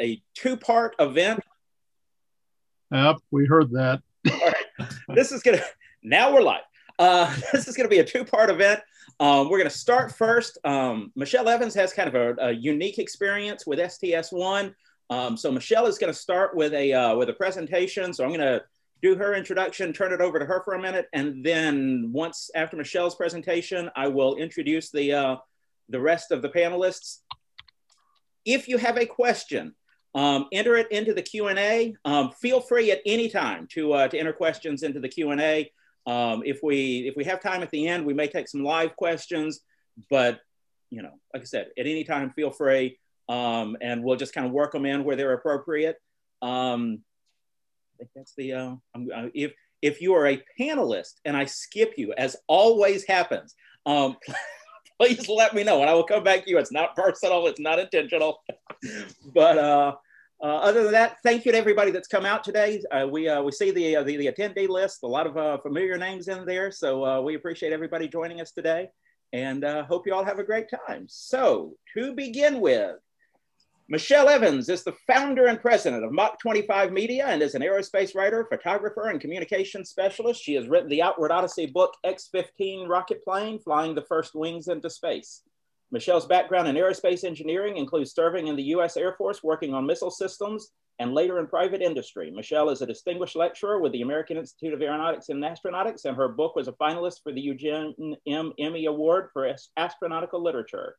a two-part event. Yep, we heard that. All right. This is gonna now we're live. Uh, this is gonna be a two-part event. Um, we're gonna start first. Um, Michelle Evans has kind of a, a unique experience with STS1. Um, so Michelle is gonna start with a uh, with a presentation. So I'm gonna do her introduction, turn it over to her for a minute, and then once after Michelle's presentation, I will introduce the uh, the rest of the panelists. If you have a question, um, enter it into the Q&A. Um, feel free at any time to, uh, to enter questions into the Q&A. Um, if, we, if we have time at the end, we may take some live questions, but you know, like I said, at any time, feel free um, and we'll just kind of work them in where they're appropriate. Um, I think that's the, uh, uh, if, if you are a panelist and I skip you, as always happens, um, please let me know and I will come back to you. It's not personal, it's not intentional. but uh, uh, other than that, thank you to everybody that's come out today. Uh, we, uh, we see the, uh, the, the, attendee list, a lot of uh, familiar names in there. So we appreciate everybody joining us today and hope you all have a great time. So to begin with, Michelle Evans is the founder and president of Mach 25 Media and is an aerospace writer, photographer, and communications specialist. She has written the Outward Odyssey book, X 15 Rocket Plane Flying the First Wings into Space. Michelle's background in aerospace engineering includes serving in the US Air Force working on missile systems and later in private industry. Michelle is a distinguished lecturer with the American Institute of Aeronautics and Astronautics, and her book was a finalist for the Eugene M. Emme Award for Astronautical Literature.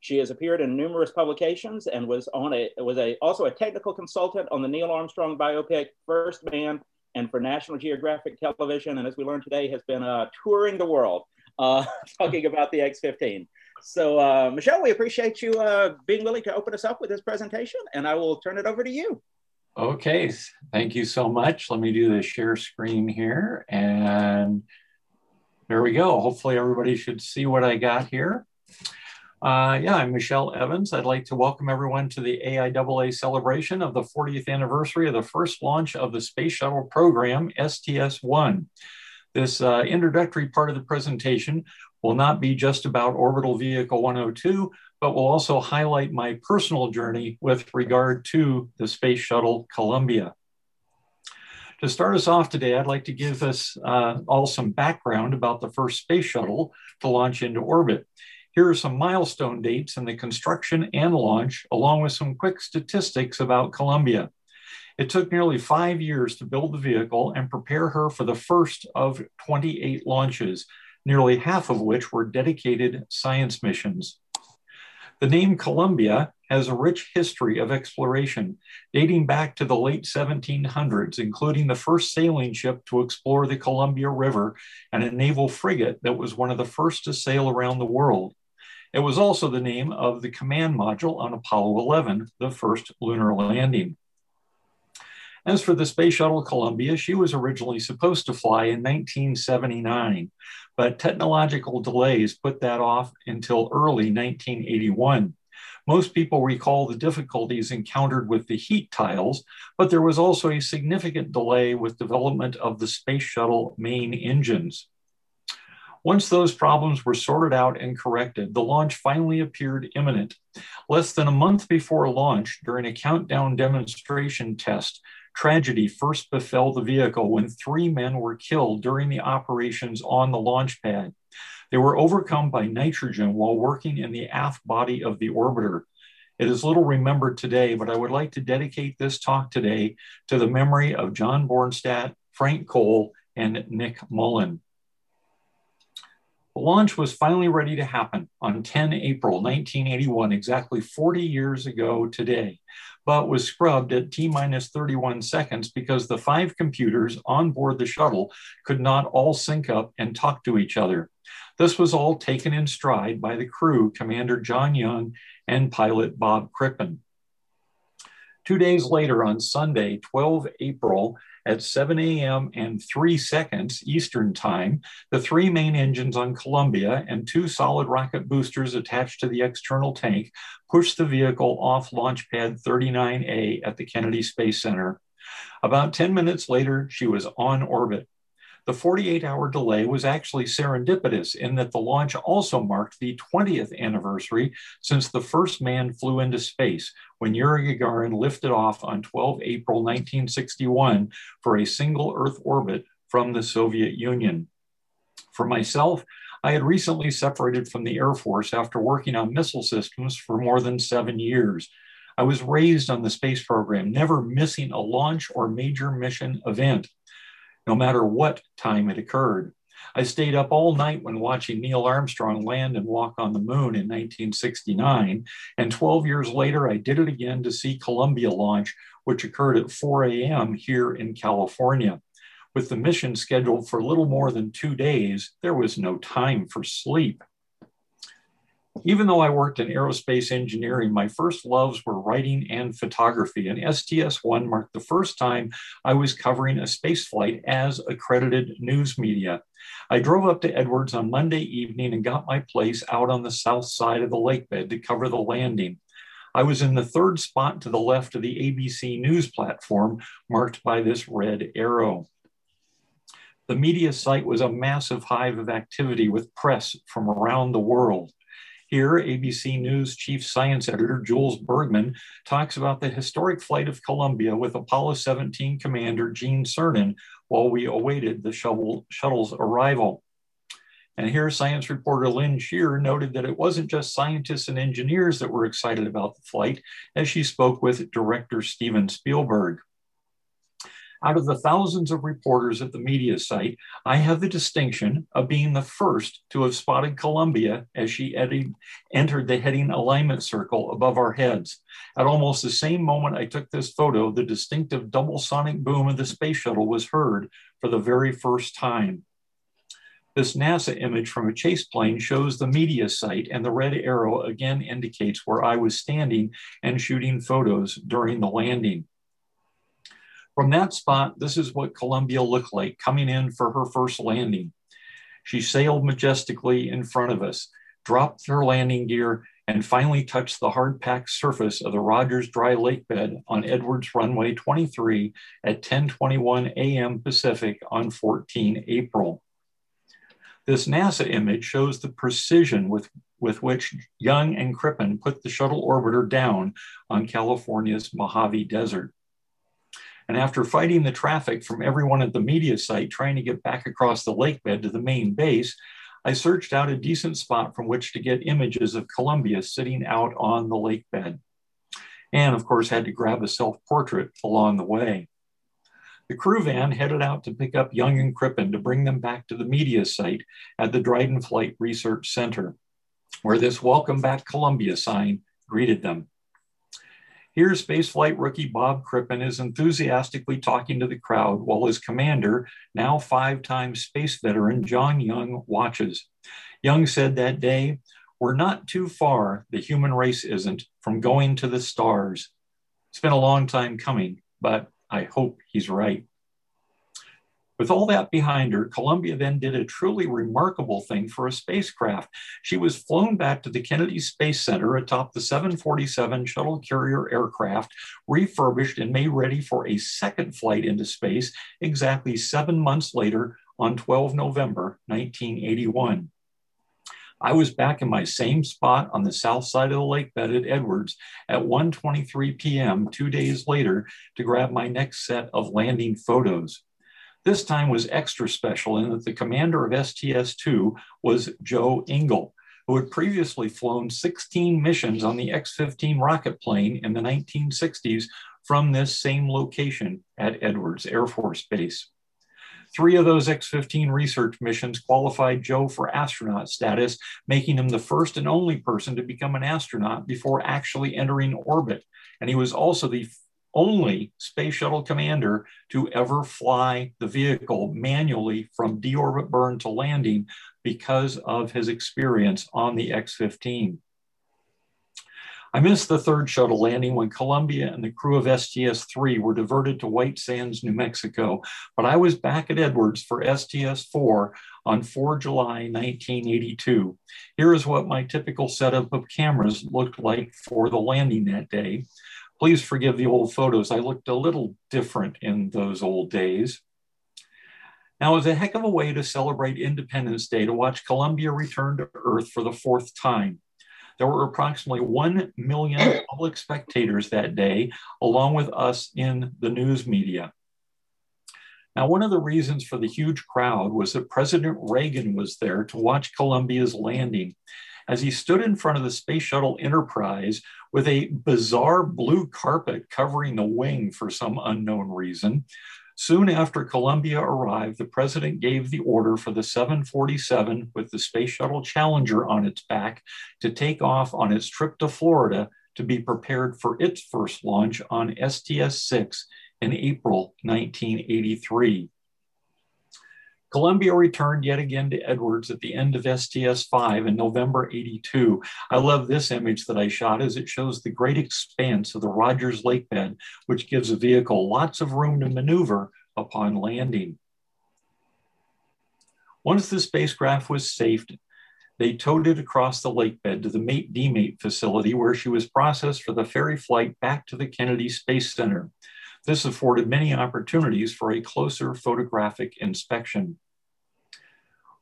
She has appeared in numerous publications and was on a was a also a technical consultant on the Neil Armstrong biopic First Man and for National Geographic Television. And as we learned today, has been uh, touring the world uh, talking about the X15. So uh, Michelle, we appreciate you uh, being willing to open us up with this presentation, and I will turn it over to you. Okay, thank you so much. Let me do the share screen here, and there we go. Hopefully everybody should see what I got here. Uh, yeah, I'm Michelle Evans. I'd like to welcome everyone to the AIAA celebration of the 40th anniversary of the first launch of the Space Shuttle program, STS-1. This uh, introductory part of the presentation will not be just about Orbital Vehicle 102, but will also highlight my personal journey with regard to the Space Shuttle Columbia. To start us off today, I'd like to give us uh, all some background about the first space shuttle to launch into orbit. Here are some milestone dates in the construction and launch, along with some quick statistics about Columbia. It took nearly five years to build the vehicle and prepare her for the first of 28 launches, nearly half of which were dedicated science missions. The name Columbia has a rich history of exploration dating back to the late 1700s, including the first sailing ship to explore the Columbia River and a naval frigate that was one of the first to sail around the world. It was also the name of the command module on Apollo 11, the first lunar landing. As for the Space Shuttle Columbia, she was originally supposed to fly in 1979, but technological delays put that off until early 1981. Most people recall the difficulties encountered with the heat tiles, but there was also a significant delay with development of the Space Shuttle main engines. Once those problems were sorted out and corrected, the launch finally appeared imminent. Less than a month before launch, during a countdown demonstration test, tragedy first befell the vehicle when three men were killed during the operations on the launch pad. They were overcome by nitrogen while working in the aft body of the orbiter. It is little remembered today, but I would like to dedicate this talk today to the memory of John Bjornstad, Frank Cole, and Nick Mullon. The launch was finally ready to happen on 10 April 1981, exactly 40 years ago today, but was scrubbed at T minus 31 seconds because the five computers on board the shuttle could not all sync up and talk to each other. This was all taken in stride by the crew, Commander John Young and pilot Bob Crippen. Two days later, on Sunday, 12 April, at 7 a.m. and 3 seconds Eastern Time, the three main engines on Columbia and two solid rocket boosters attached to the external tank pushed the vehicle off Launch Pad 39A at the Kennedy Space Center. About 10 minutes later, she was on orbit. The 48 hour delay was actually serendipitous in that the launch also marked the 20th anniversary since the first man flew into space when Yuri Gagarin lifted off on 12 April 1961 for a single Earth orbit from the Soviet Union. For myself, I had recently separated from the Air Force after working on missile systems for more than seven years. I was raised on the space program, never missing a launch or major mission event no matter what time it occurred. I stayed up all night when watching Neil Armstrong land and walk on the moon in 1969. And 12 years later, I did it again to see Columbia launch, which occurred at 4 a.m. here in California. With the mission scheduled for little more than two days, there was no time for sleep. Even though I worked in aerospace engineering, my first loves were writing and photography, and STS 1 marked the first time I was covering a space flight as accredited news media. I drove up to Edwards on Monday evening and got my place out on the south side of the lake bed to cover the landing. I was in the third spot to the left of the ABC News platform, marked by this red arrow. The media site was a massive hive of activity with press from around the world. Here, ABC News chief science editor Jules Bergman talks about the historic flight of Columbia with Apollo 17 commander Gene Cernan while we awaited the shuttle, shuttle's arrival. And here, science reporter Lynn Sherr noted that it wasn't just scientists and engineers that were excited about the flight, as she spoke with director Steven Spielberg. Out of the thousands of reporters at the media site, I have the distinction of being the first to have spotted Columbia as she entered the heading alignment circle above our heads. At almost the same moment I took this photo, the distinctive double sonic boom of the space shuttle was heard for the very first time. This NASA image from a chase plane shows the media site, and the red arrow again indicates where I was standing and shooting photos during the landing. From that spot, this is what Columbia looked like coming in for her first landing. She sailed majestically in front of us, dropped her landing gear, and finally touched the hard packed surface of the Rogers Dry Lake bed on Edwards Runway 23 at 10:21 a.m. Pacific on 14 April. This NASA image shows the precision with, with which Young and Crippen put the shuttle orbiter down on California's Mojave Desert. And after fighting the traffic from everyone at the media site trying to get back across the lake bed to the main base, I searched out a decent spot from which to get images of Columbia sitting out on the lake bed. And of course, had to grab a self portrait along the way. The crew van headed out to pick up Young and Crippen to bring them back to the media site at the Dryden Flight Research Center, where this Welcome Back Columbia sign greeted them. Here, spaceflight rookie Bob Crippen is enthusiastically talking to the crowd while his commander, now five time space veteran John Young, watches. Young said that day, We're not too far, the human race isn't, from going to the stars. It's been a long time coming, but I hope he's right. With all that behind her, Columbia then did a truly remarkable thing for a spacecraft. She was flown back to the Kennedy Space Center atop the 747 shuttle carrier aircraft, refurbished and made ready for a second flight into space exactly seven months later on 12 November 1981. I was back in my same spot on the south side of the lake bed at Edwards at 1:23 p.m. 2 days later to grab my next set of landing photos. This time was extra special in that the commander of STS 2 was Joe Engle, who had previously flown 16 missions on the X 15 rocket plane in the 1960s from this same location at Edwards Air Force Base. Three of those X 15 research missions qualified Joe for astronaut status, making him the first and only person to become an astronaut before actually entering orbit. And he was also the only space shuttle commander to ever fly the vehicle manually from deorbit burn to landing because of his experience on the X 15. I missed the third shuttle landing when Columbia and the crew of STS 3 were diverted to White Sands, New Mexico, but I was back at Edwards for STS 4 on 4 July 1982. Here is what my typical setup of cameras looked like for the landing that day. Please forgive the old photos. I looked a little different in those old days. Now, it was a heck of a way to celebrate Independence Day to watch Columbia return to Earth for the fourth time. There were approximately 1 million public spectators that day, along with us in the news media. Now, one of the reasons for the huge crowd was that President Reagan was there to watch Columbia's landing. As he stood in front of the Space Shuttle Enterprise with a bizarre blue carpet covering the wing for some unknown reason, Soon after Columbia arrived, the president gave the order for the 747 with the Space Shuttle Challenger on its back to take off on its trip to Florida to be prepared for its first launch on STS 6 in April 1983. Columbia returned yet again to Edwards at the end of STS-5 in November 82. I love this image that I shot as it shows the great expanse of the Rogers Lake bed, which gives a vehicle lots of room to maneuver upon landing. Once the spacecraft was safe, they towed it across the lake bed to the mate demate facility where she was processed for the ferry flight back to the Kennedy Space Center. This afforded many opportunities for a closer photographic inspection.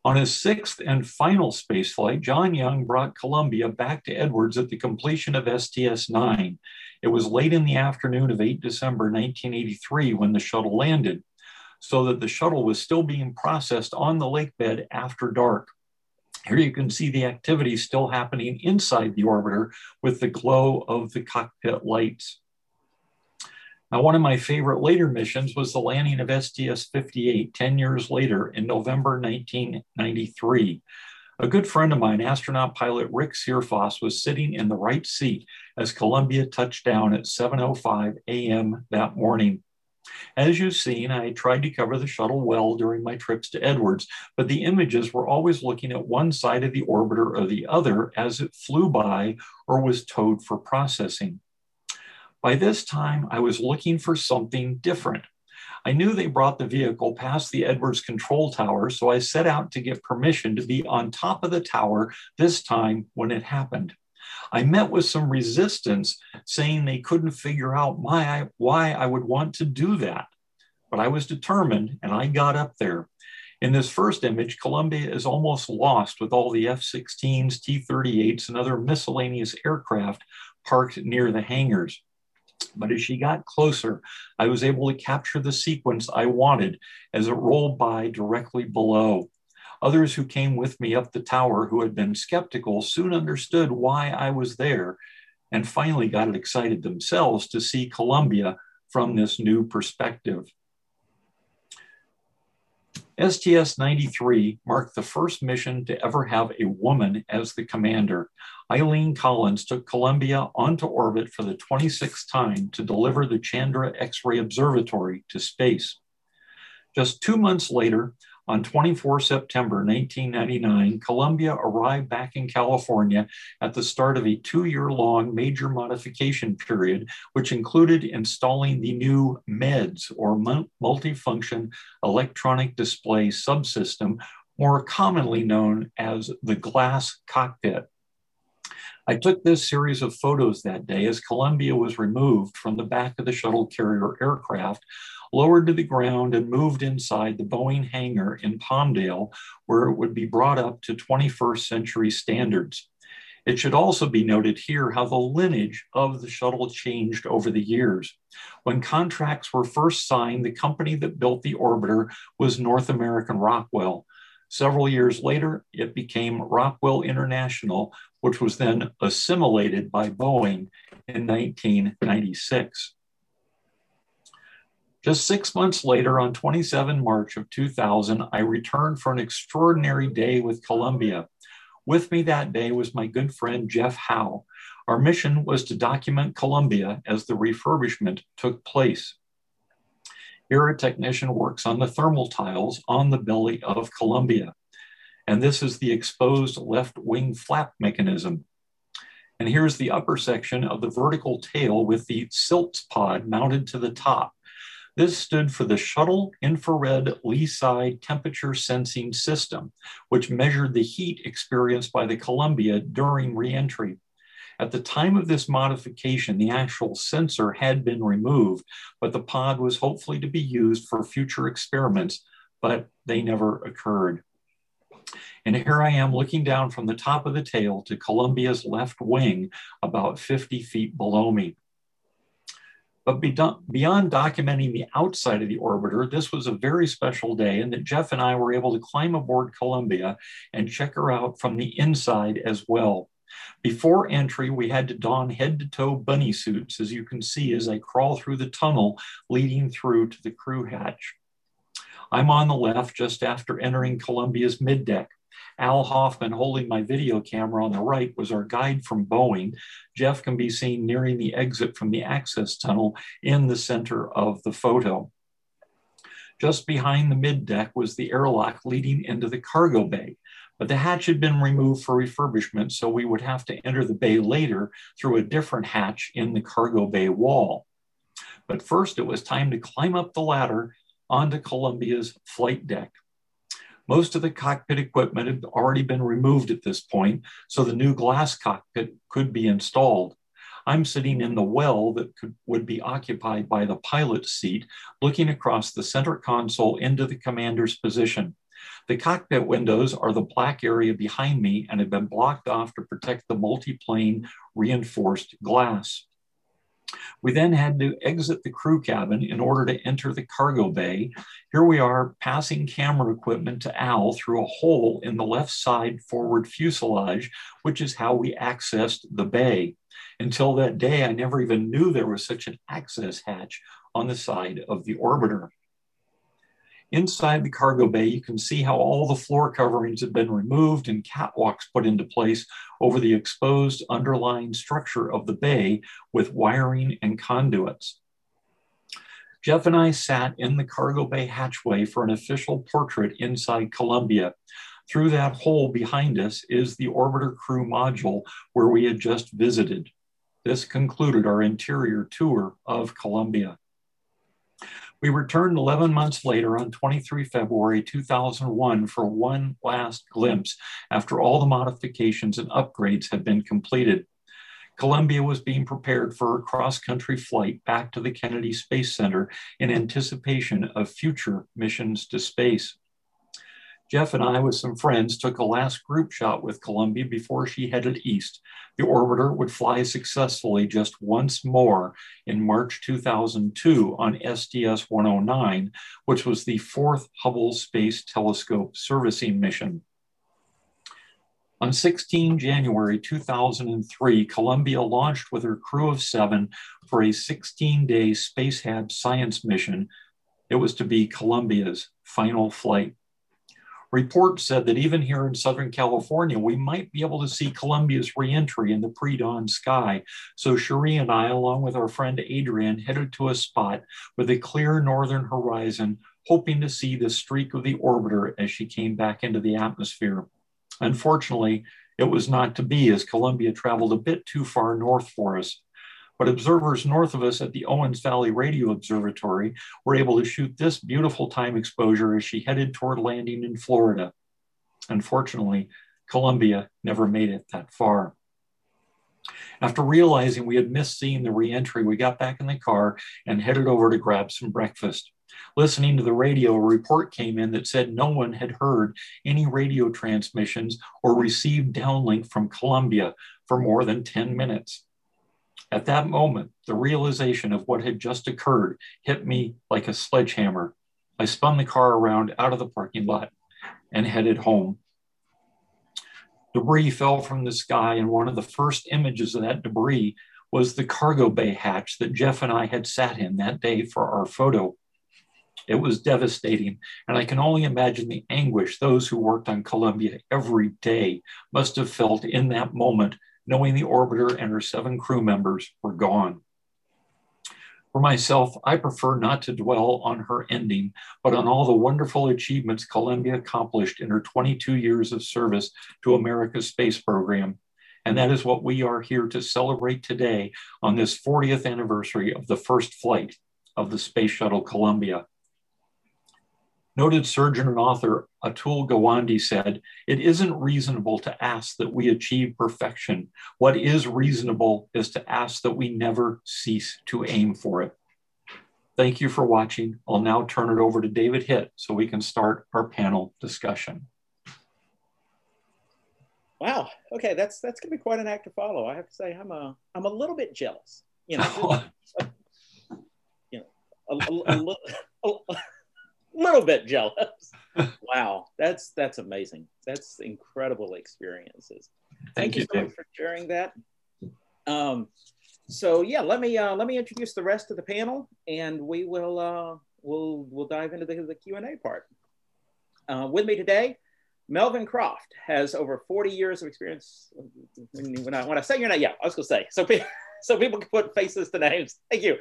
On his sixth and final spaceflight, John Young brought Columbia back to Edwards at the completion of STS-9. It was late in the afternoon of 8 December 1983 when the shuttle landed, so that the shuttle was still being processed on the lake bed after dark. Here you can see the activity still happening inside the orbiter with the glow of the cockpit lights. Now, one of my favorite later missions was the landing of STS 58 10 years later in November 1993. A good friend of mine, astronaut pilot Rick Searfoss, was sitting in the right seat as Columbia touched down at 7.05 a.m. that morning. As you've seen, I tried to cover the shuttle well during my trips to Edwards, but the images were always looking at one side of the orbiter or the other as it flew by or was towed for processing. By this time, I was looking for something different. I knew they brought the vehicle past the Edwards control tower, so I set out to get permission to be on top of the tower this time when it happened. I met with some resistance saying they couldn't figure out my, why I would want to do that. But I was determined and I got up there. In this first image, Columbia is almost lost with all the F 16s, T 38s, and other miscellaneous aircraft parked near the hangars. But as she got closer, I was able to capture the sequence I wanted as it rolled by directly below. Others who came with me up the tower who had been skeptical soon understood why I was there and finally got excited themselves to see Columbia from this new perspective. STS 93 marked the first mission to ever have a woman as the commander. Eileen Collins took Columbia onto orbit for the 26th time to deliver the Chandra X ray Observatory to space. Just two months later, on 24 September 1999, Columbia arrived back in California at the start of a two year long major modification period, which included installing the new MEDS or Multifunction Electronic Display Subsystem, more commonly known as the glass cockpit. I took this series of photos that day as Columbia was removed from the back of the shuttle carrier aircraft lowered to the ground and moved inside the Boeing hangar in Palmdale, where it would be brought up to 21st century standards. It should also be noted here how the lineage of the shuttle changed over the years. When contracts were first signed, the company that built the orbiter was North American Rockwell. Several years later, it became Rockwell International, which was then assimilated by Boeing in 1996. Just six months later, on 27 March of 2000, I returned for an extraordinary day with Columbia. With me that day was my good friend Jeff Howe. Our mission was to document Columbia as the refurbishment took place. Here, a technician works on the thermal tiles on the belly of Columbia. And this is the exposed left wing flap mechanism. And here's the upper section of the vertical tail with the SILTS pod mounted to the top. This stood for the Shuttle Infrared Lee-Side Temperature Sensing System, which measured the heat experienced by the Columbia during reentry. At the time of this modification, the actual sensor had been removed, but the pod was hopefully to be used for future experiments, but they never occurred. And here I am looking down from the top of the tail to Columbia's left wing, about 50 feet below me. But beyond documenting the outside of the orbiter, this was a very special day in that Jeff and I were able to climb aboard Columbia and check her out from the inside as well. Before entry, we had to don head to toe bunny suits, as you can see as I crawl through the tunnel leading through to the crew hatch. I'm on the left just after entering Columbia's middeck. Al Hoffman, holding my video camera on the right, was our guide from Boeing. Jeff can be seen nearing the exit from the access tunnel in the center of the photo. Just behind the middeck was the airlock leading into the cargo bay. But the hatch had been removed for refurbishment, so we would have to enter the bay later through a different hatch in the cargo bay wall. But first, it was time to climb up the ladder onto Columbia's flight deck. Most of the cockpit equipment had already been removed at this point, so the new glass cockpit could be installed. I'm sitting in the well that could, would be occupied by the pilot's seat, looking across the center console into the commander's position. The cockpit windows are the black area behind me and have been blocked off to protect the multi-plane reinforced glass. We then had to exit the crew cabin in order to enter the cargo bay. Here we are passing camera equipment to Al through a hole in the left side forward fuselage, which is how we accessed the bay. Until that day, I never even knew there was such an access hatch on the side of the orbiter. Inside the cargo bay, you can see how all the floor coverings have been removed and catwalks put into place over the exposed underlying structure of the bay with wiring and conduits. Jeff and I sat in the cargo bay hatchway for an official portrait inside Columbia. Through that hole behind us is the orbiter crew module where we had just visited. This concluded our interior tour of Columbia. We returned 11 months later on 23 February 2001 for one last glimpse after all the modifications and upgrades had been completed. Columbia was being prepared for a cross country flight back to the Kennedy Space Center in anticipation of future missions to space. Jeff and I, with some friends, took a last group shot with Columbia before she headed east. The orbiter would fly successfully just once more in March 2002 on STS 109, which was the fourth Hubble Space Telescope servicing mission. On 16 January 2003, Columbia launched with her crew of seven for a 16 day Spacehab science mission. It was to be Columbia's final flight. Reports said that even here in Southern California, we might be able to see Columbia's reentry in the pre dawn sky. So Cherie and I, along with our friend Adrian, headed to a spot with a clear northern horizon, hoping to see the streak of the orbiter as she came back into the atmosphere. Unfortunately, it was not to be as Columbia traveled a bit too far north for us. But observers north of us at the Owens Valley Radio Observatory were able to shoot this beautiful time exposure as she headed toward landing in Florida. Unfortunately, Columbia never made it that far. After realizing we had missed seeing the reentry, we got back in the car and headed over to grab some breakfast. Listening to the radio, a report came in that said no one had heard any radio transmissions or received downlink from Columbia for more than 10 minutes. At that moment, the realization of what had just occurred hit me like a sledgehammer. I spun the car around out of the parking lot and headed home. Debris fell from the sky, and one of the first images of that debris was the cargo bay hatch that Jeff and I had sat in that day for our photo. It was devastating, and I can only imagine the anguish those who worked on Columbia every day must have felt in that moment knowing the orbiter and her seven crew members were gone. For myself, I prefer not to dwell on her ending, but on all the wonderful achievements Columbia accomplished in her 22 years of service to America's space program. And that is what we are here to celebrate today on this 40th anniversary of the first flight of the Space Shuttle Columbia. Noted surgeon and author Atul Gawande said, It isn't reasonable to ask that we achieve perfection. What is reasonable is to ask that we never cease to aim for it. Thank you for watching. I'll now turn it over to David Hitt so we can start our panel discussion. Wow. Okay, that's that's gonna be quite an act to follow. I have to say, I'm a I'm a little bit jealous. You know, you know, a, a, a, little, a little bit jealous. wow, that's that's amazing. That's incredible experiences. Thank, Thank you, so much for sharing that. Um, so yeah, let me uh, let me introduce the rest of the panel, and we will uh, we'll we'll dive into the, the Q and A part. Uh, with me today, Melvin Croft has over 40 years of experience. When I, when I say your name, yeah, I was going to say so. So people can put faces to names. Thank you.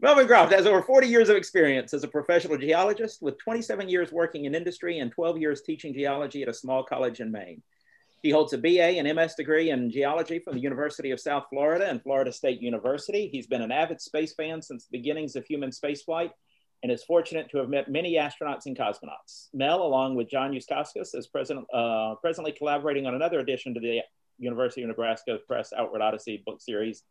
Melvin Croft has over 40 years of experience as a professional geologist, with 27 years working in industry and 12 years teaching geology at a small college in Maine. He holds a BA and MS degree in geology from the University of South Florida and Florida State University. He's been an avid space fan since the beginnings of human spaceflight and is fortunate to have met many astronauts and cosmonauts. Mel, along with John Youskauskas, is present, uh, presently collaborating on another edition to the University of Nebraska Press Outward Odyssey book series,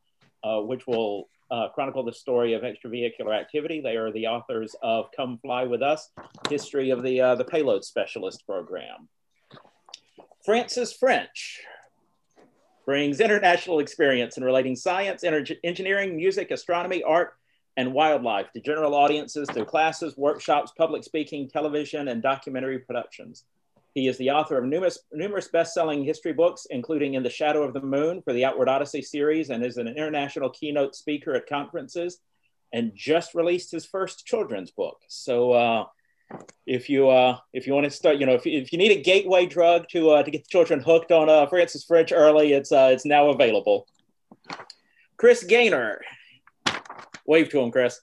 uh, which will uh, chronicle the story of extravehicular activity. They are the authors of Come Fly With Us, History of the, uh, the Payload Specialist Program. Francis French brings international experience in relating science, engineering, music, astronomy, art, and wildlife to general audiences through classes, workshops, public speaking, television, and documentary productions. He is the author of numerous, numerous best-selling history books, including In the Shadow of the Moon for the Outward Odyssey series, and is an international keynote speaker at conferences, and just released his first children's book. So uh, if you uh, if you want to start, you know, if if you need a gateway drug to uh, to get the children hooked on uh, Francis French early, it's uh, it's now available. Chris Gainor, wave to him, Chris.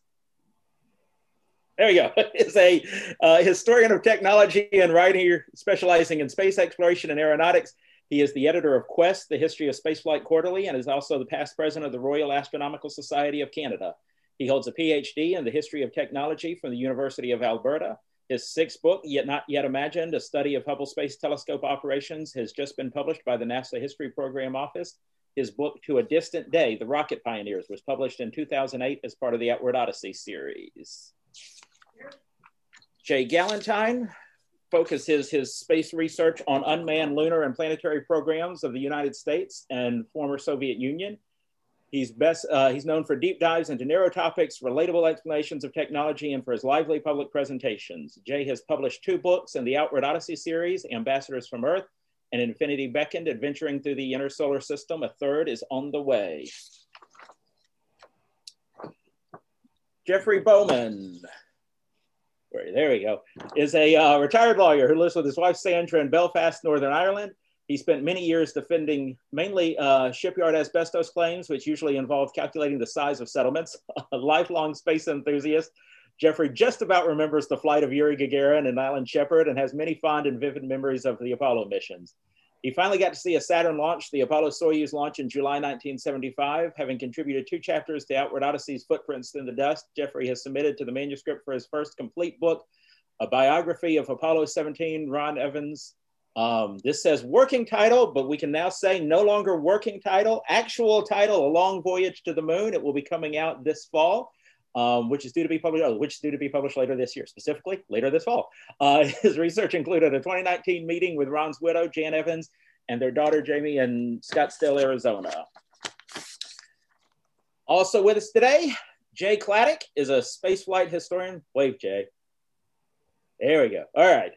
There you go. Is a uh, historian of technology and writer specializing in space exploration and aeronautics. He is the editor of Quest, the History of Spaceflight Quarterly, and is also the past president of the Royal Astronomical Society of Canada. He holds a PhD in the history of technology from the University of Alberta his sixth book, Yet Not Yet Imagined, a study of Hubble Space Telescope operations, has just been published by the NASA History Program Office. His book, To a Distant Day, The Rocket Pioneers, was published in 2008 as part of the Outward Odyssey series. Jay Gallentine focuses his space research on unmanned lunar and planetary programs of the United States and former Soviet Union. He's best. Uh, he's known for deep dives into narrow topics, relatable explanations of technology, and for his lively public presentations. Jay has published two books in the Outward Odyssey series, Ambassadors from Earth and Infinity Beckoned, Adventuring Through the Inner Solar System. A third is on the way. Geoffrey Bowman, there we go, is a uh, retired lawyer who lives with his wife Sandra in Belfast, Northern Ireland. He spent many years defending mainly uh, shipyard asbestos claims, which usually involve calculating the size of settlements. A lifelong space enthusiast, Geoffrey just about remembers the flight of Yuri Gagarin and Alan Shepard and has many fond and vivid memories of the Apollo missions. He finally got to see a Saturn launch, the Apollo Soyuz launch in July 1975. Having contributed two chapters to Outward Odyssey's Footprints in the Dust, Geoffrey has submitted to the manuscript for his first complete book, a biography of Apollo 17, Ron Evans, um, this says working title, but we can now say no longer working title, actual title, A Long Voyage to the Moon. It will be coming out this fall. Um, which is due to be published, oh, which is due to be published later this year, specifically later this fall. Uh, his research included a 2019 meeting with Ron's widow, Jan Evans, and their daughter, Jamie, in Scottsdale, Arizona. Also with us today, Jay Chladek is a spaceflight historian. Wave, Jay. There we go. All right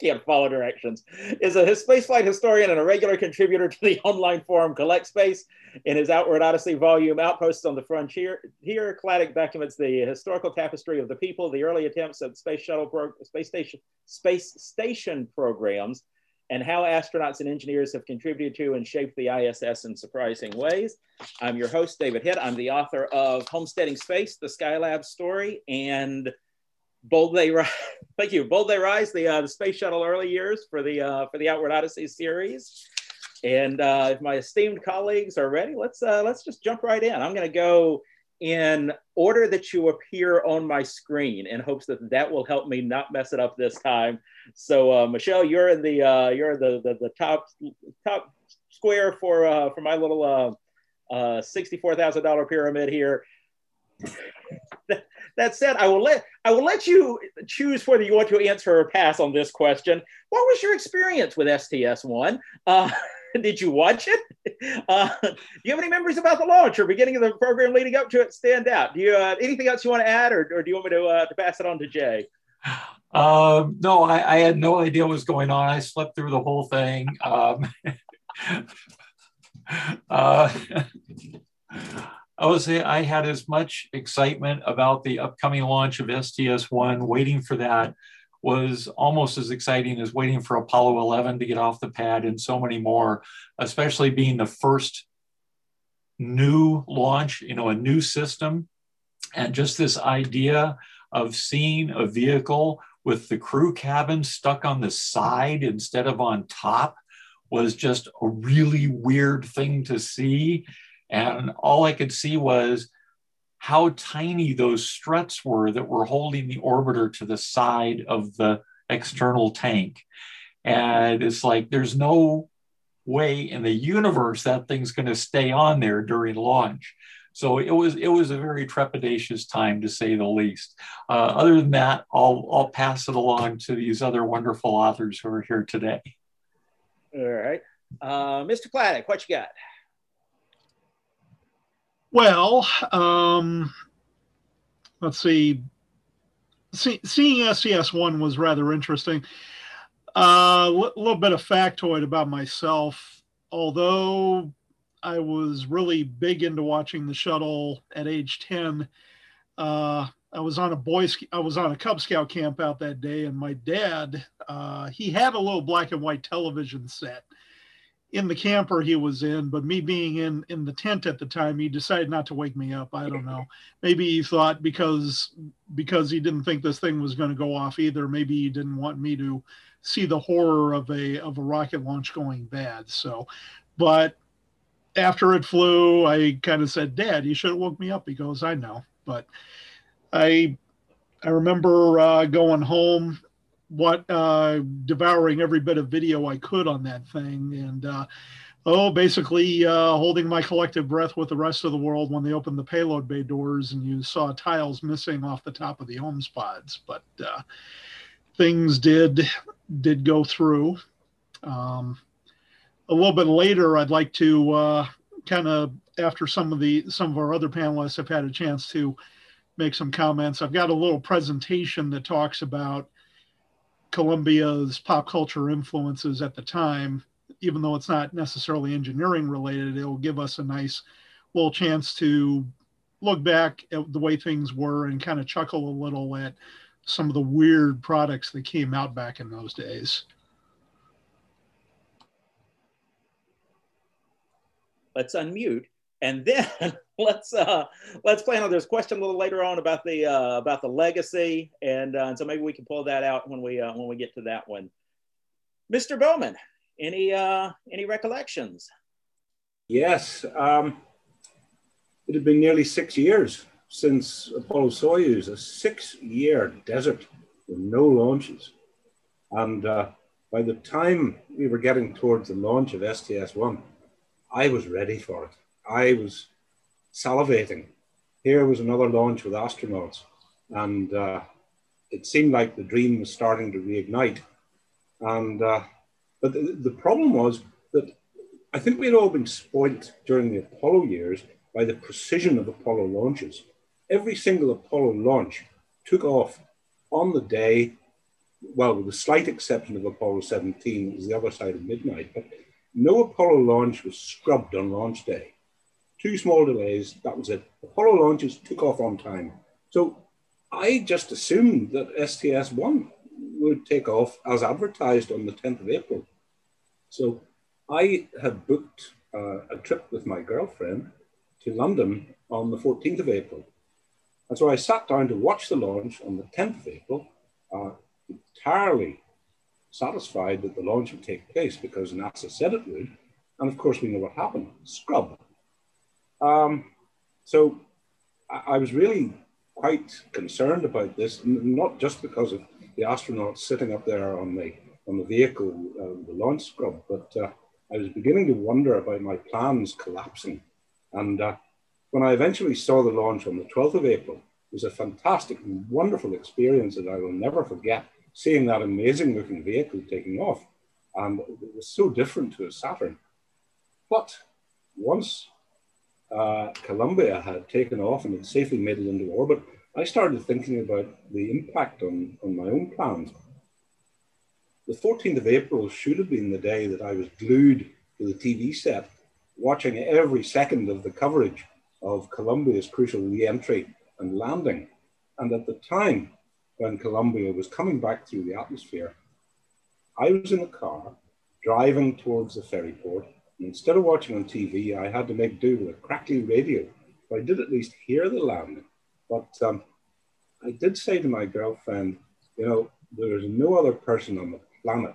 can't follow directions, is a spaceflight historian and a regular contributor to the online forum Collect Space. In his Outward Odyssey volume, Outposts on the Frontier, here Chladek documents the historical tapestry of the people, the early attempts at space shuttle, pro- space station, space station programs, and how astronauts and engineers have contributed to and shaped the ISS in surprising ways. I'm your host, David Hitt. I'm the author of Homesteading Space, the Skylab story, and Bold They Rise. Thank you. Bold They Rise, the, uh, the space shuttle early years for the uh, for the Outward Odyssey series. And uh, if my esteemed colleagues are ready, let's uh, let's just jump right in. I'm going to go in order that you appear on my screen in hopes that that will help me not mess it up this time. So uh, Michelle, you're in the uh, you're the, the, the top top square for uh, for my little uh, uh, sixty four thousand dollar pyramid here. that said, I will let I will let you choose whether you want to answer or pass on this question. What was your experience with STS One? Uh, did you watch it? Uh, do you have any memories about the launch or beginning of the program leading up to it stand out? Do you uh, anything else you want to add, or, or do you want me to uh, to pass it on to Jay? Um, no, I, I, had no idea what was going on. I slept through the whole thing. Um, uh, I would say I had as much excitement about the upcoming launch of STS-1, waiting for that was almost as exciting as waiting for Apollo 11 to get off the pad and so many more, especially being the first new launch, you know, a new system. And just this idea of seeing a vehicle with the crew cabin stuck on the side instead of on top was just a really weird thing to see. And all I could see was how tiny those struts were that were holding the orbiter to the side of the external tank. And it's like there's no way in the universe that thing's going to stay on there during launch. So it was it was a very trepidatious time to say the least. Uh, other than that, I'll I'll pass it along to these other wonderful authors who are here today. All right, uh, Mr. Chladek, what you got? Well, um, let's see. see seeing STS one was rather interesting. A uh, little bit of factoid about myself. Although I was really big into watching the shuttle at age 10. Uh, I was on a boy, I was on a Cub Scout camp out that day, and my dad, uh, he had a little black and white television set in the camper he was in, but me being in in the tent at the time, he decided not to wake me up. I don't know. Maybe he thought because because he didn't think this thing was going to go off either. Maybe he didn't want me to see the horror of a of a rocket launch going bad. So, but after it flew, I kind of said, "Dad, you should have woke me up." He goes, "I know," but I I remember uh, going home, what uh, devouring every bit of video I could on that thing, and uh, oh, basically uh, holding my collective breath with the rest of the world when they opened the payload bay doors and you saw tiles missing off the top of the OMS pods. But uh, things did did go through. Um, a little bit later, I'd like to uh, kind of after some of the some of our other panelists have had a chance to make some comments. I've got a little presentation that talks about Columbia's pop culture influences at the time. Even though it's not necessarily engineering related, it will give us a nice little chance to look back at the way things were and kind of chuckle a little at some of the weird products that came out back in those days. let's unmute and then let's uh let's plan on this question a little later on about the uh about the legacy. And uh, so maybe we can pull that out when we uh when we get to that one. Mr bowman any uh any recollections? Yes um it had been nearly six years since apollo soyuz a six year desert with no launches. And uh by the time we were getting towards the launch of sts-1 I was ready for it. I was salivating. Here was another launch with astronauts, and uh, it seemed like the dream was starting to reignite. And uh, but the, the problem was that I think we had all been spoilt during the Apollo years by the precision of Apollo launches. Every single Apollo launch took off on the day, well, with the slight exception of Apollo 17, it was the other side of midnight, but no Apollo launch was scrubbed on launch day. Two small delays, that was it. Apollo launches took off on time. So I just assumed that STS 1 would take off as advertised on the 10th of April. So I had booked uh, a trip with my girlfriend to London on the 14th of April. And so I sat down to watch the launch on the 10th of April, uh, entirely satisfied that the launch would take place because NASA said it would. And of course, we know what happened scrub. Um, so I, I, was really quite concerned about this, not just because of the astronauts sitting up there on the, on the vehicle, uh, the launch scrub, but uh, I was beginning to wonder about my plans collapsing. And uh, when I eventually saw the launch on the 12th of April, it was a fantastic wonderful experience that I will never forget. Seeing that amazing looking vehicle taking off, and it was so different to a Saturn. But once uh, Columbia had taken off and had safely made it into orbit, I started thinking about the impact on, on my own plans. The 14th of April should have been the day that I was glued to the TV set, watching every second of the coverage of Columbia's crucial re-entry and landing. And at the time when Columbia was coming back through the atmosphere, I was in a car driving towards the ferry port. Instead of watching on TV, I had to make do with a crackly radio. But I did at least hear the landing. But um, I did say to my girlfriend, you know, there is no other person on the planet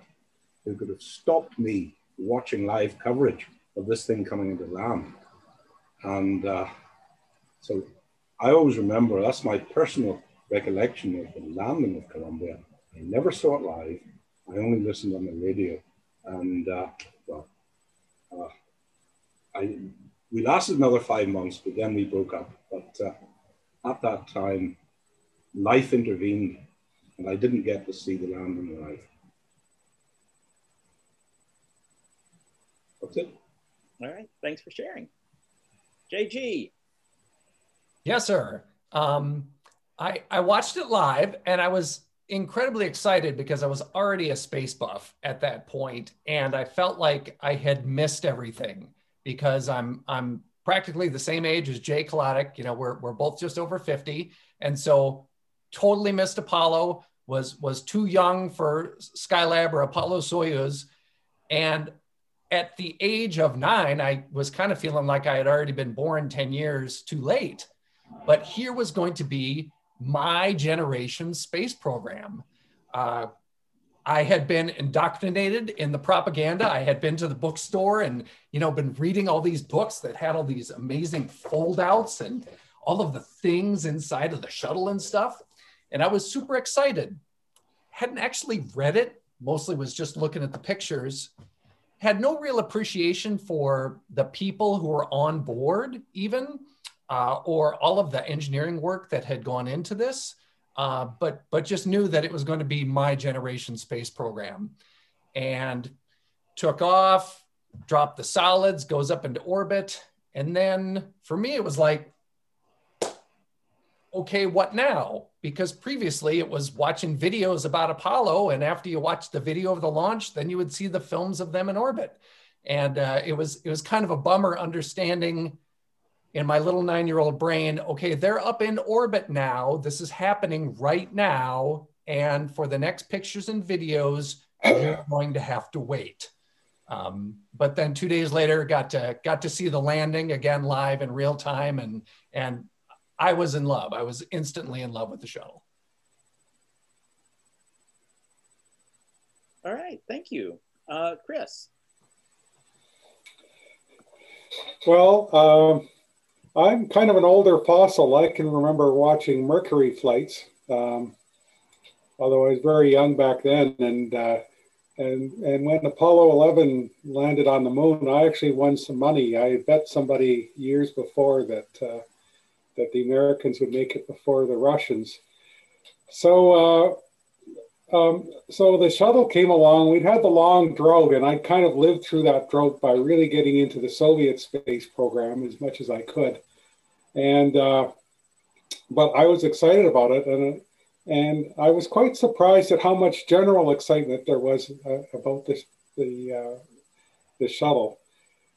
who could have stopped me watching live coverage of this thing coming into land. And uh, so I always remember that's my personal recollection of the landing of Columbia. I never saw it live. I only listened on the radio. And uh, uh, I, we lasted another five months, but then we broke up. But uh, at that time, life intervened and I didn't get to see the landing live. That's it. All right. Thanks for sharing. JG. Yes, sir. Um, I, I watched it live and I was incredibly excited because I was already a space buff at that point, and I felt like I had missed everything because I'm I'm practically the same age as Jay Chladek. You know, we're we're both just over 50, and so totally missed Apollo. Was was too young for Skylab or Apollo Soyuz, and at the age of nine, I was kind of feeling like I had already been born 10 years too late. But here was going to be my generation space program. Uh, I had been indoctrinated in the propaganda. I had been to the bookstore and, you know, been reading all these books that had all these amazing foldouts and all of the things inside of the shuttle and stuff. And I was super excited. Hadn't actually read it, mostly was just looking at the pictures. Had no real appreciation for the people who were on board, even uh, or all of the engineering work that had gone into this, uh, but but just knew that it was going to be my generation space program, and took off, dropped the solids, goes up into orbit, and then for me it was like, okay, what now? Because previously it was watching videos about Apollo, and after you watched the video of the launch, then you would see the films of them in orbit, and uh, it was it was kind of a bummer understanding in my little nine year old brain, okay, they're up in orbit now. This is happening right now. And for the next pictures and videos, you're going to have to wait. Um, but then two days later, got to got to see the landing again live in real time, and and I was in love. I was instantly in love with the shuttle. All right, thank you, uh, Chris. Well, um, I'm kind of an older fossil. I can remember watching Mercury flights, um, although I was very young back then. And uh, and and when Apollo 11 landed on the moon, I actually won some money. I bet somebody years before that uh, that the Americans would make it before the Russians. So. Um, so the shuttle came along. We'd had the long drought, and I kind of lived through that drought by really getting into the Soviet space program as much as I could and uh, but I was excited about it, and and I was quite surprised at how much general excitement there was uh, about this the uh, the shuttle.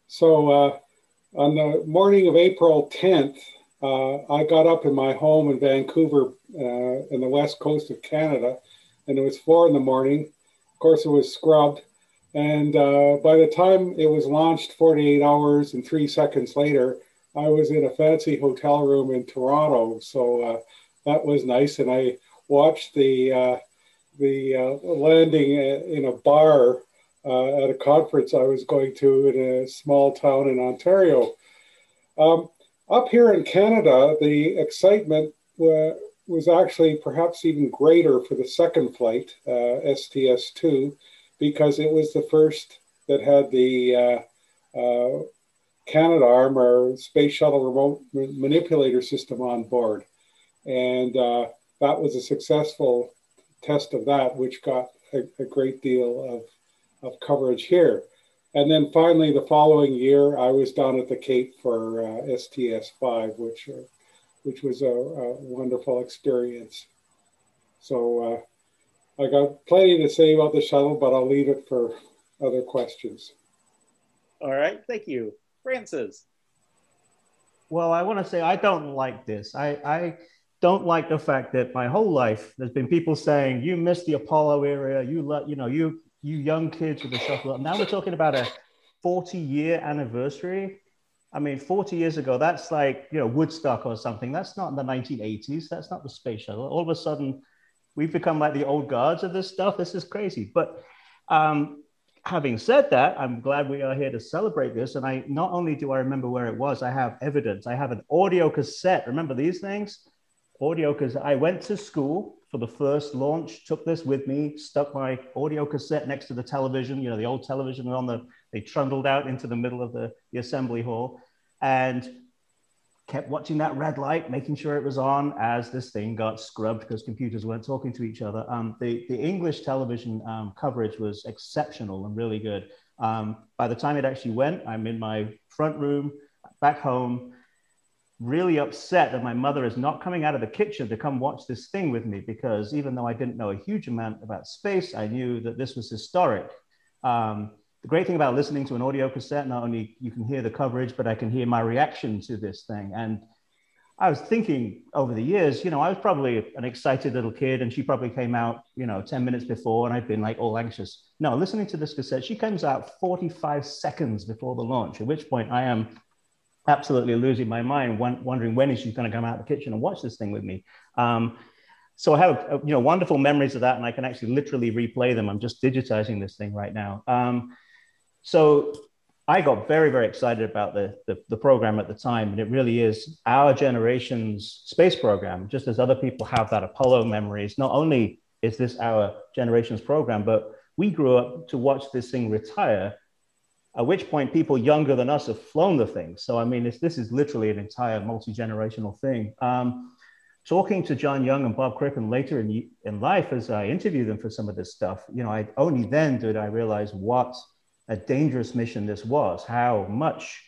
So uh, on the morning of April 10th, uh, I got up in my home in Vancouver, uh, in the west coast of Canada, and it was four in the morning. Of course, it was scrubbed. And uh, by the time it was launched 48 hours and three seconds later, I was in a fancy hotel room in Toronto, so uh, that was nice. And I watched the uh, the uh, landing in a bar uh, at a conference I was going to in a small town in Ontario. Um, up here in Canada, the excitement was actually perhaps even greater for the second flight, uh, STS 2, because it was the first that had the uh, Canadarm, our space shuttle remote manipulator system on board. And uh, that was a successful test of that, which got a, a great deal of, of coverage here. And then finally, the following year, I was down at the Cape for uh, STS 5, which, uh, which was a, a, wonderful experience. So uh, I got plenty to say about the shuttle, but I'll leave it for other questions. All right, thank you. Francis. Well, I want to say I don't like this. I, I don't like the fact that my whole life there's been people saying you missed the Apollo era. You let you know you you young kids with the shuttle. Now we're talking about a 40 year anniversary. I mean, 40 years ago, that's like, you know, Woodstock or something. That's not in the 1980s. That's not the space shuttle. All of a sudden, we've become like the old guards of this stuff. This is crazy. But um, having said that, I'm glad we are here to celebrate this. And I not only do I remember where it was, I have evidence. I have an audio cassette. Remember these things? Audio because I went to school for the first launch, took this with me, stuck my audio cassette next to the television, you know, the old television on the, they trundled out into the middle of the, the assembly hall and kept watching that red light, making sure it was on as this thing got scrubbed because computers weren't talking to each other. Um, the, the English television um, coverage was exceptional and really good. Um, by the time it actually went, I'm in my front room back home really upset that my mother is not coming out of the kitchen to come watch this thing with me because even though I didn't know a huge amount about space, I knew that this was historic. Um, the great thing about listening to an audio cassette, not only you can hear the coverage, but I can hear my reaction to this thing. And I was thinking over the years, you know, I was probably an excited little kid and she probably came out, you know, 10 minutes before and I'd been like all anxious. No, listening to this cassette, she comes out 45 seconds before the launch, at which point I am absolutely losing my mind, wondering when is she going to come out of the kitchen and watch this thing with me. Um, so I have uh, you know wonderful memories of that, and I can actually literally replay them. I'm just digitizing this thing right now. Um, so I got very very excited about the, the, the program at the time, and it really is our generation's space program. Just as other people have that Apollo memories, not only is this our generation's program, but we grew up to watch this thing retire at which point people younger than us have flown the thing. So, I mean, this is literally an entire multi generational thing. Um, talking to John Young and Bob Crippen later in, in life as I interviewed them for some of this stuff, you know, I only then did I realize what a dangerous mission this was, how much.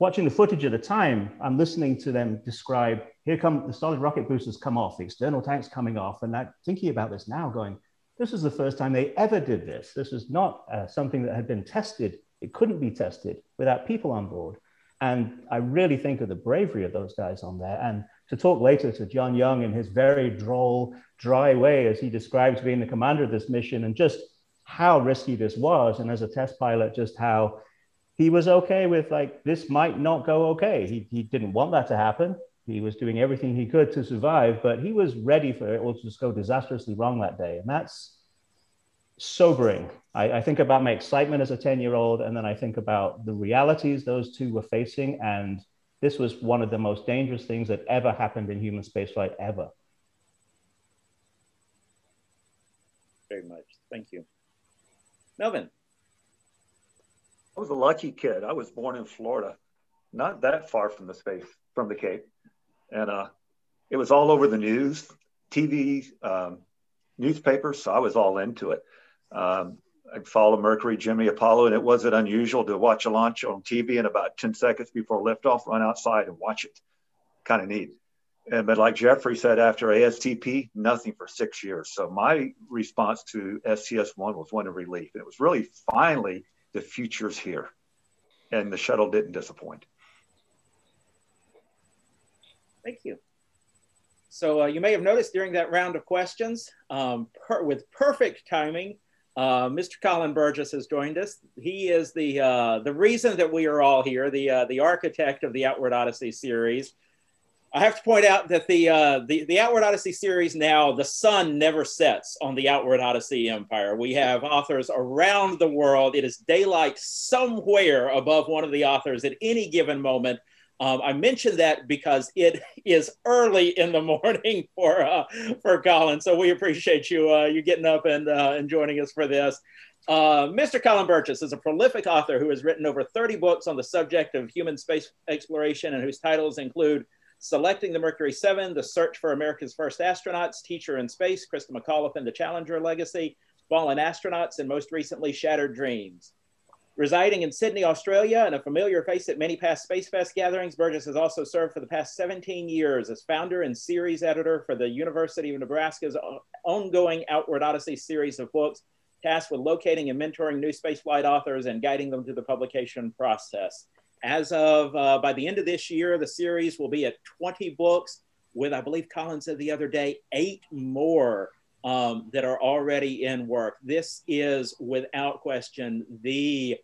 Watching the footage at the time, I'm listening to them describe here come the solid rocket boosters come off, the external tanks coming off, and I'm thinking about this now, going, this is the first time they ever did this. This is not uh, something that had been tested it couldn't be tested without people on board. And I really think of the bravery of those guys on there. And to talk later to John Young in his very droll, dry way as he describes being the commander of this mission and just how risky this was. And as a test pilot, just how he was okay with like, this might not go okay. He, he didn't want that to happen. He was doing everything he could to survive, but he was ready for it all to just go disastrously wrong that day. And that's sobering. I, I, think about my excitement as a 10 year old, and then I think about the realities those two were facing. And this was one of the most dangerous things that ever happened in human spaceflight ever. Very much. Thank you. Melvin. I was a lucky kid. I was born in Florida, not that far from the space, from the Cape. And uh, it was all over the news, TV, um, newspapers. So I was all into it. Um, I followed Mercury, Gemini, Apollo, and it wasn't unusual to watch a launch on TV and about 10 seconds before liftoff, run outside and watch it. Kind of neat. And, but like Geoffrey said, after ASTP, nothing for six years. So my response to STS-1 was one of relief. It was really finally the future's here. And the shuttle didn't disappoint. Thank you. So uh, you may have noticed during that round of questions, um, per with perfect timing, uh, Mr. Colin Burgess has joined us. He is the uh, the reason that we are all here, the uh, the architect of the Outward Odyssey series. I have to point out that the, uh, the the Outward Odyssey series now the sun never sets on the Outward Odyssey empire. We have authors around the world. It is daylight somewhere above one of the authors at any given moment um, I mentioned that because it is early in the morning for uh, for Colin, so we appreciate you uh, you getting up and uh, and joining us for this. Uh, Mr. Colin Burgess is a prolific author who has written over 30 books on the subject of human space exploration and whose titles include Selecting the Mercury 7, The Search for America's First Astronauts, Teacher in Space, Christa McAuliffe and the Challenger Legacy, Fallen Astronauts, and most recently, Shattered Dreams. Residing in Sydney, Australia, and a familiar face at many past Space Fest gatherings, Burgess has also served for the past 17 years as founder and series editor for the University of Nebraska's ongoing Outward Odyssey series of books, tasked with locating and mentoring new spaceflight authors and guiding them through the publication process. As of uh, by the end of this year, the series will be at 20 books, with I believe Colin said the other day, eight more um, that are already in work. This is without question the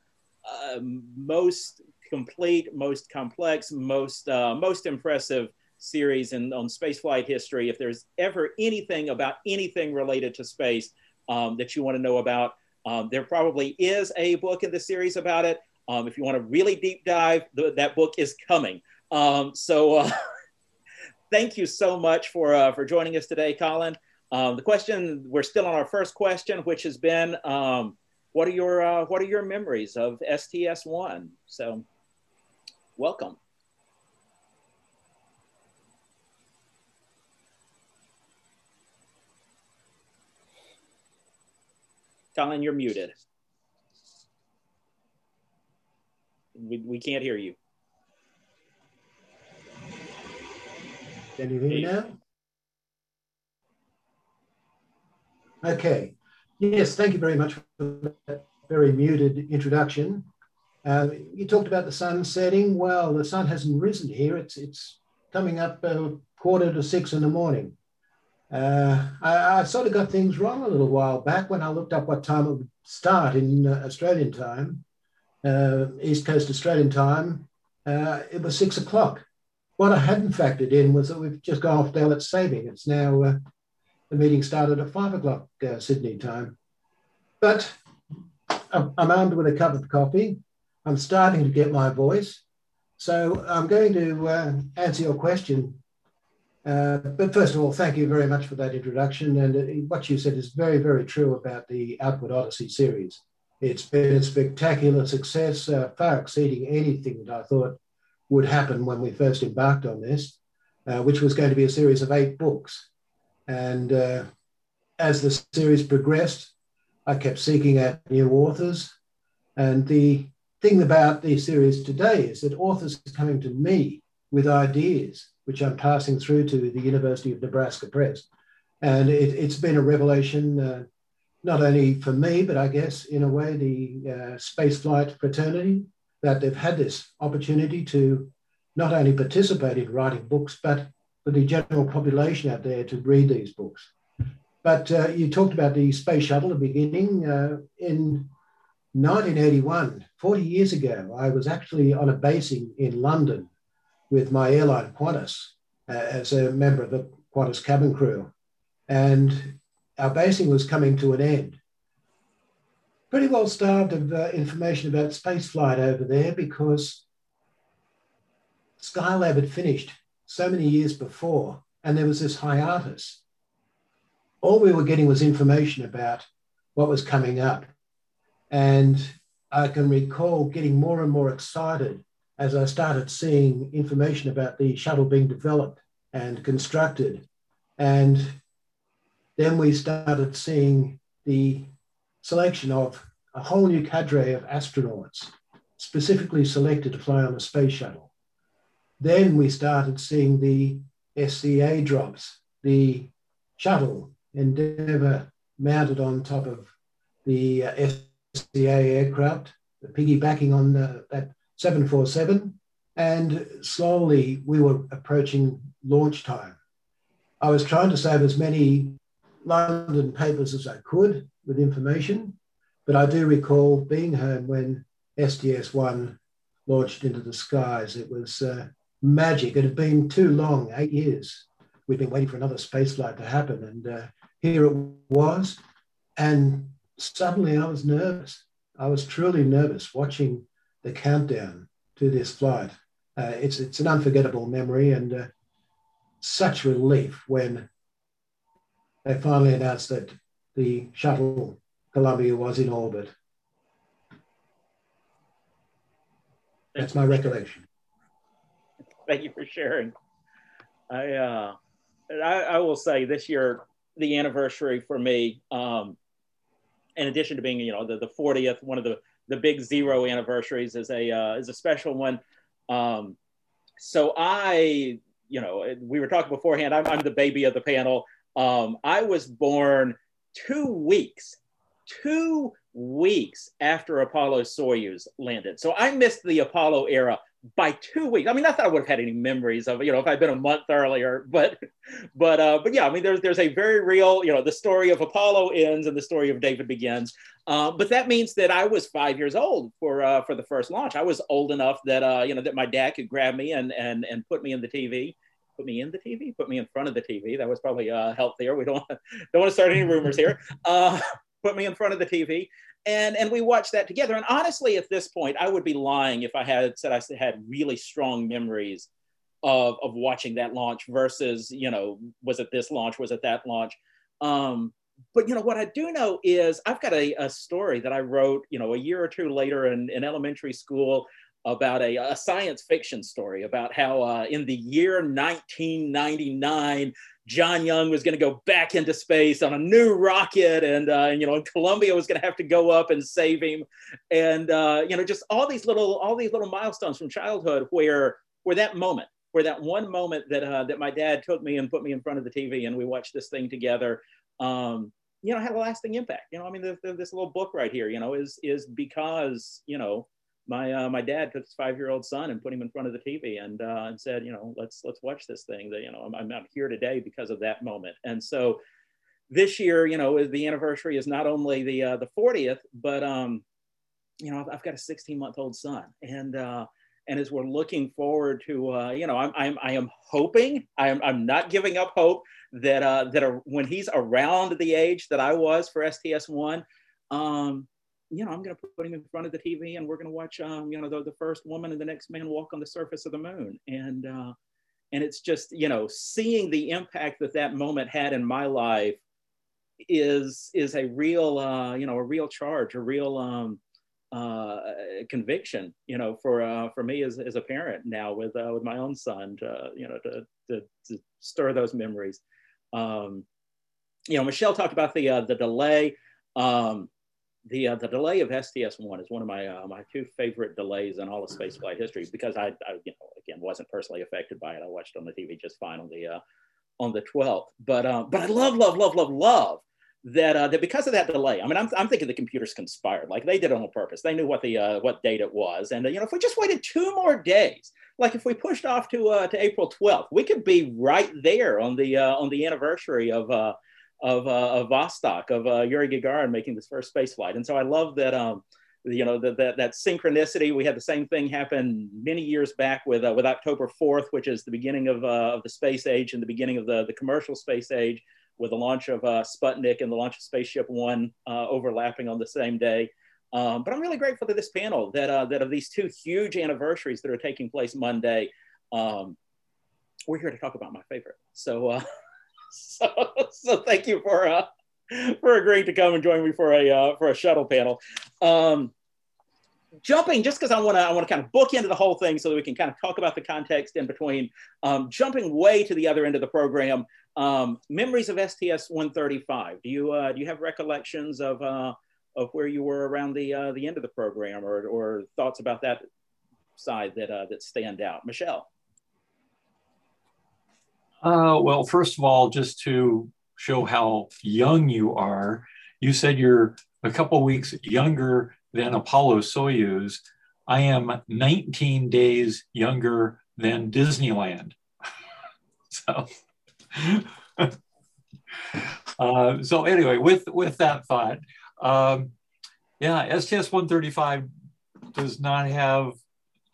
uh, most complete, most complex, most uh, most impressive series in on spaceflight history. If there's ever anything about anything related to space um, that you want to know about, um, there probably is a book in the series about it. Um, if you want to really deep dive, that book is coming. Um, so uh, thank you so much for, uh, for joining us today, Colin. Um, the question, we're still on our first question, which has been, um, what are your, uh, what are your memories of STS-1? So welcome. Colin, you're muted. We, we can't hear you. Can you hear me now? Okay. Yes, thank you very much for that very muted introduction. Uh, you talked about the sun setting. Well, the sun hasn't risen here. It's it's coming up uh, quarter to six in the morning. Uh, I, I, sort of got things wrong a little while back when I looked up what time it would start in uh, Australian time uh, East Coast Australian time, uh, it was six o'clock. What I hadn't factored in was that we've just gone off daylight saving. It's now, uh, the meeting started at five o'clock uh, Sydney time. But I'm armed with a cup of coffee. I'm starting to get my voice. So I'm going to uh, answer your question. Uh, but first of all, thank you very much for that introduction. And what you said is very, very true about the Outward Odyssey series. It's been a spectacular success, uh, far exceeding anything that I thought would happen when we first embarked on this, uh, which was going to be a series of eight books. And uh, as the series progressed, I kept seeking out new authors. And the thing about the series today is that authors are coming to me with ideas, which I'm passing through to the University of Nebraska Press. And it, has been a revelation uh, not only for me, but I guess in a way the uh, spaceflight fraternity, that they've had this opportunity to not only participate in writing books, but for the general population out there to read these books. But uh, you talked about the space shuttle at the beginning. Uh, in 1981, 40 years ago, I was actually on a basing in London with my airline Qantas uh, as a member of the Qantas cabin crew. And our basing was coming to an end. Pretty well starved of uh, information about spaceflight over there because Skylab had finished so many years before, and there was this hiatus. All we were getting was information about what was coming up. And I can recall getting more and more excited as I started seeing information about the shuttle being developed and constructed. And then we started seeing the selection of a whole new cadre of astronauts specifically selected to fly on a space shuttle. Then we started seeing the SCA drops, the shuttle Endeavour mounted on top of the uh, SCA aircraft, the piggybacking on the, that 747. And slowly we were approaching launch time. I was trying to save as many London papers as I could with information, but I do recall being home when STS-1 launched into the skies. It was uh, magic. It had been too long, eight years. We'd been waiting for another space flight to happen, and uh, here it was. And suddenly I was nervous. I was truly nervous watching the countdown to this flight. Uh, it's, it's an unforgettable memory and uh, such relief when they finally announced that the shuttle Columbia was in orbit. That's my recollection. Thank you for sharing. I, uh, I, I will say this year the anniversary for me, um, in addition to being you know the, the 40th, one of the the big zero anniversaries is a uh, is a special one. Um, so I, you know, we were talking beforehand. I'm, I'm the baby of the panel. Um, I was born two weeks, two weeks after Apollo Soyuz landed. So I missed the Apollo era by two weeks. I mean, not that I would have had any memories of, you know, if I'd been a month earlier, but, but, uh, but yeah, I mean, there's, there's a very real, you know, the story of Apollo ends and the story of David begins. Uh, but that means that I was five years old for, uh, for the first launch. I was old enough that, uh, you know, that my dad could grab me and, and, and put me in the TV put me in the TV, put me in front of the TV. That was probably uh, healthier. We don't don't want to start any rumors here. Uh, put me in front of the TV, and and we watched that together. And honestly, at this point, I would be lying if I had said I had really strong memories of of watching that launch versus you know was it this launch, was it that launch. Um, but you know what I do know is I've got a, a story that I wrote you know a year or two later in, in elementary school about a, a science fiction story about how uh, in the year 1999 John Young was going to go back into space on a new rocket, and, uh, and you know, Columbia was going to have to go up and save him, and uh, you know, just all these little all these little milestones from childhood where where that moment, where that one moment that uh, that my dad took me and put me in front of the TV, and we watched this thing together. Um, you know, had a lasting impact. You know, I mean, the, the, this little book right here, you know, is is because you know my uh, my dad took his five year old son and put him in front of the TV and uh, and said, you know, let's let's watch this thing. That you know, I'm, I'm here today because of that moment. And so this year, you know, the anniversary is not only the uh, the 40th, but um, you know, I've, got a 16 month old son, and uh, and as we're looking forward to, uh, you know, I'm, I'm I am hoping I'm I'm not giving up hope that uh, that when he's around the age that I was for STS one. Um, you know, I'm going to put him in front of the TV and we're going to watch, um, you know, the, the first woman and the next man walk on the surface of the moon. And, uh, and it's just, you know, seeing the impact that that moment had in my life is, is a real, uh, you know, a real charge, a real, um, uh, conviction, you know, for, uh, for me as, as a parent now with, uh, with my own son to, you know, to, to, to stir those memories. Um, you know, Michelle talked about the, uh, the delay. Um, the uh, the delay of STS-1 is one of my uh, my two favorite delays in all of spaceflight history because I, I, you know again wasn't personally affected by it. I watched on the TV just fine on the uh, on the 12th. But uh, but I love love love love love that uh, that because of that delay. I mean, I'm, I'm thinking the computers conspired. Like they did it on purpose. They knew what the uh, what date it was, and uh, you know if we just waited two more days, like if we pushed off to uh, to April 12th, we could be right there on the uh, on the anniversary of. Uh, of, uh, of Vostok, of uh, Yuri Gagarin making this first space flight. And so I love that, um, you know, that, that, that synchronicity. We had the same thing happen many years back with, uh, with October 4th, which is the beginning of, uh, of the space age and the beginning of the, the commercial space age with the launch of uh, Sputnik and the launch of Spaceship One uh, overlapping on the same day. Um, but I'm really grateful to this panel that, that of these two huge anniversaries that are taking place Monday, um, we're here to talk about my favorite. So, so, so thank you for uh, for agreeing to come and join me for a uh, for a shuttle panel. Um, jumping just because I want to I want to kind of book into the whole thing so that we can kind of talk about the context in between. Um, jumping way to the other end of the program, um, memories of STS 135. Do you uh, do you have recollections of uh, of where you were around the uh, the end of the program, or or thoughts about that side that uh, that stand out, Michelle? Uh, well, first of all, just to show how young you are, you said you're a couple weeks younger than Apollo Soyuz. I am 19 days younger than Disneyland. so, uh, so anyway, with with that thought, um, yeah, STS 135 does not have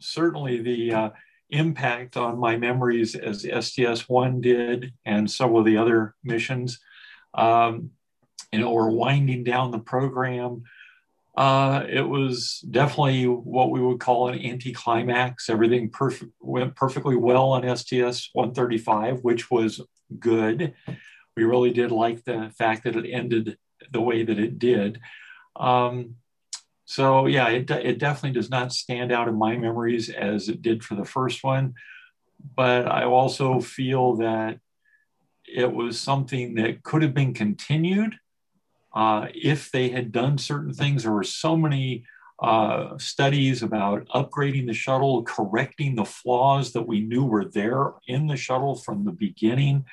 certainly the uh, impact on my memories as STS-1 did and several of the other missions. Um, you know, we're winding down the program. Uh, it was definitely what we would call an anticlimax. Everything perfect went perfectly well on STS-135, which was good. We really did like the fact that it ended the way that it did. Um, so yeah, it, it definitely does not stand out in my memories as it did for the first one. but I also feel that it was something that could have been continued uh, if they had done certain things. There were so many uh, studies about upgrading the shuttle, correcting the flaws that we knew were there in the shuttle from the beginning.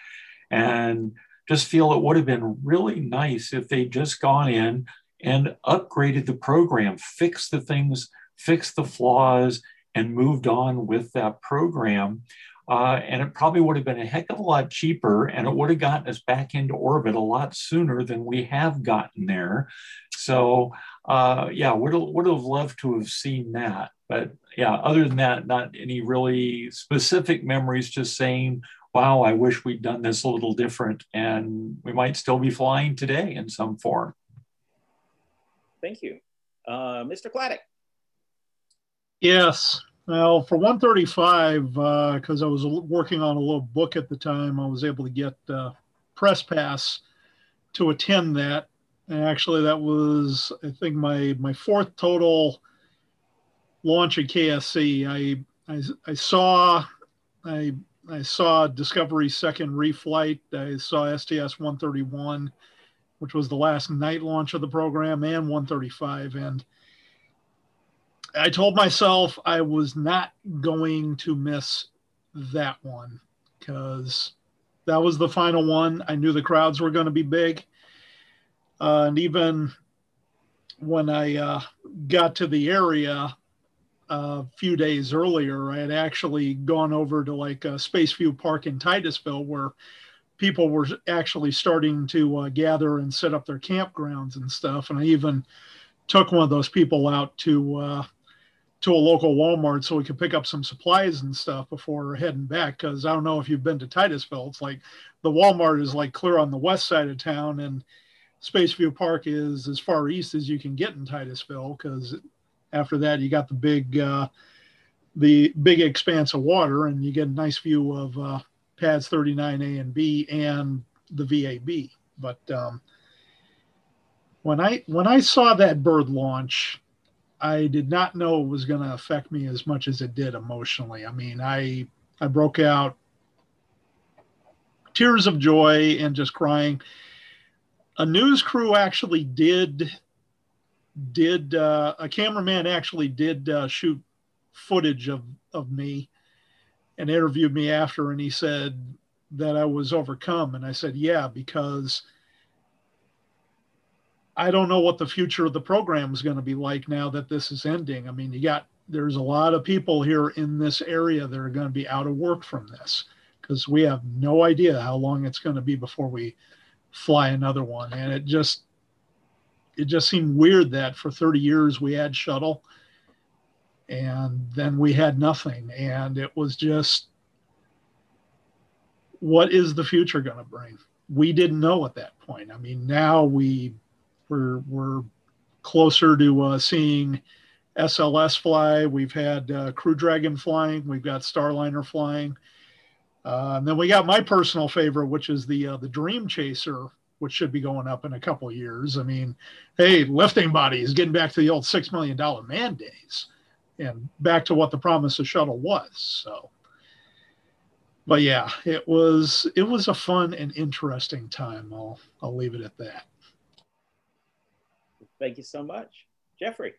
And just feel it would have been really nice if they'd just gone in and upgraded the program, fixed the things, fixed the flaws, and moved on with that program. Uh, and it probably would have been a heck of a lot cheaper and it would have gotten us back into orbit a lot sooner than we have gotten there. So, uh, yeah, would have, would have loved to have seen that. But yeah, other than that, not any really specific memories, just saying, wow, I wish we'd done this a little different and we might still be flying today in some form. Thank you. Uh, Mr. Chladek. Yes. Well, for 135, because uh, I was working on a little book at the time, I was able to get uh, press pass to attend that. And actually, that was I think my my fourth total launch at KSC. I I, I saw I I saw Discovery's second reflight. I saw STS 131, which was the last night launch of the program, and 135. And I told myself I was not going to miss that one because that was the final one. I knew the crowds were going to be big. Uh, and even when I uh, got to the area a few days earlier, I had actually gone over to like a Spaceview Park in Titusville where people were actually starting to uh, gather and set up their campgrounds and stuff. And I even took one of those people out to uh, to a local Walmart so we could pick up some supplies and stuff before heading back. Because I don't know if you've been to Titusville. It's like the Walmart is like clear on the west side of town, and Spaceview Park is as far east as you can get in Titusville. Because after that, you got the big uh, the big expanse of water, and you get a nice view of uh, pads 39A and B and the VAB. But um, when I when I saw that bird launch I did not know it was going to affect me as much as it did emotionally. I mean, I I broke out tears of joy and just crying. A news crew actually did did uh, a cameraman actually did uh, shoot footage of of me and interviewed me after, and he said that I was overcome, and I said, yeah, because I don't know what the future of the program is going to be like now that this is ending. I mean, you got there's a lot of people here in this area that are going to be out of work from this because we have no idea how long it's going to be before we fly another one. And it just it just seemed weird that for 30 years we had shuttle and then we had nothing and it was just what is the future going to bring? We didn't know at that point. I mean, now we we're we're closer to uh, seeing SLS fly. We've had uh, Crew Dragon flying. We've got Starliner flying. Uh, and then we got my personal favorite, which is the uh, the Dream Chaser, which should be going up in a couple years. I mean, hey, lifting bodies, getting back to the old six million dollar man days, and back to what the promise of shuttle was. So, but yeah, it was it was a fun and interesting time. I'll I'll leave it at that. Thank you so much. Geoffrey.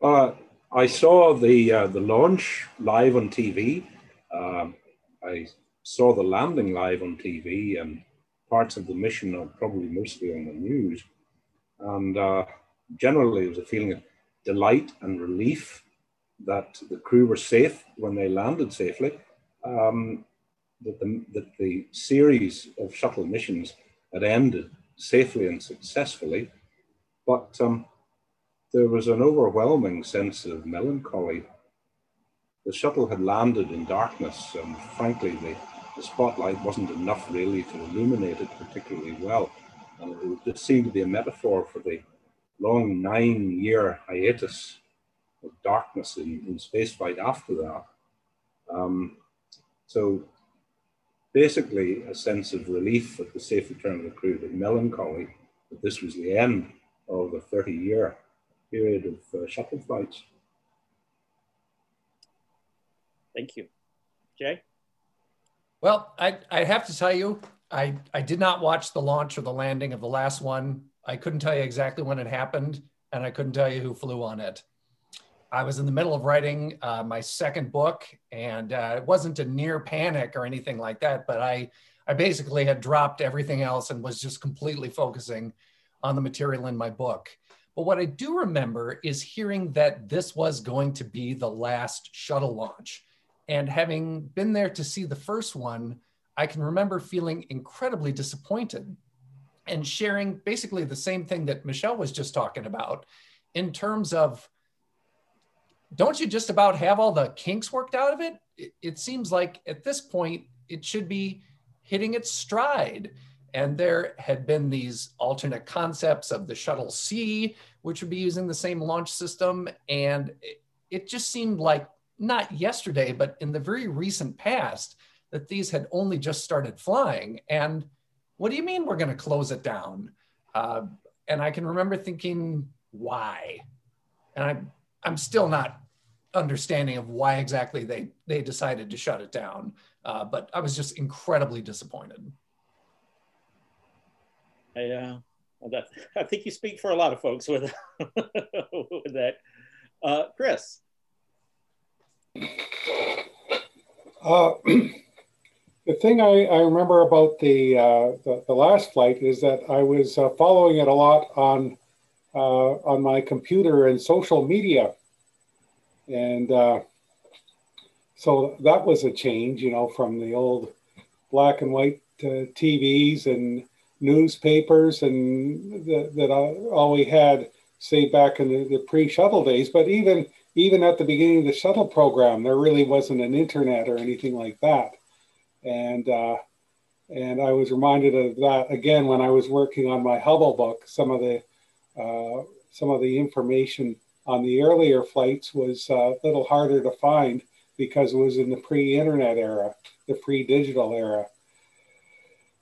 Uh, I saw the uh, the launch live on TV. Um, I saw the landing live on TV and parts of the mission are probably mostly on the news. And uh, generally, it was a feeling of delight and relief that the crew were safe when they landed safely. Um, that the, that the series of shuttle missions had ended safely and successfully, but um, there was an overwhelming sense of melancholy. The shuttle had landed in darkness, and frankly, the, the spotlight wasn't enough really to illuminate it particularly well. And it seemed to be a metaphor for the long nine year hiatus of darkness in, in spaceflight after that. Um, so basically a sense of relief at the safe return of the crew, but melancholy that this was the end of a 30 year period of uh, shuttle flights. Thank you. Jay? Well, I, I have to tell you, I, I did not watch the launch or the landing of the last one. I couldn't tell you exactly when it happened, and I couldn't tell you who flew on it. I was in the middle of writing uh, my second book, and uh, it wasn't a near panic or anything like that, but I, I basically had dropped everything else and was just completely focusing on the material in my book. But what I do remember is hearing that this was going to be the last shuttle launch. And having been there to see the first one, I can remember feeling incredibly disappointed and sharing basically the same thing that Michelle was just talking about in terms of don't you just about have all the kinks worked out of it? It, it seems like at this point it should be hitting its stride. And there had been these alternate concepts of the Shuttle C, which would be using the same launch system. And it, it just seemed like not yesterday, but in the very recent past, that these had only just started flying. And what do you mean we're going to close it down? Uh, and I can remember thinking, why? And I'm, I'm still not understanding of why exactly they, they decided to shut it down. Uh, but I was just incredibly disappointed. I, uh, that, I think you speak for a lot of folks with, with that. Uh, Chris. The thing I, I remember about the, uh, the, the last flight is that I was uh, following it a lot on uh, on my computer and social media, and uh, so that was a change, you know, from the old black and white uh, TVs and newspapers and the, that all we had, say back in the, the pre-shuttle days. But even even at the beginning of the shuttle program, there really wasn't an internet or anything like that. And uh, and I was reminded of that again when I was working on my Hubble book. Some of the uh, some of the information on the earlier flights was uh, a little harder to find because it was in the pre-internet era, the pre-digital era.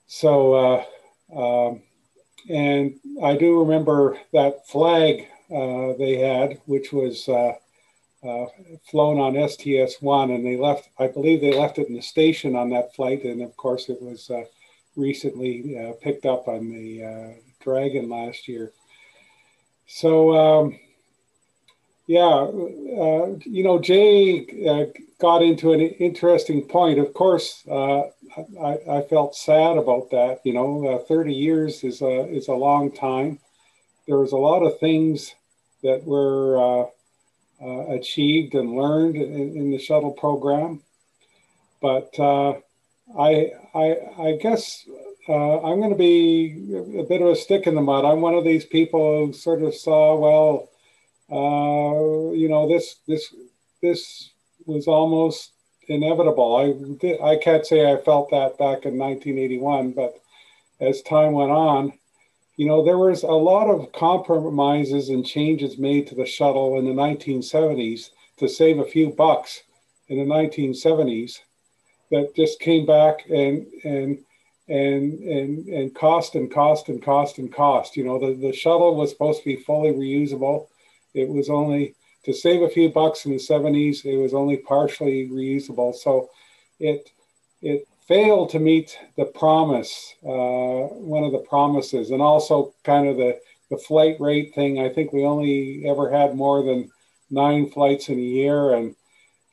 So, uh, um, and I do remember that flag uh, they had, which was uh, flown on STS-1, and they left. I believe they left it in the station on that flight, and of course it was uh, recently uh, picked up on the uh, Dragon last year. So. Um, yeah, uh, you know, Jay uh, got into an interesting point. Of course, I, I, felt sad about that. You know, uh, 30 years is a, is a long time. There was a lot of things that were uh, uh, achieved and learned in, in, the shuttle program. But I, I, I guess I'm going to be a bit of a stick in the mud. I'm one of these people who sort of saw, well, uh, you know, this this this was almost inevitable. I I can't say I felt that back in 1981, but as time went on, you know, there was a lot of compromises and changes made to the shuttle in the 1970s to save a few bucks in the 1970s that just came back and and and and and cost and cost and cost and cost. You know, the, the shuttle was supposed to be fully reusable. It was only to save a few bucks in the 70s. It was only partially reusable, so it it failed to meet the promise, uh, one of the promises, and also kind of the the flight rate thing. I think we only ever had more than nine flights in a year, and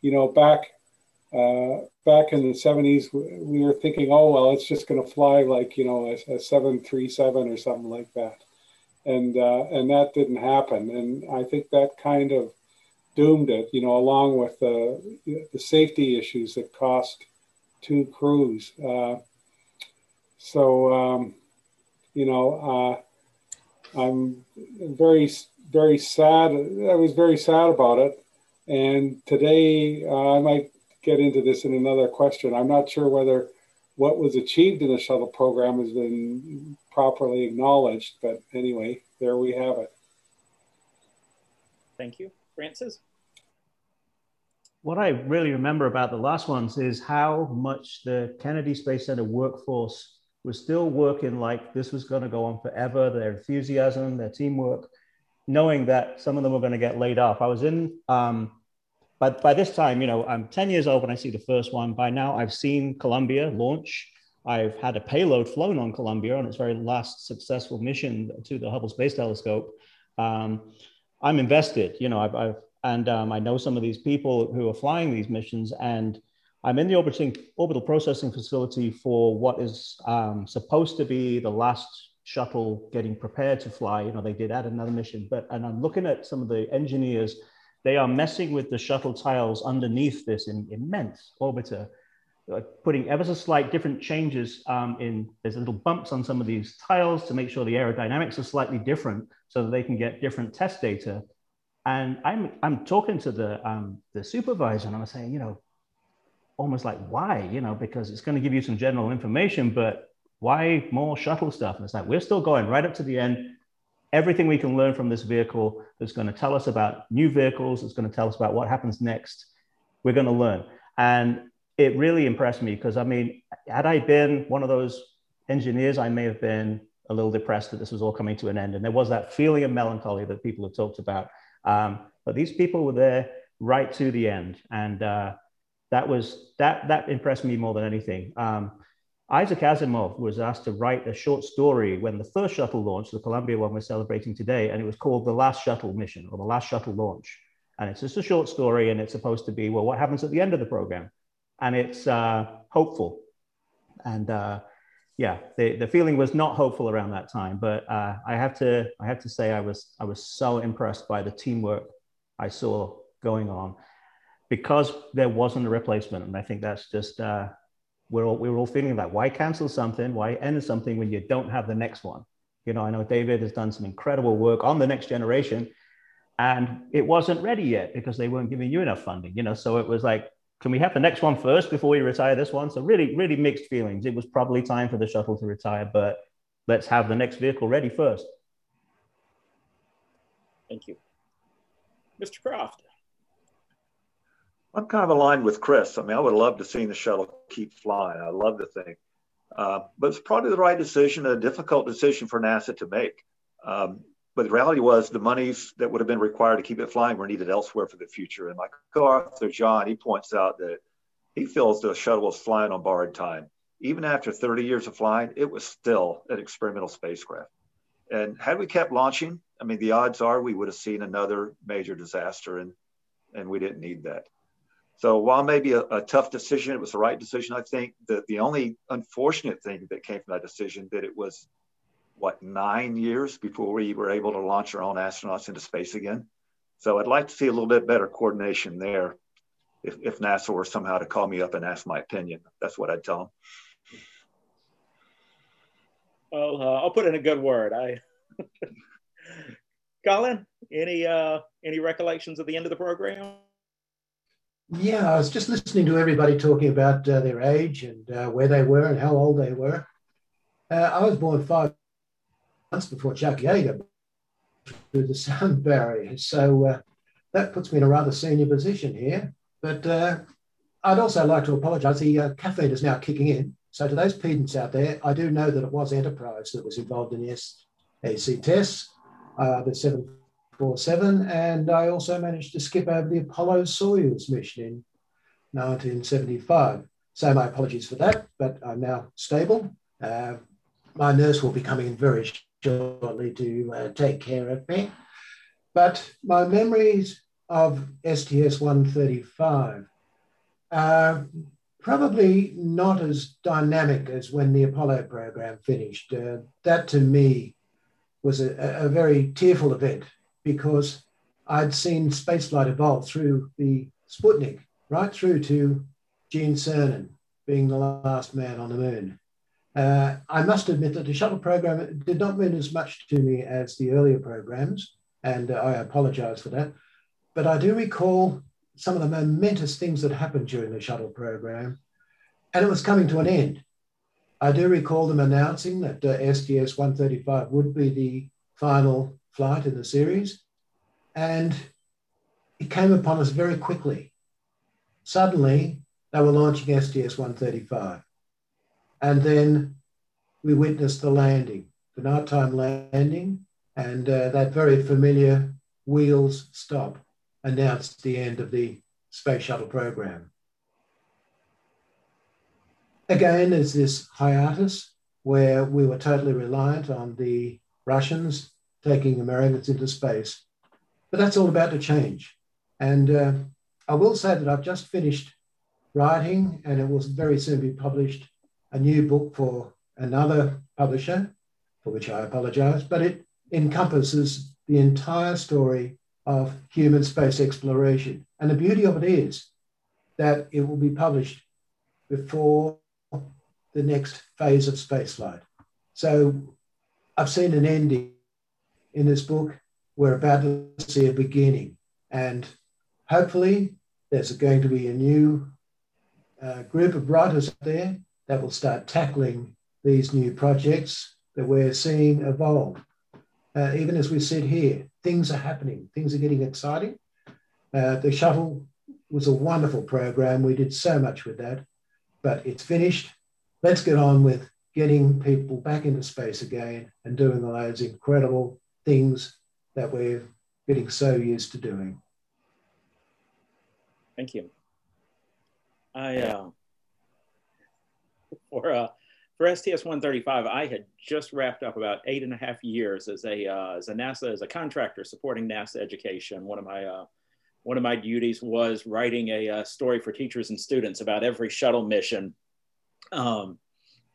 you know back uh, back in the 70s we were thinking oh well it's just going to fly like you know a, a 737 or something like that and uh, and that didn't happen. And I think that kind of doomed it, you know, along with the the safety issues that cost two crews. Uh, so um, you know, uh, I'm very very sad. I was very sad about it. And today uh, I might get into this in another question. I'm not sure whether what was achieved in the shuttle program has been properly acknowledged. But anyway, there we have it. Thank you. Francis? What I really remember about the last ones is how much the Kennedy Space Center workforce was still working like this was going to go on forever, their enthusiasm, their teamwork, knowing that some of them were going to get laid off. I was in um, but by this time, you know, I'm 10 years old when I see the first one. By now, I've seen Columbia launch. I've had a payload flown on Columbia on its very last successful mission to the Hubble Space Telescope. Um, I'm invested, you know, I've, I've and um, I know some of these people who are flying these missions, and I'm in the orbiting, orbital processing facility for what is um, supposed to be the last shuttle getting prepared to fly. You know, they did add another mission, but and I'm looking at some of the engineers. They are messing with the shuttle tiles underneath this in, immense orbiter, like putting ever so slight different changes um, in. There's little bumps on some of these tiles to make sure the aerodynamics are slightly different, so that they can get different test data. And I'm I'm talking to the um, the supervisor, and I'm saying, you know, almost like why, you know, because it's going to give you some general information, but why more shuttle stuff? And it's like, we're still going right up to the end. Everything we can learn from this vehicle is going to tell us about new vehicles. It's going to tell us about what happens next. We're going to learn. And it really impressed me because, I mean, had I been one of those engineers, I may have been a little depressed that this was all coming to an end. And there was that feeling of melancholy that people have talked about. Um, but these people were there right to the end. And uh, that was, that, that impressed me more than anything. Um, Isaac Asimov was asked to write a short story when the first shuttle launched, the Columbia one we're celebrating today, and it was called The Last Shuttle Mission or The Last Shuttle Launch. And it's just a short story, and it's supposed to be, well, what happens at the end of the program? And it's uh, hopeful. And uh, yeah, the, the feeling was not hopeful around that time, but uh, I have to I have to say I was I was so impressed by the teamwork I saw going on because there wasn't a replacement, and I think that's just uh, we're all, we were all feeling that. Why cancel something? Why end something when you don't have the next one? You know, I know David has done some incredible work on the next generation, and it wasn't ready yet because they weren't giving you enough funding. You know, so it was like, can we have the next one first before we retire this one? So really, really mixed feelings. It was probably time for the shuttle to retire, but let's have the next vehicle ready first. Thank you, Mr. Croft. I'm kind of aligned with Chris. I mean, I would love to see the shuttle keep flying. I love the thing. Uh, but it's probably the right decision, a difficult decision for NASA to make. Um, but the reality was the monies that would have been required to keep it flying were needed elsewhere for the future. And my co-author, John, he points out that he feels the shuttle was flying on borrowed time. Even after 30 years of flying, it was still an experimental spacecraft. And had we kept launching, I mean, the odds are we would have seen another major disaster, and, and we didn't need that. So while maybe a, a, tough decision, it was the right decision. I think that the only unfortunate thing that came from that decision that it was what nine years before we were able to launch our own astronauts into space again. So I'd like to see a little bit better coordination there. If, if NASA were somehow to call me up and ask my opinion, that's what I'd tell them. Well, uh, I'll put in a good word. I, Colin, any uh, any recollections at the end of the program? Yeah, I was just listening to everybody talking about uh, their age and uh, where they were and how old they were. Uh, I was born five months before Chuck Yeager through the sound barrier, so uh, that puts me in a rather senior position here. But uh, I'd also like to apologise. The uh, caffeine is now kicking in. So to those pedants out there, I do know that it was Enterprise that was involved in the SAC tests, the seven 47, and I also managed to skip over the Apollo Soyuz mission in 1975. So my apologies for that, but I'm now stable. Uh, my nurse will be coming in very shortly to uh, take care of me. But my memories of STS 135 are probably not as dynamic as when the Apollo program finished. Uh, that to me was a, a very tearful event because I'd seen spaceflight evolve through the Sputnik, right through to Gene Cernan being the last man on the moon. Uh, I must admit that the shuttle program did not mean as much to me as the earlier programs, and uh, I apologize for that. But I do recall some of the momentous things that happened during the shuttle program, and it was coming to an end. I do recall them announcing that uh, STS 135 would be the final flight in the series. And it came upon us very quickly. Suddenly, they were launching STS 135. And then we witnessed the landing, the nighttime landing, and uh, that very familiar wheels stop announced the end of the space shuttle program. Again, there's this hiatus where we were totally reliant on the Russians taking Americans into space. But that's all about to change. And uh, I will say that I've just finished writing, and it will very soon be published, a new book for another publisher, for which I apologize, but it encompasses the entire story of human space exploration. And the beauty of it is that it will be published before the next phase of spaceflight. So I've seen an ending in this book. We're about to see a beginning. And hopefully, there's going to be a new uh, group of writers there that will start tackling these new projects that we're seeing evolve. Uh, even as we sit here, things are happening, things are getting exciting. Uh, the shuttle was a wonderful program. We did so much with that, but it's finished. Let's get on with getting people back into space again and doing all those incredible things that we're getting so used to doing. Thank you. I uh, for uh, for STS 135, I had just wrapped up about eight and a half years as a uh, as a NASA as a contractor supporting NASA education. One of my uh, one of my duties was writing a, uh, story for teachers and students about every shuttle mission um,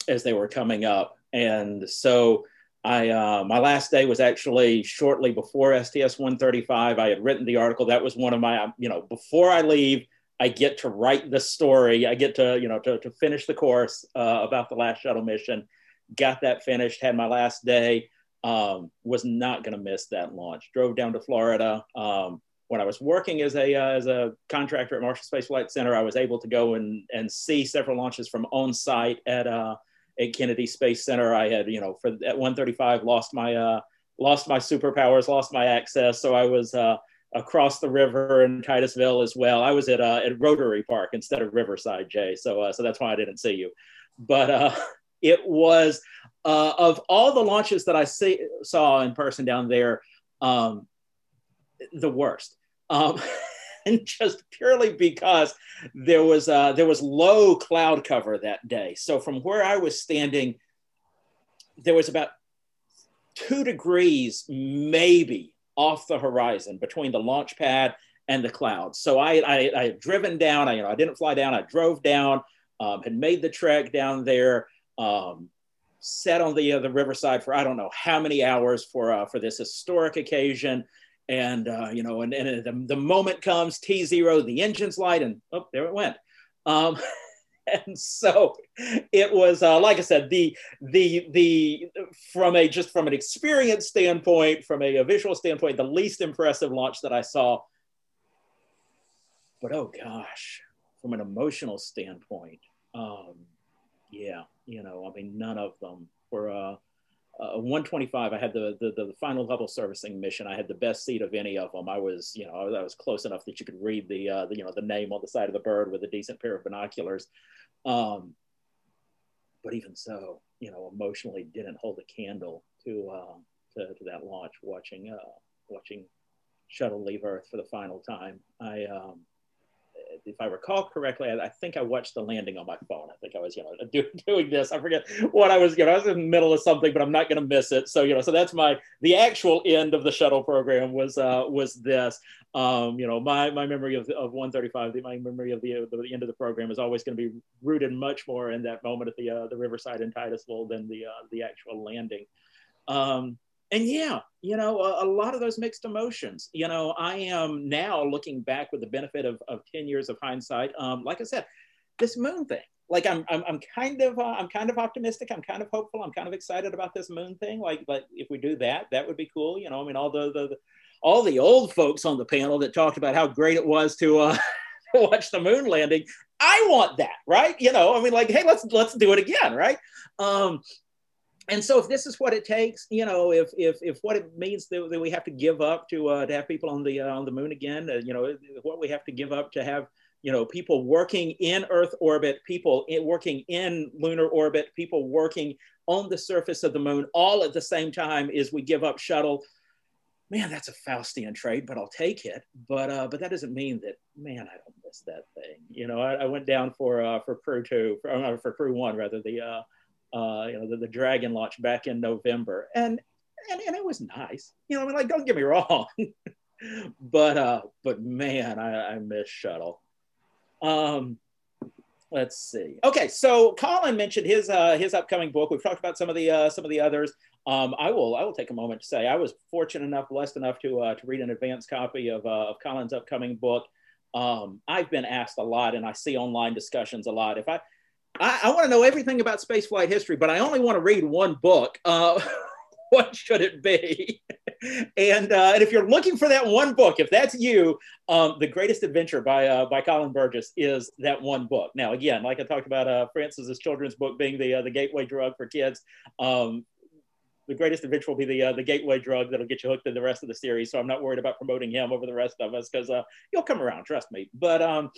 as they were coming up, and so. I, uh, my last day was actually shortly before STS 135. I had written the article. That was one of my, you know, before I leave, I get to write the story. I get to, you know, to, to finish the course uh, about the last shuttle mission. Got that finished, had my last day. Um, was not going to miss that launch. Drove down to Florida. Um, when I was working as a, uh, as a contractor at Marshall Space Flight Center, I was able to go and, and see several launches from on site at, uh, at Kennedy Space Center. I had, you know, for at 135, lost my, uh, lost my superpowers, lost my access. So I was, uh, across the river in Titusville as well. I was at uh, at Rotary Park instead of Riverside, Jay. So uh, so that's why I didn't see you. But uh, it was uh, of all the launches that I see, saw in person down there, um, the worst. Um, and just purely because there was uh, there was low cloud cover that day. So from where I was standing, there was about two degrees maybe off the horizon between the launch pad and the clouds. So I, I, I had driven down, I, you know, I didn't fly down, I drove down, um, had made the trek down there, um, sat on the, uh, the riverside for, I don't know how many hours for, uh, for this historic occasion. And, uh, you know, and, and the, the moment comes T0, the engine's light and oh, there it went. Um, and so it was uh, like i said the the the from a just from an experience standpoint from a, a, visual standpoint the least impressive launch that i saw. But oh gosh from an emotional standpoint um, yeah you know i mean none of them were uh, uh, 125 i had the, the, the final Hubble servicing mission. I had the best seat of any of them. I was you know i was close enough that you could read the, uh, the you know the name on the side of the bird with a decent pair of binoculars. Um, but even so you know emotionally didn't hold a candle to uh, to, to, that launch watching uh, watching shuttle leave earth for the final time. I um, if I recall correctly, I, I, think I watched the landing on my phone. I think I was, you know, do, doing this. I forget what I was, you know, I was in the middle of something, but I'm not going to miss it. So, you know, so that's my, the actual end of the shuttle program was, uh, was this, um, you know, my, my memory of, of 135, my memory of the, the, the end of the program is always going to be rooted much more in that moment at the, uh, the Riverside in Titusville than the, uh, the actual landing. Um, and yeah, you know, a, a, lot of those mixed emotions. You know, I am now looking back with the benefit of, of 10 years of hindsight. Um, like I said, this moon thing, like I'm, I'm, I'm kind of, uh, I'm kind of optimistic. I'm kind of hopeful. I'm kind of excited about this moon thing. Like, but if we do that, that would be cool. You know, I mean, all the, the, the all the old folks on the panel that talked about how great it was to, uh, watch the moon landing. I want that, right? You know, I mean, like, hey, let's let's do it again, right? Um, and so if this is what it takes, you know, if if if what it means that, that we have to give up to uh, to have people on the uh, on the moon again, uh, you know, what we have to give up to have you know people working in Earth orbit, people in, working in lunar orbit, people working on the surface of the moon, all at the same time, is we give up shuttle. man, that's a Faustian trade, but I'll take it. But uh, but that doesn't mean that, man, I don't miss that thing. You know, I, I went down for uh, for crew two, for, uh, for crew one rather, the uh, uh, you know the, the Dragon launch back in November, and and, and it was nice. You know, I mean, like don't get me wrong, but uh, but man, I, I miss shuttle. Um, let's see. Okay, so Colin mentioned his uh, his upcoming book. We've talked about some of the uh, some of the others. Um, I will I will take a moment to say I was fortunate enough, blessed enough to uh, to read an advanced copy of, uh, of Colin's upcoming book. Um, I've been asked a lot, and I see online discussions a lot. If I I, I want to know everything about spaceflight history, but I only want to read one book. Uh, what should it be? and uh, and if you're looking for that one book, if that's you, um, the Greatest Adventure by uh, by Colin Burgess is that one book. Now, again, like I talked about, uh, Francis's children's book being the uh, the gateway drug for kids. Um, the greatest adventure will be the uh, the gateway drug that'll get you hooked in the rest of the series. So I'm not worried about promoting him over the rest of us because uh, he'll come around, trust me. But um,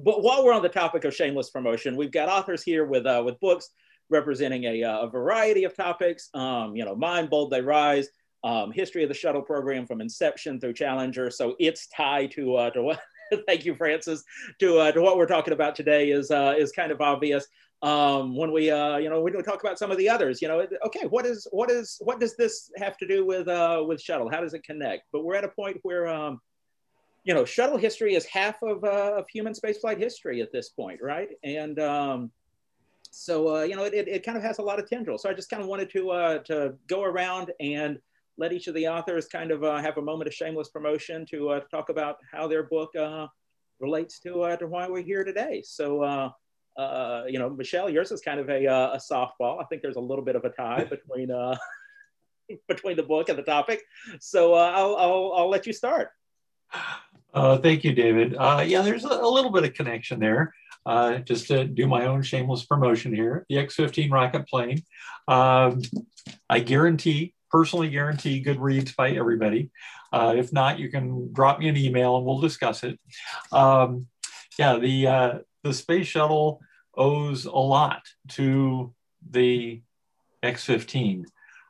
but while we're on the topic of shameless promotion, we've got authors here with uh, with books representing a, uh, a variety of topics. Um, you know, Mind Bold They Rise, um, history of the shuttle program from inception through Challenger. So its tie to uh, to what. thank you, Francis. To uh, to what we're talking about today is uh, is kind of obvious um, when we uh, you know we talk about some of the others you know okay what is what is what does this have to do with uh, with shuttle how does it connect but we're at a point where um, you know shuttle history is half of, uh, of human spaceflight history at this point right and um, so uh, you know it, it, it, kind of has a lot of tendrils so i just kind of wanted to uh, to go around and let each of the authors kind of uh, have a moment of shameless promotion to uh, talk about how their book uh, relates to, uh, to why we're here today so uh, uh, you know, Michelle, yours is kind of a, uh, a softball. I think there's a little bit of a tie between uh, between the book and the topic. So uh, I'll, I'll, I'll let you start. Uh, thank you, David. Uh, yeah, there's a, a, little bit of connection there. Uh, just to do my own shameless promotion here, the X-15 rocket plane. Um, I guarantee, personally guarantee, good reads by everybody. Uh, if not, you can drop me an email and we'll discuss it. Um, yeah, the uh, the space shuttle owes a lot to the X-15.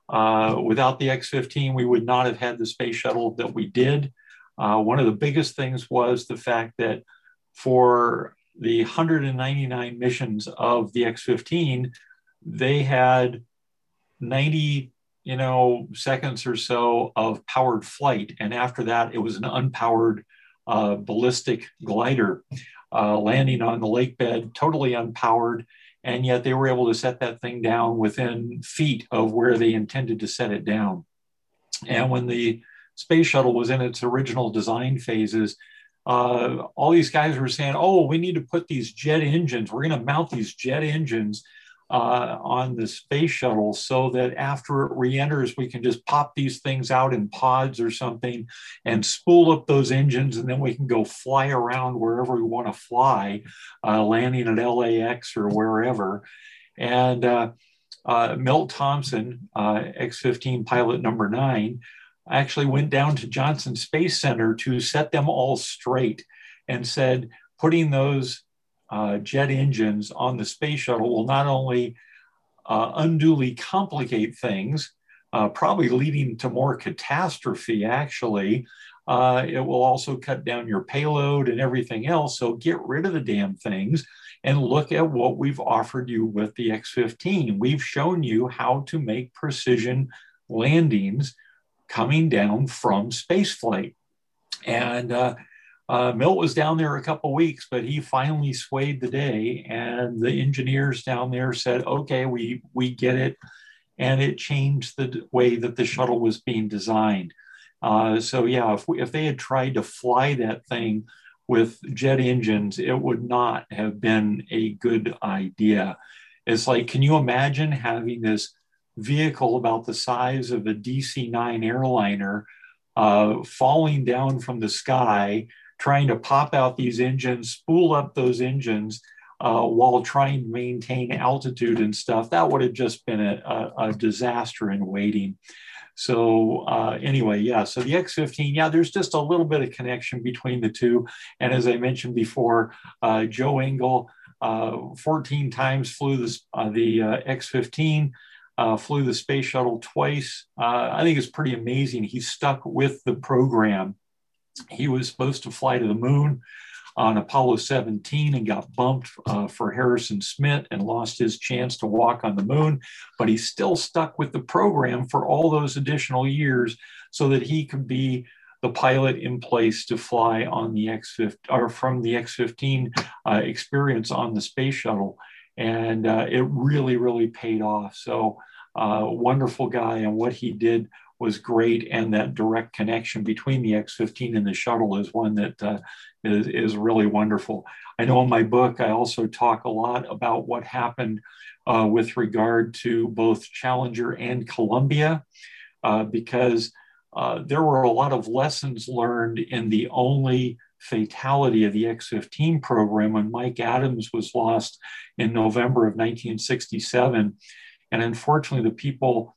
Uh, without the X-15, we would not have had the space shuttle that we did. Uh, one of the biggest things was the fact that for the 199 missions of the X-15, they had 90 you know seconds or so of powered flight and after that it was an unpowered uh, ballistic glider uh, landing on the lake bed, totally unpowered. And yet they were able to set that thing down within feet of where they intended to set it down. And when the space shuttle was in its original design phases, uh, all these guys were saying, oh, we need to put these jet engines, we're going to mount these jet engines uh, on the space shuttle so that after it re-enters, we can just pop these things out in pods or something and spool up those engines, and then we can go fly around wherever we want to fly, uh, landing at LAX or wherever. And uh, uh Milt Thompson, uh, X-15 pilot number nine, actually went down to Johnson Space Center to set them all straight and said, putting those uh, jet engines on the space shuttle will not only uh, unduly complicate things, uh, probably leading to more catastrophe, actually. Uh, it will also cut down your payload and everything else. So get rid of the damn things and look at what we've offered you with the X 15. We've shown you how to make precision landings coming down from spaceflight. And uh, uh, Milt was down there a couple weeks, but he finally swayed the day, and the engineers down there said, "Okay, we we get it," and it changed the way that the shuttle was being designed. Uh, so yeah, if we, if they had tried to fly that thing with jet engines, it would not have been a good idea. It's like, can you imagine having this vehicle about the size of a DC 9 airliner uh, falling down from the sky? trying to pop out these engines, spool up those engines uh, while trying to maintain altitude and stuff. That would have just been a, a, a disaster in waiting. So uh, anyway, yeah, so the X-15, yeah, there's just a little bit of connection between the two. And as I mentioned before, uh, Joe Engle uh, 14 times flew this, uh, the uh, X-15. Uh, flew the space shuttle twice. Uh, I think it's pretty amazing. He stuck with the program. He was supposed to fly to the moon on Apollo 17 and got bumped uh, for Harrison Schmitt and lost his chance to walk on the moon. But he still stuck with the program for all those additional years so that he could be the pilot in place to fly on the X-15 or from the X-15 uh, experience on the space shuttle. And uh, it really, really paid off. So uh, wonderful guy and what he did was great, and that direct connection between the X-15 and the shuttle is one that uh, is is, really wonderful. I know in my book I also talk a lot about what happened uh, with regard to both Challenger and Columbia, uh, because uh, there were a lot of lessons learned in the only fatality of the X-15 program when Mike Adams was lost in November of 1967. And unfortunately, the people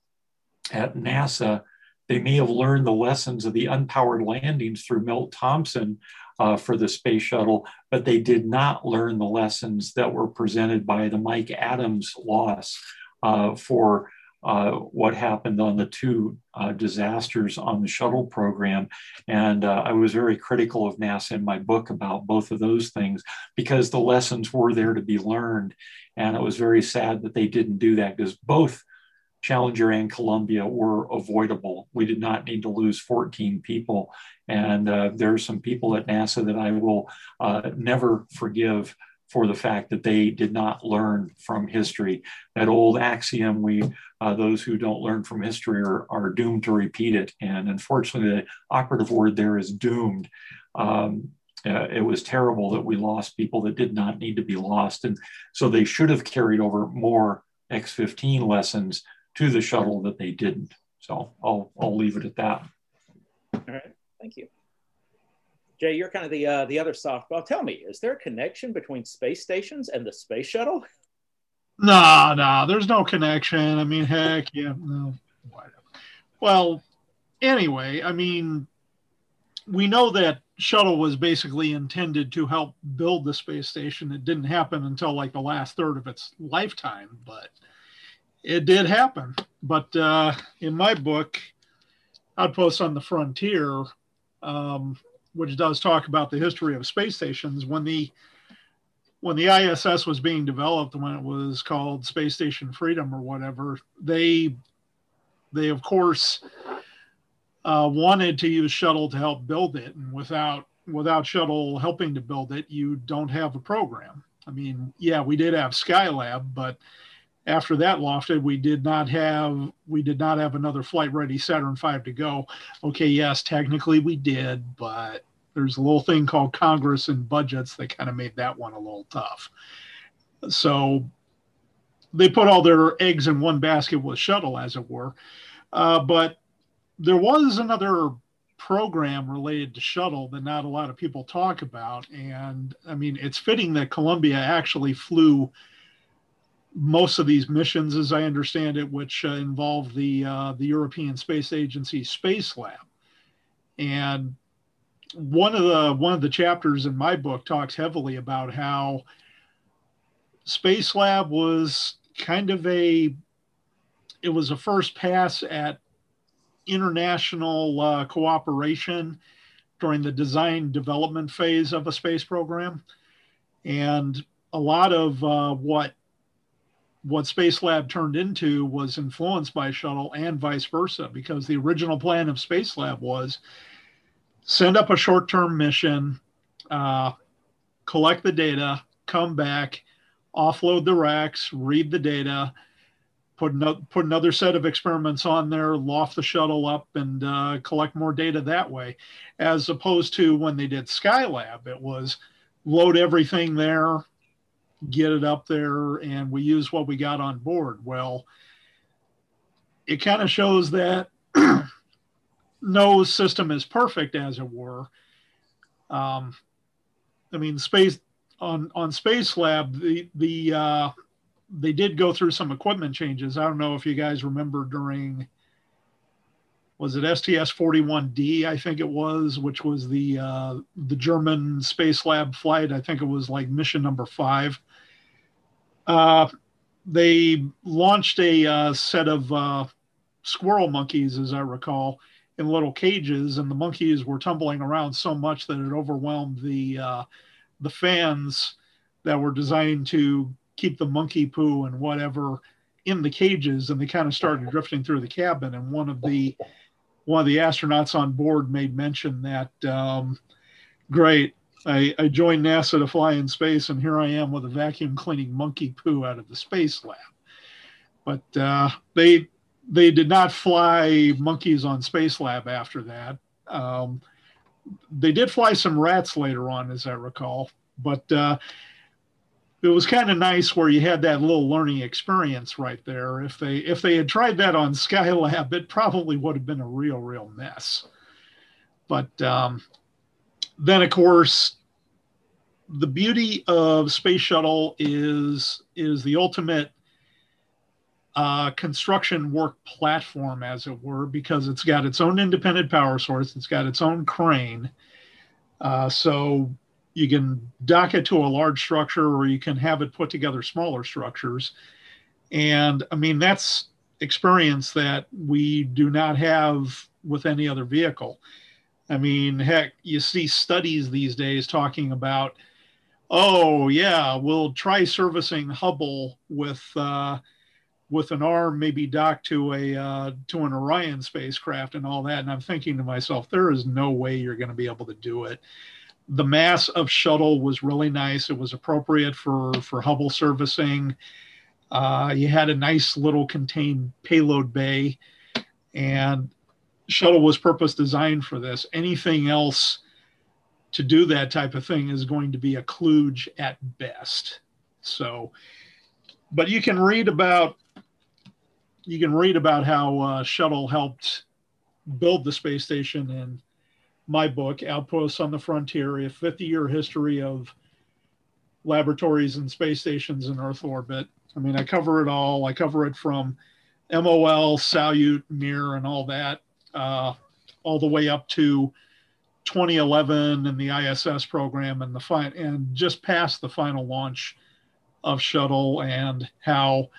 at NASA they may have learned the lessons of the unpowered landings through Milt Thompson uh, for the space shuttle, but they did not learn the lessons that were presented by the Mike Adams loss uh, for uh, what happened on the two uh, disasters on the shuttle program. And uh, I was very critical of NASA in my book about both of those things because the lessons were there to be learned. And it was very sad that they didn't do that because both Challenger and Columbia were avoidable. We did not need to lose 14 people. And uh, there are some people at NASA that I will uh, never forgive for the fact that they did not learn from history. That old axiom, we uh, those who don't learn from history are, are doomed to repeat it. And unfortunately, the operative word there is doomed. Um, uh, it was terrible that we lost people that did not need to be lost. And so they should have carried over more X15 lessons to the shuttle that they didn't. So I'll I'll leave it at that. All right, thank you. Jay, you're kind of the uh, the other softball. Tell me, is there a connection between space stations and the space shuttle? No, no, there's no connection. I mean, heck, yeah, no. Well, anyway, I mean, we know that shuttle was basically intended to help build the space station. It didn't happen until like the last third of its lifetime, but it did happen. But uh, in my book, Outposts on the Frontier, um, which does talk about the history of space stations, when the when the ISS was being developed, when it was called Space Station Freedom or whatever, they they of course uh, wanted to use shuttle to help build it, and without without shuttle helping to build it, you don't have a program. I mean, yeah, we did have Skylab, but after that lofted, we did not have we did not have another flight ready Saturn V to go. Okay, yes, technically we did, but there's a little thing called Congress and budgets that kind of made that one a little tough. So they put all their eggs in one basket with shuttle, as it were. Uh, but there was another program related to shuttle that not a lot of people talk about. And I mean, it's fitting that Columbia actually flew most of these missions, as I understand it, which uh, involve the uh, the European Space Agency Space Lab. And one of the one of the chapters in my book talks heavily about how Space Lab was kind of a it was a first pass at international uh, cooperation during the design development phase of a space program and a lot of uh, what what Space Lab turned into was influenced by shuttle and vice versa, because the original plan of Space Lab was send up a short term mission, uh, collect the data, come back, offload the racks, read the data, put, no, put another set of experiments on there, loft the shuttle up, and uh, collect more data that way. As opposed to when they did Skylab, it was load everything there, get it up there and we use what we got on board. Well, it kind of shows that no system is perfect, as it were. Um, I mean, space on on Space Lab, the the uh, they did go through some equipment changes. I don't know if you guys remember during was it STS 41D? I think it was, which was the uh, the German Space Lab flight. I think it was like mission number five. Uh, they launched a uh, set of uh, squirrel monkeys, as I recall, in little cages, and the monkeys were tumbling around so much that it overwhelmed the uh, the fans that were designed to keep the monkey poo and whatever in the cages, and they kind of started drifting through the cabin. And one of the one of the astronauts on board made mention that, um, great, I, I joined NASA to fly in space, and here I am with a vacuum cleaning monkey poo out of the space lab. But uh, they they did not fly monkeys on Space Lab after that. Um, they did fly some rats later on, as I recall, but uh, it was kind of nice where you had that little learning experience right there. If they if they had tried that on Skylab, it probably would have been a real real mess. But um, then, of course, the beauty of space shuttle is is the ultimate uh, construction work platform, as it were, because it's got its own independent power source, it's got its own crane. Uh, so you can dock it to a large structure or you can have it put together smaller structures. And I mean, that's experience that we do not have with any other vehicle. I mean, heck, you see studies these days talking about, oh, yeah, we'll try servicing Hubble with. Uh, with an arm maybe docked to a uh, to an Orion spacecraft and all that. And I'm thinking to myself, there is no way you're going to be able to do it. The mass of shuttle was really nice. It was appropriate for for Hubble servicing. Uh, you had a nice little contained payload bay, and shuttle was purpose designed for this. Anything else to do that type of thing is going to be a kludge at best. So, but you can read about you can read about how uh, shuttle helped build the space station in my book outposts on the frontier a 50 year history of laboratories and space stations in earth orbit i mean i cover it all i cover it from mol salyut mir and all that uh, all the way up to 2011 and the iss program and the fine and just past the final launch of shuttle and how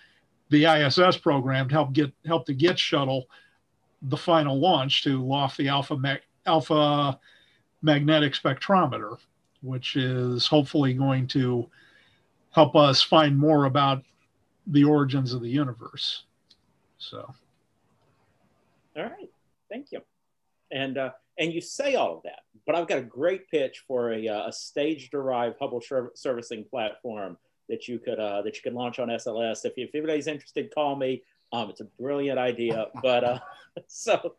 the ISS program helped get help to get shuttle the final launch to loft the alpha mag, alpha magnetic spectrometer, which is hopefully going to help us find more about the origins of the universe. So, all right, thank you. And uh, and you say all of that, but I've got a great pitch for a, uh, a stage-derived Hubble servicing platform that you could uh, that you could launch on SLS. If, if anybody's interested, call me. Um, it's a brilliant idea. But uh, so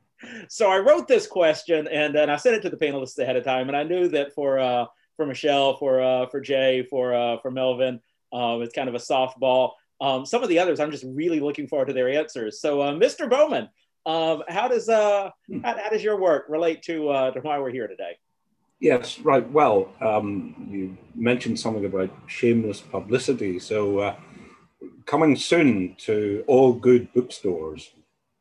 so I wrote this question and then I sent it to the panelists ahead of time. And I knew that for uh, for Michelle, for uh, for Jay, for uh, for Melvin, um, it's kind of a softball. Um, some of the others, I'm just really looking forward to their answers. So, uh, Mr. Bowman, um, how does uh, how, how, does your work relate to uh, to why we're here today? Yes, right. Well, um, you mentioned something about shameless publicity. So, uh, coming soon to all good bookstores,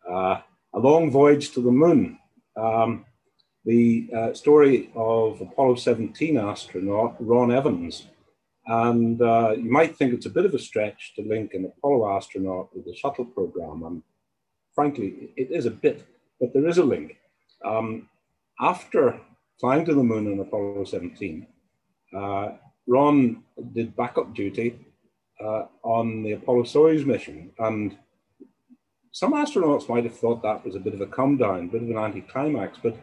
uh, A Long Voyage to the Moon, um, the uh, story of Apollo 17 astronaut Ron Evans. And uh, you might think it's a bit of a stretch to link an Apollo astronaut with the shuttle program. And frankly, it is a bit, but there is a link. Um, after flying to the moon on Apollo 17. Uh, Ron did backup duty uh, on the Apollo Soyuz mission. And some astronauts might have thought that was a bit of a come down, a bit of an anticlimax, but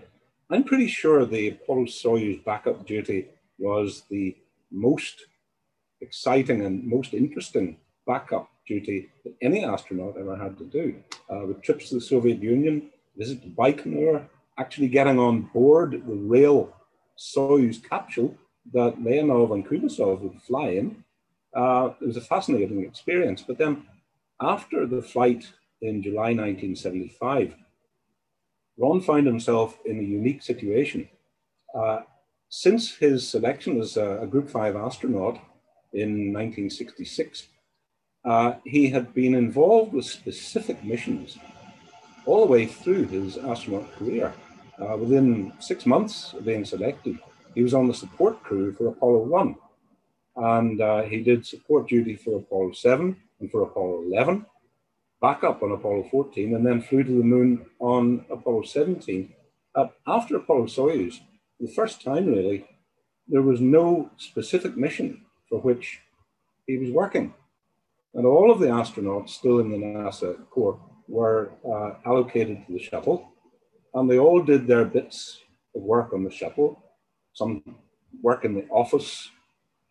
I'm pretty sure the Apollo Soyuz backup duty was the most exciting and most interesting backup duty that any astronaut ever had to do. Uh, with trips to the Soviet Union, visit to Baikonur, actually getting on board the real Soyuz capsule that Leonov and Kubasov would fly in. Uh, it was a fascinating experience. But then after the flight in July 1975, Ron found himself in a unique situation. Uh, since his selection as a, a, Group 5 astronaut in 1966, uh, he had been involved with specific missions all the way through his astronaut career. Uh, within six months of being selected, he was on the support crew for Apollo 1. And uh, he did support duty for Apollo 7, and for Apollo 11, back up on Apollo 14, and then flew to the moon on Apollo 17. Uh, after Apollo Soyuz, the first time really, there was no specific mission for which he was working. And all of the astronauts still in the NASA Corps were uh, allocated to the shuttle, and they all did their bits of work on the shuttle. Some work in the office,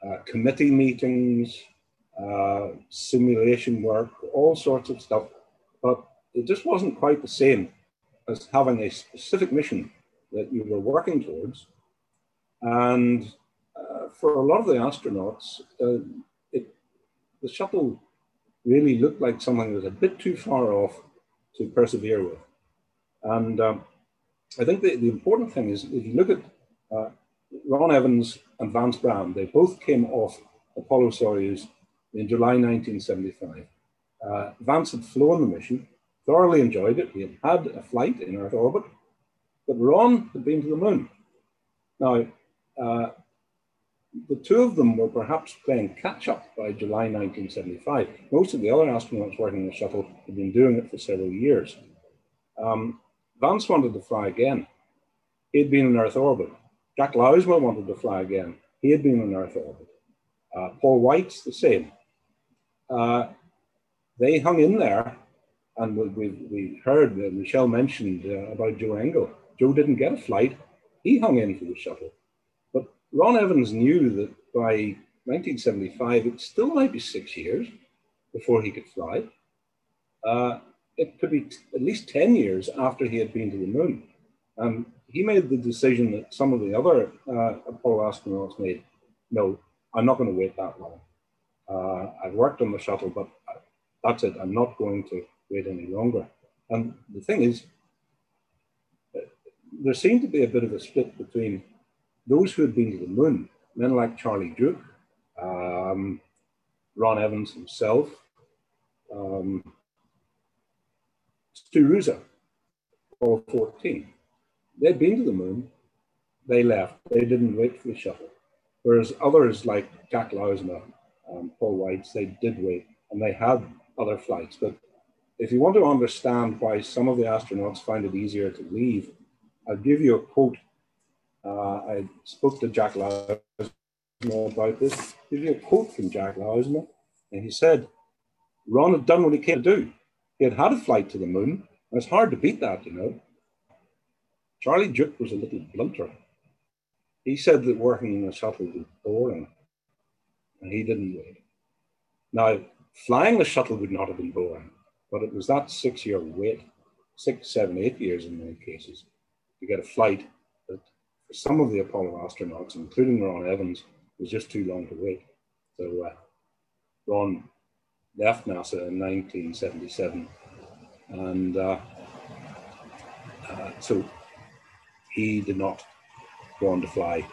uh, committee meetings, uh, simulation work, all sorts of stuff. But it just wasn't quite the same as having a specific mission that you were working towards. And uh, for a lot of the astronauts, uh, it, the shuttle really looked like something that was a bit too far off to persevere with. And um, I think the, the important thing is if you look at uh, Ron Evans and Vance Brand, they both came off Apollo Soyuz in July 1975. Uh, Vance had flown the mission, thoroughly enjoyed it. He had had a flight in Earth orbit, but Ron had been to the moon. Now, uh, the two of them were perhaps playing catch up by July 1975. Most of the other astronauts working on the shuttle had been doing it for several years. Um, Vance wanted to fly again. He'd been in Earth orbit. Jack Lousma wanted to fly again. He had been in Earth orbit. Uh, Paul Weitz the same. Uh, they hung in there, and we, we, we heard uh, Michelle mentioned uh, about Joe Engle. Joe didn't get a flight. He hung in for the shuttle. Ron Evans knew that by 1975, it still might be six years before he could fly. Uh, it could be at least 10 years after he had been to the moon. And he made the decision that some of the other uh, Apollo astronauts made. No, I'm not going to wait that long. Uh, I've worked on the shuttle, but that's it. I'm not going to wait any longer. And the thing is, uh, there seemed to be a bit of a split between those who had been to the moon, men like Charlie Duke, um, Ron Evans himself, um, Stu Roosa, all 14. They'd been to the moon, they left, they didn't wait for the shuttle. Whereas others like Jack Lousma, um, Paul Weitz, they did wait and they had other flights. But if you want to understand why some of the astronauts find it easier to leave, I'll give you a quote. Uh, I spoke to Jack Lousma about this. Give you a quote from Jack Lousma, and he said, Ron had done what he came to do. He had had a flight to the moon, and it's hard to beat that, you know. Charlie Duke was a little blunter. He said that working in a shuttle was boring, and he didn't wait. Now, flying the shuttle would not have been boring, but it was that six year wait, six, seven, eight years in many cases, to get a flight some of the Apollo astronauts, including Ron Evans, was just too long to wait. So uh, Ron left NASA in 1977, and uh, uh, so he did not go on to fly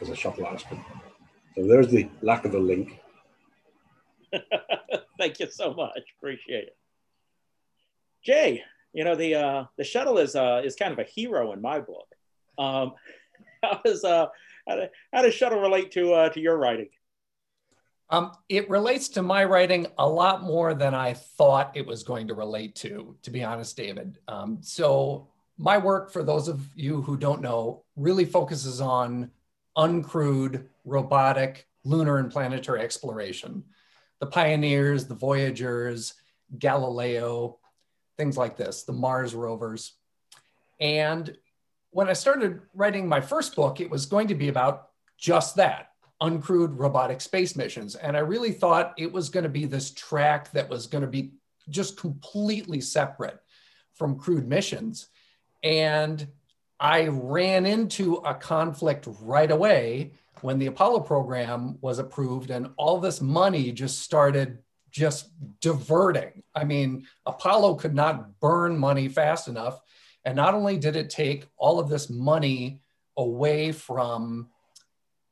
as a shuttle astronaut. So there's the lack of a link. Thank you so much. Appreciate it. Jay, you know the uh, the shuttle is uh, is kind of a hero in my book. Um, how does uh, how, how does shuttle relate to uh, to your writing? Um, it relates to my writing a lot more than I thought it was going to relate to, to be honest, David. Um, so my work, for those of you who don't know, really focuses on uncrewed, robotic, lunar and planetary exploration. The pioneers, the Voyagers, Galileo, things like this, the Mars rovers. And when I started writing my first book, it was going to be about just that uncrewed robotic space missions. And I really thought it was going to be this track that was going to be just completely separate from crewed missions. And I ran into a conflict right away when the Apollo program was approved and all this money just started just diverting. I mean, Apollo could not burn money fast enough. And not only did it take all of this money away from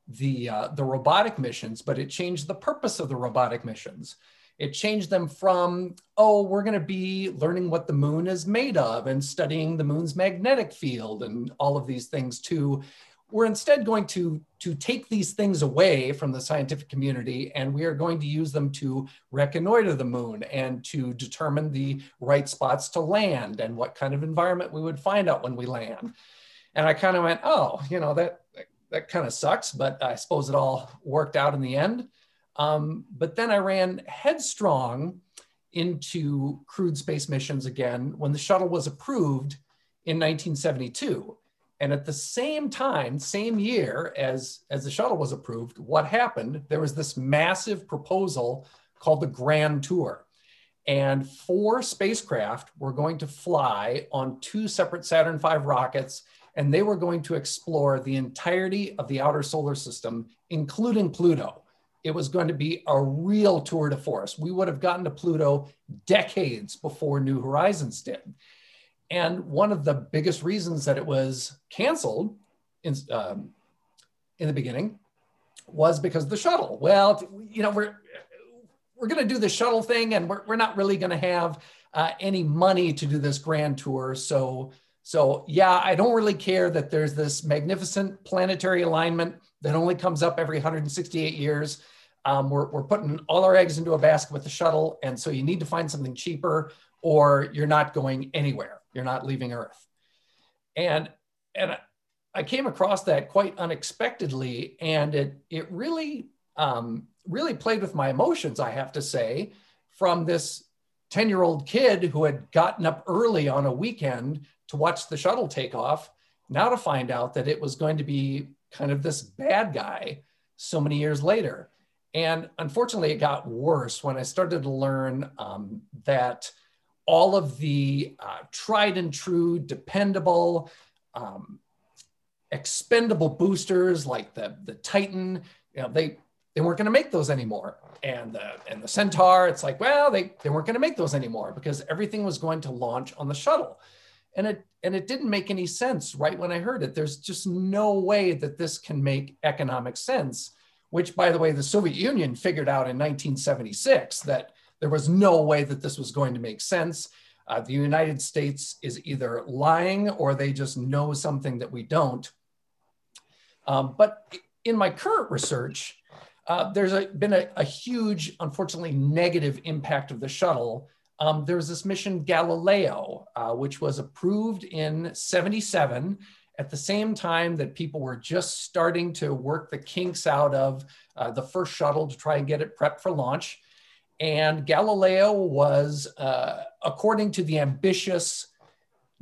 the, uh, the robotic missions, but it changed the purpose of the robotic missions. It changed them from, oh, we're going to be learning what the moon is made of and studying the moon's magnetic field and all of these things to, we're instead going to, to take these things away from the scientific community and we are going to use them to reconnoiter the moon and to determine the right spots to land and what kind of environment we would find out when we land. And I kind of went, oh, you know, that, that, kind of sucks, but I suppose it all worked out in the end. Um, but then I ran headstrong into crewed space missions again when the shuttle was approved in 1972. And at the same time, same year as, as the shuttle was approved, what happened? There was this massive proposal called the Grand Tour. And four spacecraft were going to fly on two separate Saturn V rockets, and they were going to explore the entirety of the outer solar system, including Pluto. It was going to be a real tour de force. We would have gotten to Pluto decades before New Horizons did. And one of the biggest reasons that it was canceled in, um, in the beginning was because of the shuttle. Well, you know, we're, we're going to do the shuttle thing and we're, we're not really going to have uh, any money to do this grand tour. So, so yeah, I don't really care that there's this magnificent planetary alignment that only comes up every 168 years. Um, we're, we're putting all our eggs into a basket with the shuttle. And so you need to find something cheaper or you're not going anywhere. You're not leaving Earth. And, and I came across that quite unexpectedly, and it, it really, um, really played with my emotions, I have to say, from this 10 year old kid who had gotten up early on a weekend to watch the shuttle take off, now to find out that it was going to be kind of this bad guy so many years later. And unfortunately, it got worse when I started to learn um, that all of the uh, tried and true, dependable, um, expendable boosters like the, the Titan, you know, they, they weren't going to make those anymore. And the, and the Centaur, it's like, well, they, they weren't going to make those anymore because everything was going to launch on the shuttle. And it, and it didn't make any sense right when I heard it. There's just no way that this can make economic sense, which, by the way, the Soviet Union figured out in 1976 that there was no way that this was going to make sense. Uh, the United States is either lying or they just know something that we don't. Um, but in my current research, uh, there's a, been a, a, huge, unfortunately, negative impact of the shuttle. Um, there was this mission Galileo, uh, which was approved in 77 at the same time that people were just starting to work the kinks out of uh, the first shuttle to try and get it prepped for launch. And Galileo was, uh, according to the ambitious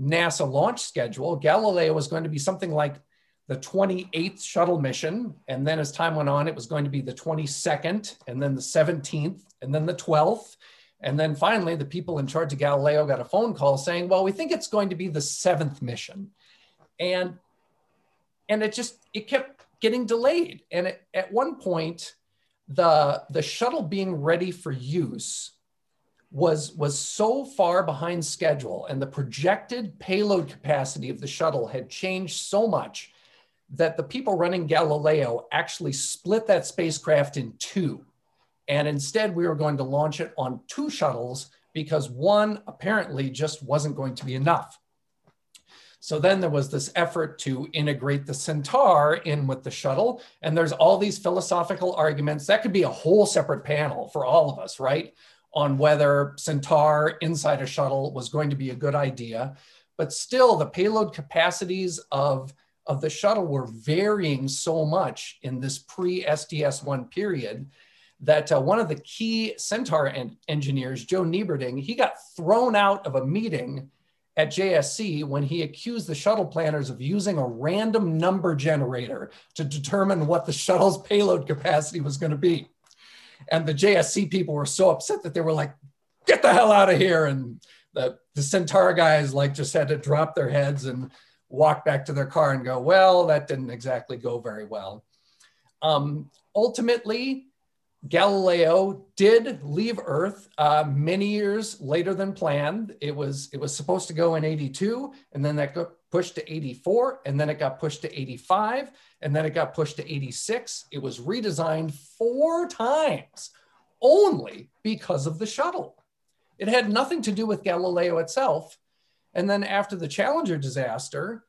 NASA launch schedule, Galileo was going to be something like the 28th shuttle mission. And then as time went on, it was going to be the 22nd, and then the 17th, and then the 12th. And then finally, the people in charge of Galileo got a phone call saying, well, we think it's going to be the seventh mission. And, and it just, it kept getting delayed. And it, at one point, the, the shuttle being ready for use was, was so far behind schedule and the projected payload capacity of the shuttle had changed so much that the people running Galileo actually split that spacecraft in two. And instead, we were going to launch it on two shuttles because one apparently just wasn't going to be enough. So then there was this effort to integrate the Centaur in with the shuttle. And there's all these philosophical arguments. That could be a whole separate panel for all of us, right? On whether Centaur inside a shuttle was going to be a good idea. But still, the payload capacities of, of the shuttle were varying so much in this pre STS 1 period that uh, one of the key Centaur en- engineers, Joe Nieberding, he got thrown out of a meeting at JSC when he accused the shuttle planners of using a random number generator to determine what the shuttle's payload capacity was going to be. And the JSC people were so upset that they were like, get the hell out of here. And the, the Centaur guys like just had to drop their heads and walk back to their car and go, well, that didn't exactly go very well. Um, ultimately, Galileo did leave Earth uh, many years later than planned. It was it was supposed to go in 82, and then that got pushed to 84, and then it got pushed to 85, and then it got pushed to 86. It was redesigned four times only because of the shuttle. It had nothing to do with Galileo itself. And then after the Challenger disaster,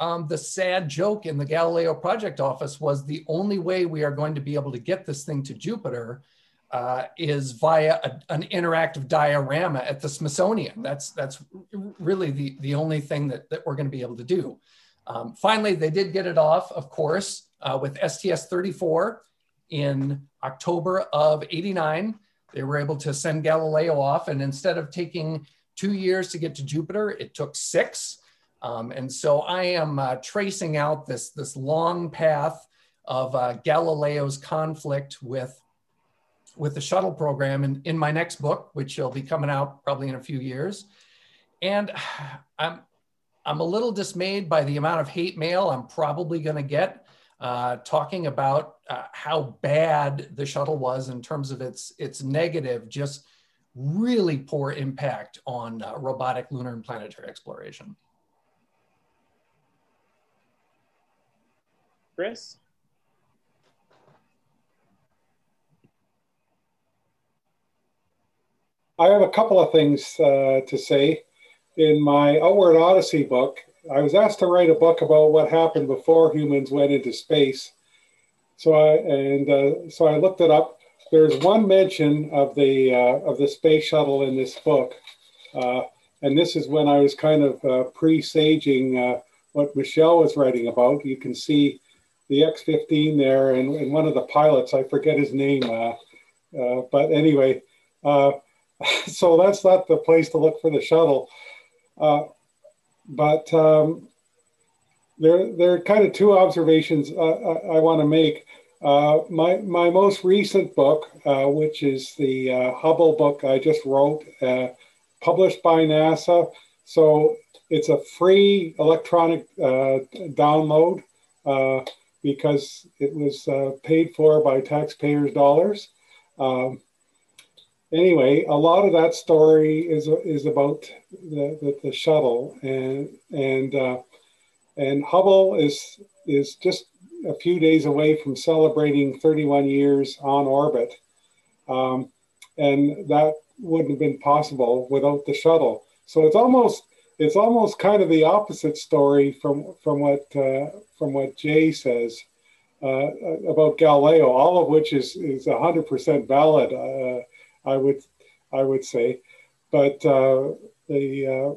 um, the sad joke in the Galileo project office was the only way we are going to be able to get this thing to Jupiter uh, is via a, an interactive diorama at the Smithsonian. That's that's really the, the only thing that, that we're going to be able to do. Um, finally, they did get it off, of course, uh, with STS-34 in October of 89. They were able to send Galileo off, and instead of taking two years to get to Jupiter, it took six. Um, and so I am uh, tracing out this, this long path of uh, Galileo's conflict with, with the shuttle program in, in my next book, which will be coming out probably in a few years. And I'm, I'm a little dismayed by the amount of hate mail I'm probably going to get uh, talking about uh, how bad the shuttle was in terms of its, its negative, just really poor impact on uh, robotic lunar and planetary exploration. Chris? I have a couple of things uh, to say. In my Outward Odyssey book, I was asked to write a book about what happened before humans went into space. So I and uh, so I looked it up. There's one mention of the uh, of the space shuttle in this book, uh, and this is when I was kind of uh, presaging uh, what Michelle was writing about. You can see the X-15 there, and, and one of the pilots, I forget his name, uh, uh, but anyway, uh, so that's not the place to look for the shuttle. Uh, but um, there, there are kind of two observations uh, I, I want to make. Uh, my, my most recent book, which is the Hubble book I just wrote, published by NASA. So it's a free electronic download because it was uh, paid for by taxpayers' dollars. Um, anyway, a lot of that story is is about the, the, the shuttle, and and uh, and Hubble is is just a few days away from celebrating 31 years on orbit, um, and that wouldn't have been possible without the shuttle. So it's almost it's almost kind of the opposite story from from what uh, from what Jay says uh, about Galileo, all of which is is hundred percent valid. Uh, I would I would say, but uh, the uh,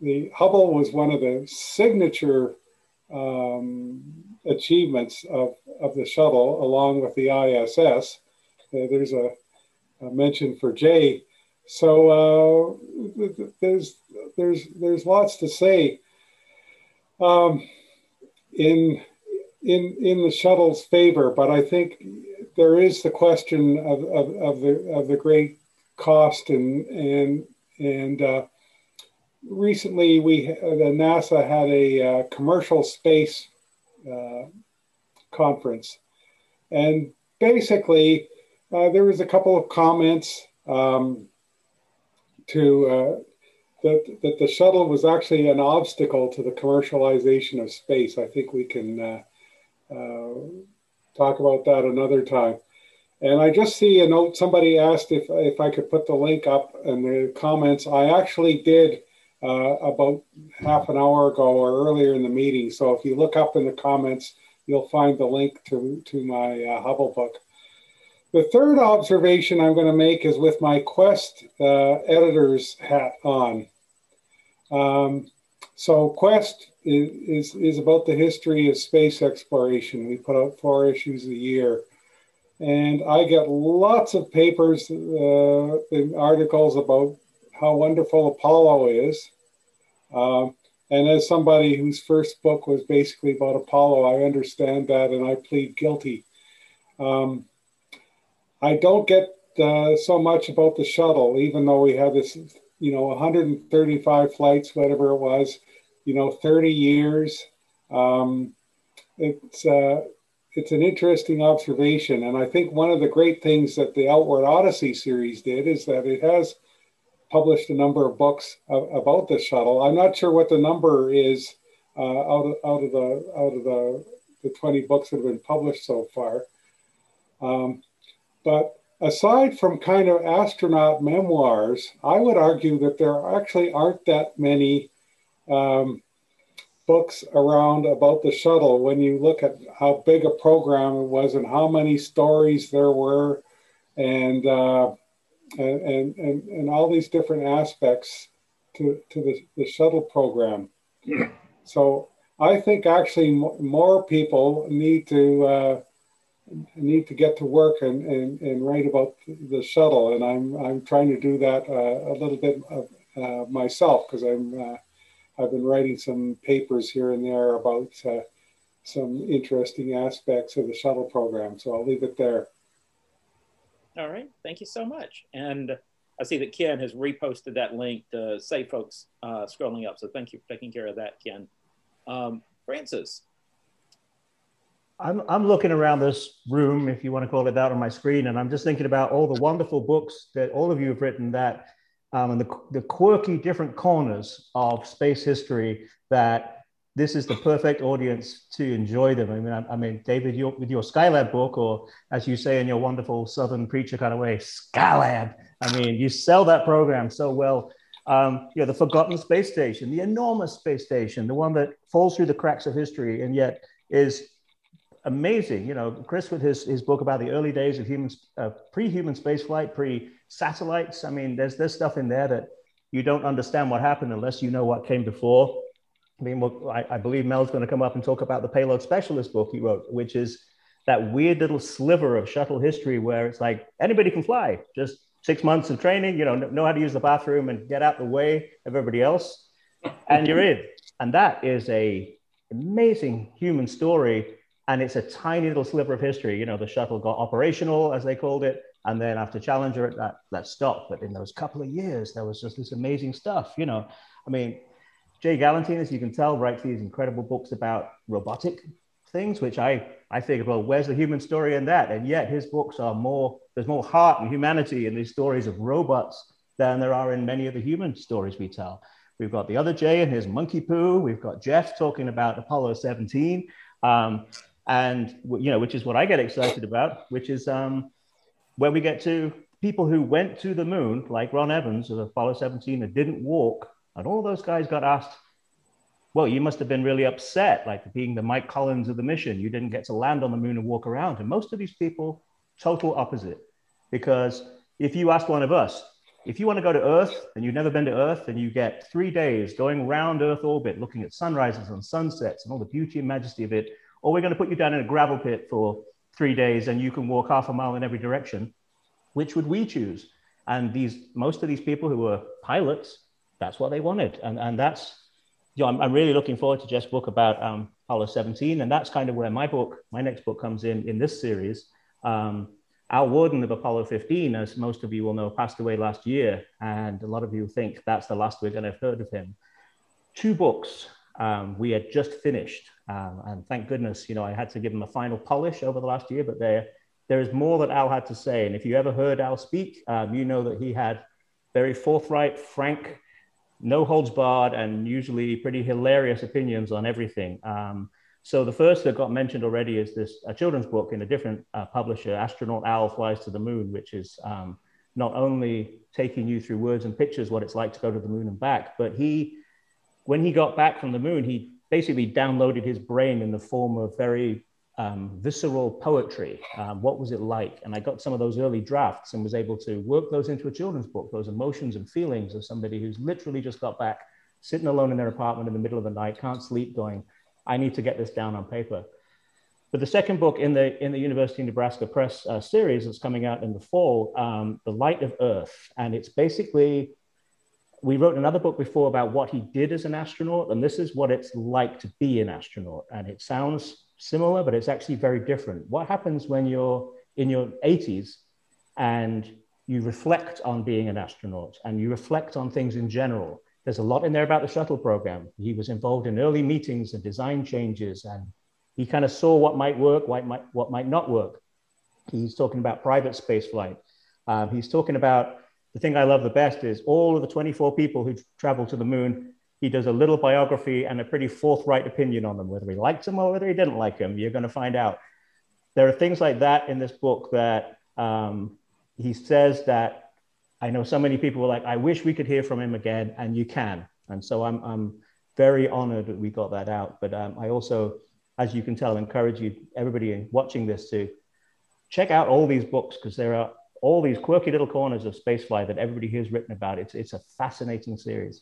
the Hubble was one of the signature um, achievements of of the shuttle, along with the ISS. Uh, there's a, a mention for Jay. So there's there's there's lots to say. Um, in in in the shuttle's favor, but I think there is the question of, of, of the of the great cost and and and uh, recently we the NASA had a uh, commercial space uh, conference, and basically uh, there was a couple of comments um, to uh, that, that the shuttle was actually an obstacle to the commercialization of space. I think we can uh, uh, talk about that another time. And I just see a note. Somebody asked if if I could put the link up in the comments. I actually did uh, about half an hour ago or earlier in the meeting. So if you look up in the comments, you'll find the link to to my uh, Hubble book. The third observation I'm going to make is with my Quest uh, editor's hat on. Um, so Quest is, is, is about the history of space exploration. We put out four issues a year. And I get lots of papers uh, and articles about how wonderful Apollo is. Um, and as somebody whose first book was basically about Apollo, I understand that and I plead guilty. Um, I don't get uh, so much about the shuttle, even though we had this, you know, 135 flights, whatever it was, you know, 30 years. Um, it's uh, it's an interesting observation, and I think one of the great things that the Outward Odyssey series did is that it has published a number of books about the shuttle. I'm not sure what the number is uh, out of out of the out of the the 20 books that have been published so far. Um, but aside from kind of astronaut memoirs, I would argue that there actually aren't that many um, books around about the shuttle when you look at how big a program it was and how many stories there were and uh, and, and, and, all these different aspects to, to the, the shuttle program. So I think actually more people need to uh, need to get to work and, and, and write about the shuttle, and I'm I'm trying to do that uh, a little bit of, uh, myself because I'm uh, I've been writing some papers here and there about uh, some interesting aspects of the shuttle program. So I'll leave it there. All right, thank you so much. And I see that Ken has reposted that link to save folks uh, scrolling up. So thank you for taking care of that, Ken. Um, Francis. I'm, I'm looking around this room, if you want to call it that, on my screen, and I'm just thinking about all the wonderful books that all of you have written that, um, and the, the quirky different corners of space history that this is the perfect audience to enjoy them. I mean, I, I mean, David, your, with your Skylab book, or as you say in your wonderful Southern preacher kind of way, Skylab. I mean, you sell that program so well. Um, you know, the forgotten space station, the enormous space station, the one that falls through the cracks of history and yet is amazing. You know, Chris with his, his book about the early days of human, uh, pre-human spaceflight, pre-satellites. I mean, there's there's stuff in there that you don't understand what happened unless you know what came before. I mean, well, I, I believe Mel's going to come up and talk about the payload specialist book he wrote, which is that weird little sliver of shuttle history where it's like anybody can fly, just six months of training, you know, know how to use the bathroom and get out the way of everybody else, and you're in. And that is a amazing human story, and it's a tiny little sliver of history. You know, the shuttle got operational, as they called it, and then after Challenger, that that stopped. But in those couple of years, there was just this amazing stuff. You know, I mean, Jay Gallentine, as you can tell, writes these incredible books about robotic things, which I, I figured, well, where's the human story in that? And yet his books are more, there's more heart and humanity in these stories of robots than there are in many of the human stories we tell. We've got the other Jay and his monkey poo. We've got Jeff talking about Apollo 17. Um, and, you know, which is what I get excited about, which is um, we get to people who went to the moon, like Ron Evans of Apollo 17, and didn't walk and all those guys got asked, well, you must have been really upset, like being the Mike Collins of the mission. You didn't get to land on the moon and walk around. And most of these people, total opposite. Because if you ask one of us, if you want to go to Earth and you've never been to Earth and you get three days going around Earth orbit, looking at sunrises and sunsets and all the beauty and majesty of it, or we're going to put you down in a gravel pit for three days and you can walk half a mile in every direction, which would we choose? And these most of these people who were pilots that's what they wanted. And, and that's, you know, I'm, I'm really looking forward to Jeff's book about um, Apollo 17. And that's kind of where my book, my next book comes in, in this series. Um, Al Worden of Apollo 15, as most of you will know, passed away last year. And a lot of you think that's the last we're going to have heard of him. Two books um, we had just finished. Um, and thank goodness, you know, I had to give him a final polish over the last year, but there, there is more that Al had to say. And if you ever heard Al speak, um, you know that he had very forthright, frank, no holds barred and usually pretty hilarious opinions on everything. Um, so the first that got mentioned already is this a children's book in a different uh, publisher, Astronaut Al Flies to the Moon, which is um, not only taking you through words and pictures what it's like to go to the moon and back, but he, when he got back from the moon, he basically downloaded his brain in the form of very um, visceral poetry. Um, what was it like? And I got some of those early drafts and was able to work those into a children's book, those emotions and feelings of somebody who's literally just got back, sitting alone in their apartment in the middle of the night, can't sleep, going, I need to get this down on paper. But the second book in the in the University of Nebraska Press uh, series that's coming out in the fall, um, The Light of Earth, and it's basically we wrote another book before about what he did as an astronaut, and this is what it's like to be an astronaut. And it sounds similar, but it's actually very different. What happens when you're in your 80s and you reflect on being an astronaut and you reflect on things in general? There's a lot in there about the shuttle program. He was involved in early meetings and design changes, and he kind of saw what might work, what might, what might not work. He's talking about private space flight. Um, he's talking about the thing I love the best is all of the 24 people who traveled to the moon he does a little biography and a pretty forthright opinion on them, whether he liked them or whether he didn't like them. You're going to find out. There are things like that in this book that um, he says that I know so many people were like, I wish we could hear from him again, and you can. And so I'm, I'm very honored that we got that out. But um, I also, as you can tell, encourage you, everybody watching this to check out all these books because there are all these quirky little corners of spaceflight that everybody has written about. It's, it's a fascinating series.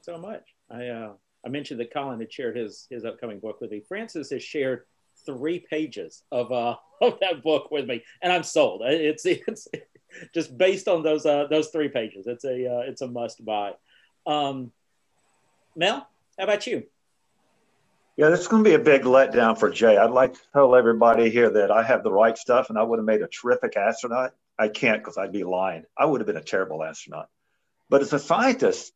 So much. I, uh, I mentioned that Colin had shared his, his upcoming book with me. Francis has shared three pages of, uh, of that book with me, and I'm sold. It's, it's just based on those, uh, those three pages. It's a, uh, it's a must buy. Um, Mel, how about you? Yeah, this is going to be a big letdown for Jay. I'd like to tell everybody here that I have the right stuff and I would have made a terrific astronaut. I can't because I'd be lying. I would have been a terrible astronaut. But as a scientist,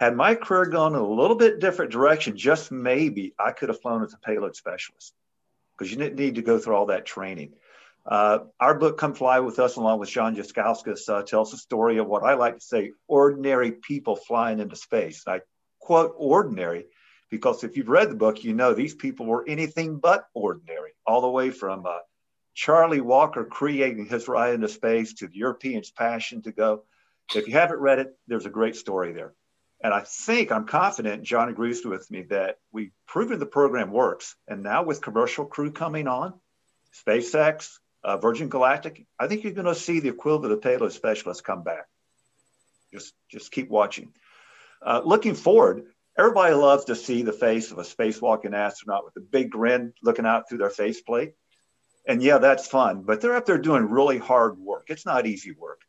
had my career gone in a little bit different direction, just maybe I could have flown as a payload specialist because you didn't need to go through all that training. Uh, our book, Come Fly With Us, along with John Youskauskas, uh, tells the story of what I like to say ordinary people flying into space. I quote ordinary because if you've read the book, you know these people were anything but ordinary, all the way from uh, Charlie Walker creating his ride into space to the Europeans' passion to go. If you haven't read it, there's a great story there. And I think I'm confident John agrees with me that we've proven the program works. And now with commercial crew coming on, SpaceX, uh, Virgin Galactic, I think you're going to see the equivalent of payload specialists come back. Just, just keep watching. Uh, looking forward, Everybody loves to see the face of a spacewalking astronaut with a big grin looking out through their faceplate. And yeah, that's fun, but they're up there doing really hard work. It's not easy work.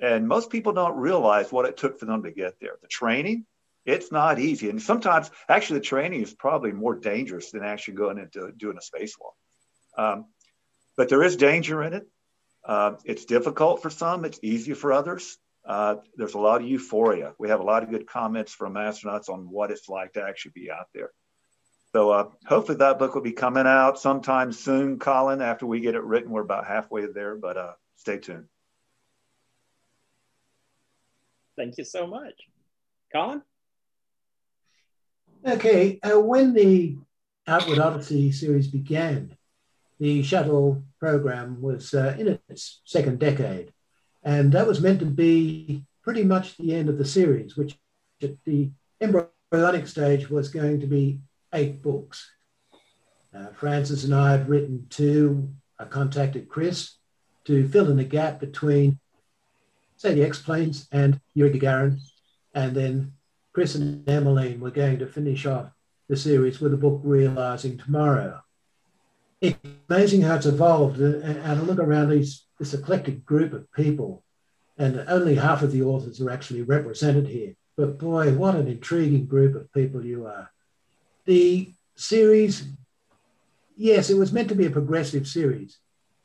And most people don't realize what it took for them to get there. The training, it's not easy. And sometimes, actually, the training is probably more dangerous than actually going into doing a spacewalk. Um, but there is danger in it. Uh, it's difficult for some, it's easy for others uh, there's a lot of euphoria. We have a lot of good comments from astronauts on what it's like to actually be out there. So uh, hopefully that book will be coming out sometime soon, Colin, after we get it written. We're about halfway there, but uh, stay tuned. Thank you so much. Colin? Okay, uh, when the Outward Odyssey series began, the shuttle program was uh, in its second decade. And that was meant to be pretty much the end of the series, which at the embryonic stage was going to be eight books. Uh, Francis and I had written two. I contacted Chris to fill in the gap between, say, the X-Planes and Yuri Gagarin. And then Chris and Emeline were going to finish off the series with a book Realizing Tomorrow. It's amazing how it's evolved. And I look around these this eclectic group of people, and only half of the authors are actually represented here. But boy, what an intriguing group of people you are. The series, yes, it was meant to be a progressive series.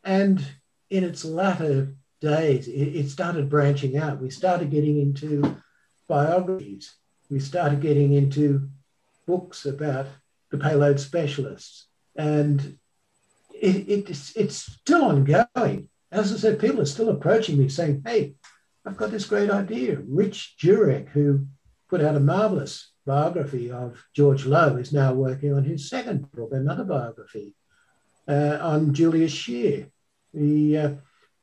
And in its latter days, it, started branching out. We started getting into biographies. We started getting into books about the payload specialists. And it, it, it's, it's still ongoing as I said, people are still approaching me saying, hey, I've got this great idea. Rich Jurek, who put out a marvelous biography of George Low, is now working on his second book, another biography uh, on Julius Scheer, the uh,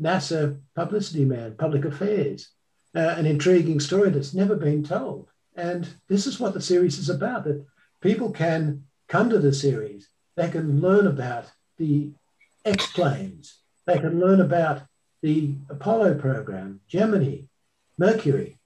NASA publicity man, public affairs. Uh, an intriguing story that's never been told. And this is what the series is about that people can come to the series, they can learn about the X Planes, they can learn about the Apollo program, Gemini, Mercury.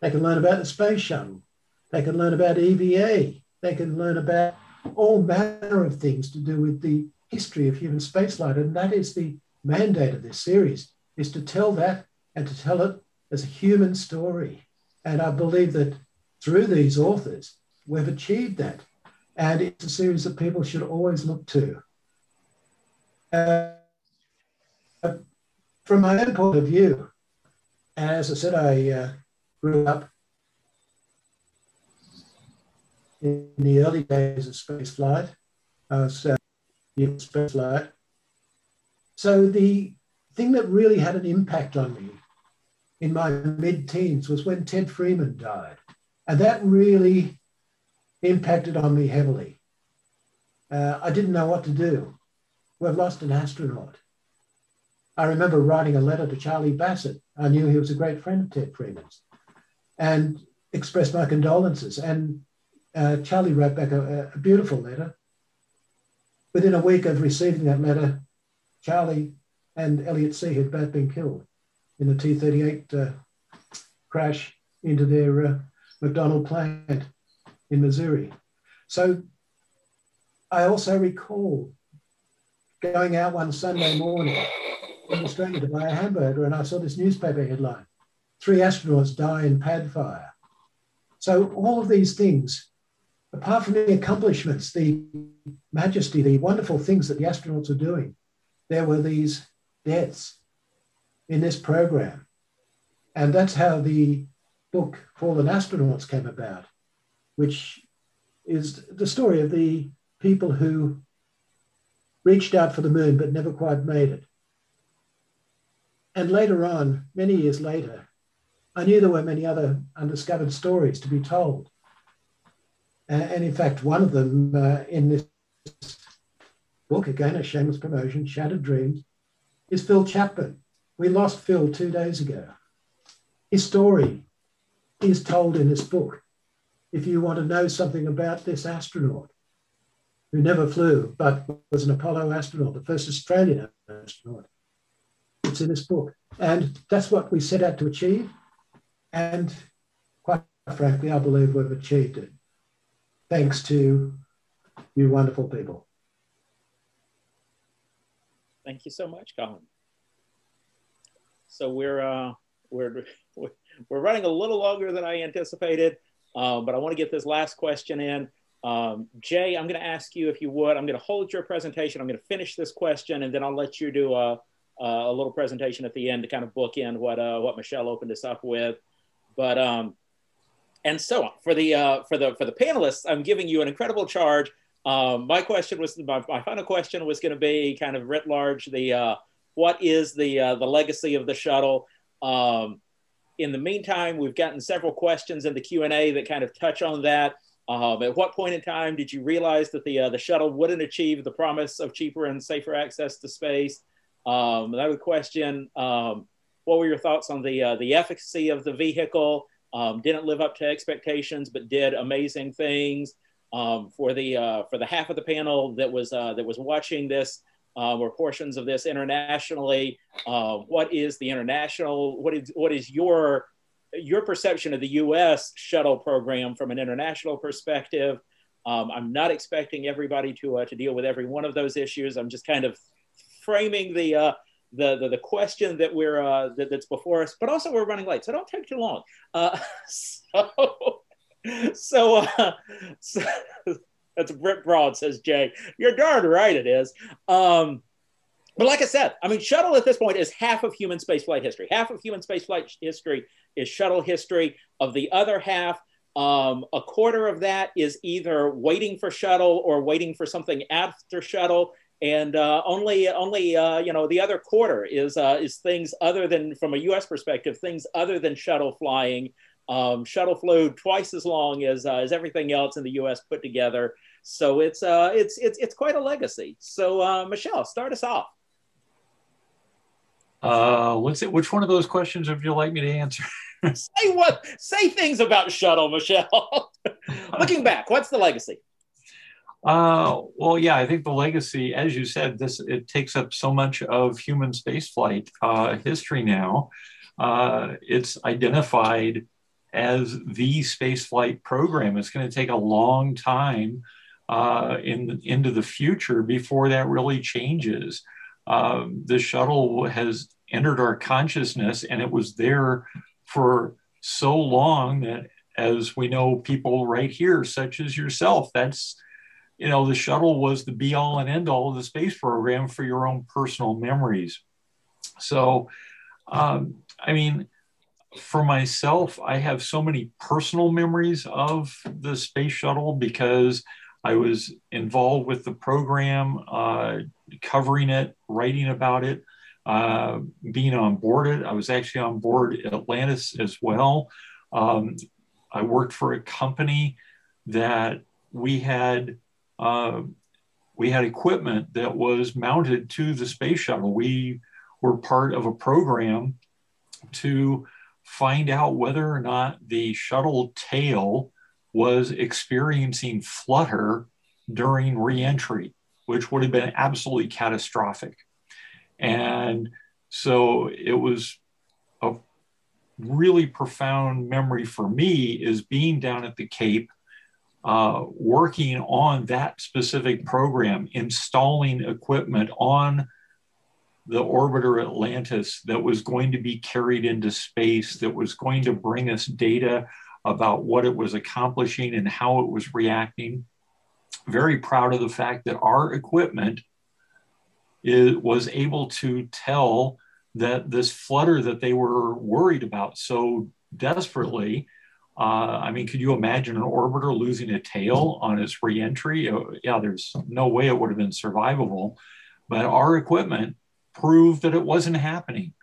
They can learn about the space shuttle. They can learn about EVA. They can learn about all manner of things to do with the history of human spaceflight. And that is the mandate of this series, is to tell that and to tell it as a human story. And I believe that through these authors, we've achieved that. And it's a series that people should always look to. Uh, from my own point of view, as I said, I uh, grew up in the early days of space flight. I was uh, space flight. So the thing that really had an impact on me in my mid-teens was when Ted Freeman died. And that really impacted on me heavily. Uh, I didn't know what to do. We've lost an astronaut. I remember writing a letter to Charlie Bassett. I knew he was a great friend of Ted Freeman's. and expressed my condolences. And uh, Charlie wrote back a, a, beautiful letter. Within a week of receiving that letter, Charlie and Elliot See had both been killed in the T 38 uh, crash into their uh, McDonnell plant in Missouri. So I also recall going out one Sunday morning in Australia to buy a hamburger, and I saw this newspaper headline Three astronauts die in pad fire. So, all of these things, apart from the accomplishments, the majesty, the wonderful things that the astronauts are doing, there were these deaths in this program. And that's how the book Fallen Astronauts came about, which is the story of the people who reached out for the moon but never quite made it. And later on, many years later, I knew there were many other undiscovered stories to be told. And in fact, one of them uh, in this book, again, a shameless promotion, Shattered Dreams, is Phil Chapman. We lost Phil two days ago. His story is told in this book. If you want to know something about this astronaut who never flew but was an Apollo astronaut, the first Australian astronaut, it's in this book. And that's what we set out to achieve. And quite frankly, I believe we've achieved it. Thanks to you wonderful people. Thank you so much, Colin. So we're uh, we're we're running a little longer than I anticipated, um, but I want to get this last question in. Um, Jay, I'm going to ask you if you would. I'm going to hold your presentation. I'm going to finish this question, and then I'll let you do a, a little presentation at the end to kind of bookend what uh, what Michelle opened us up with. But um, and so on for the uh, for the for the panelists, I'm giving you an incredible charge. Um, my question was my, my final question was going to be kind of writ large the uh, what is the uh, the legacy of the shuttle. Um, in the meantime, we've gotten several questions in the Q and A that kind of touch on that. Um, at what point in time did you realize that the uh, the shuttle wouldn't achieve the promise of cheaper and safer access to space? Um, another question: um, What were your thoughts on the uh, the efficacy of the vehicle? Um, didn't live up to expectations, but did amazing things. Um, for the uh, for the half of the panel that was uh, that was watching this um, or portions of this internationally, what is the international? What is what is your your perception of the U.S. shuttle program from an international perspective? Um, I'm not expecting everybody to uh, to deal with every one of those issues. I'm just kind of framing the uh, the, the, the question that we're uh, that, that's before us, but also we're running late, so don't take too long. Uh, so so, uh, so that's Britt Broad says Jay. You're darn right it is. Um, but like I said, I mean, shuttle at this point is half of human spaceflight history. Half of human spaceflight history is shuttle history. Of the other half, um, a quarter of that is either waiting for shuttle or waiting for something after shuttle and uh, only only uh, you know the other quarter is uh, is things other than from a U.S. perspective, things other than shuttle flying. Um, shuttle flew twice as long as uh, as everything else in the U.S. put together, so it's uh, it's it's it's quite a legacy. So uh, Michelle, start us off. Uh, what's it? Which one of those questions would you like me to answer? say what? Say things about shuttle, Michelle. Looking back, what's the legacy? Uh, well, yeah, I think the legacy, as you said, this it takes up so much of human spaceflight uh, history now. Uh, it's identified as the spaceflight program. It's going to take a long time uh, in into the future before that really changes. Um, the shuttle has entered our consciousness, and it was there for so long that, as we know, people right here, such as yourself, that's you know, the shuttle was the be all and end all of the space program for your own personal memories. So, um, I mean, for myself, I have so many personal memories of the space shuttle because I was involved with the program, uh, covering it, writing about it, uh, being on board it. I was actually on board Atlantis as well. Um, I worked for a company that we had uh, we had equipment that was mounted to the space shuttle. We were part of a program to find out whether or not the shuttle tail was experiencing flutter during reentry, which would have been absolutely catastrophic. And so it was a really profound memory for me is being down at the Cape, uh, working on that specific program, installing equipment on the orbiter Atlantis that was going to be carried into space, that was going to bring us data about what it was accomplishing and how it was reacting. Very proud of the fact that our equipment is, was able to tell that this flutter that they were worried about so desperately. Uh, I mean, could you imagine an orbiter losing a tail on its reentry? Uh, yeah, there's no way it would have been survivable. But our equipment proved that it wasn't happening.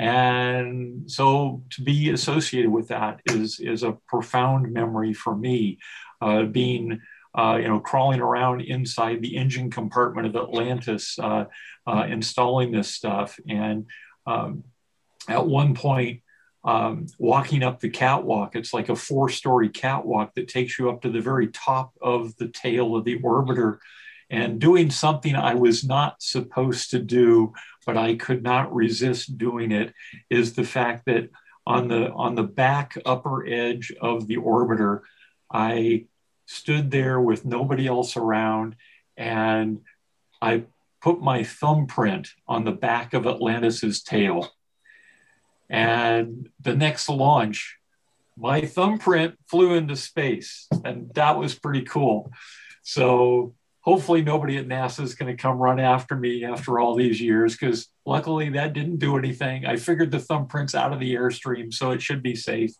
And so to be associated with that is, is a profound memory for me, uh, being, uh, you know, crawling around inside the engine compartment of Atlantis, uh, uh installing this stuff. And um, at one point, um, walking up the catwalk, it's like a four story catwalk that takes you up to the very top of the tail of the orbiter and doing something I was not supposed to do, but I could not resist doing it, is the fact that on the on the back upper edge of the orbiter, I stood there with nobody else around, and I put my thumbprint on the back of Atlantis's tail. And the next launch, my thumbprint flew into space, and that was pretty cool. So hopefully nobody at NASA is going to come run after me after all these years because luckily that didn't do anything. I figured the thumbprints out of the airstream, so it should be safe.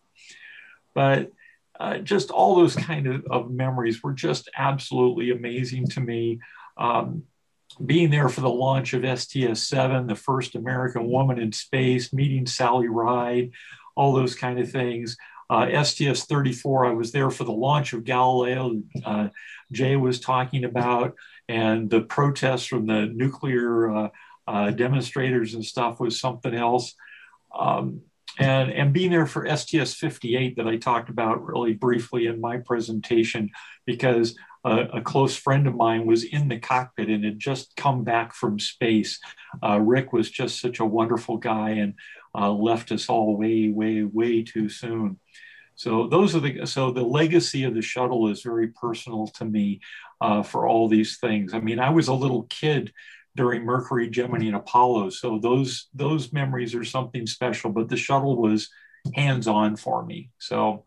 But uh, just all those kind of, of, memories were just absolutely amazing to me. Um, being there for the launch of STS 7, the first American woman in space, meeting Sally Ride, all those kind of things. Uh, STS 34, I was there for the launch of Galileo. Uh, Jay was talking about, and the protests from the nuclear uh, uh, demonstrators and stuff was something else. Um, and, and being there for STS 58 that I talked about really briefly in my presentation, because a, a, close friend of mine was in the cockpit and had just come back from space. Uh, Rick was just such a wonderful guy and uh, left us all way, way, way too soon. So those are the so the legacy of the shuttle is very personal to me uh, for all these things. I mean, I was a little kid during Mercury, Gemini, and Apollo, so those those memories are something special. But the shuttle was hands on for me. So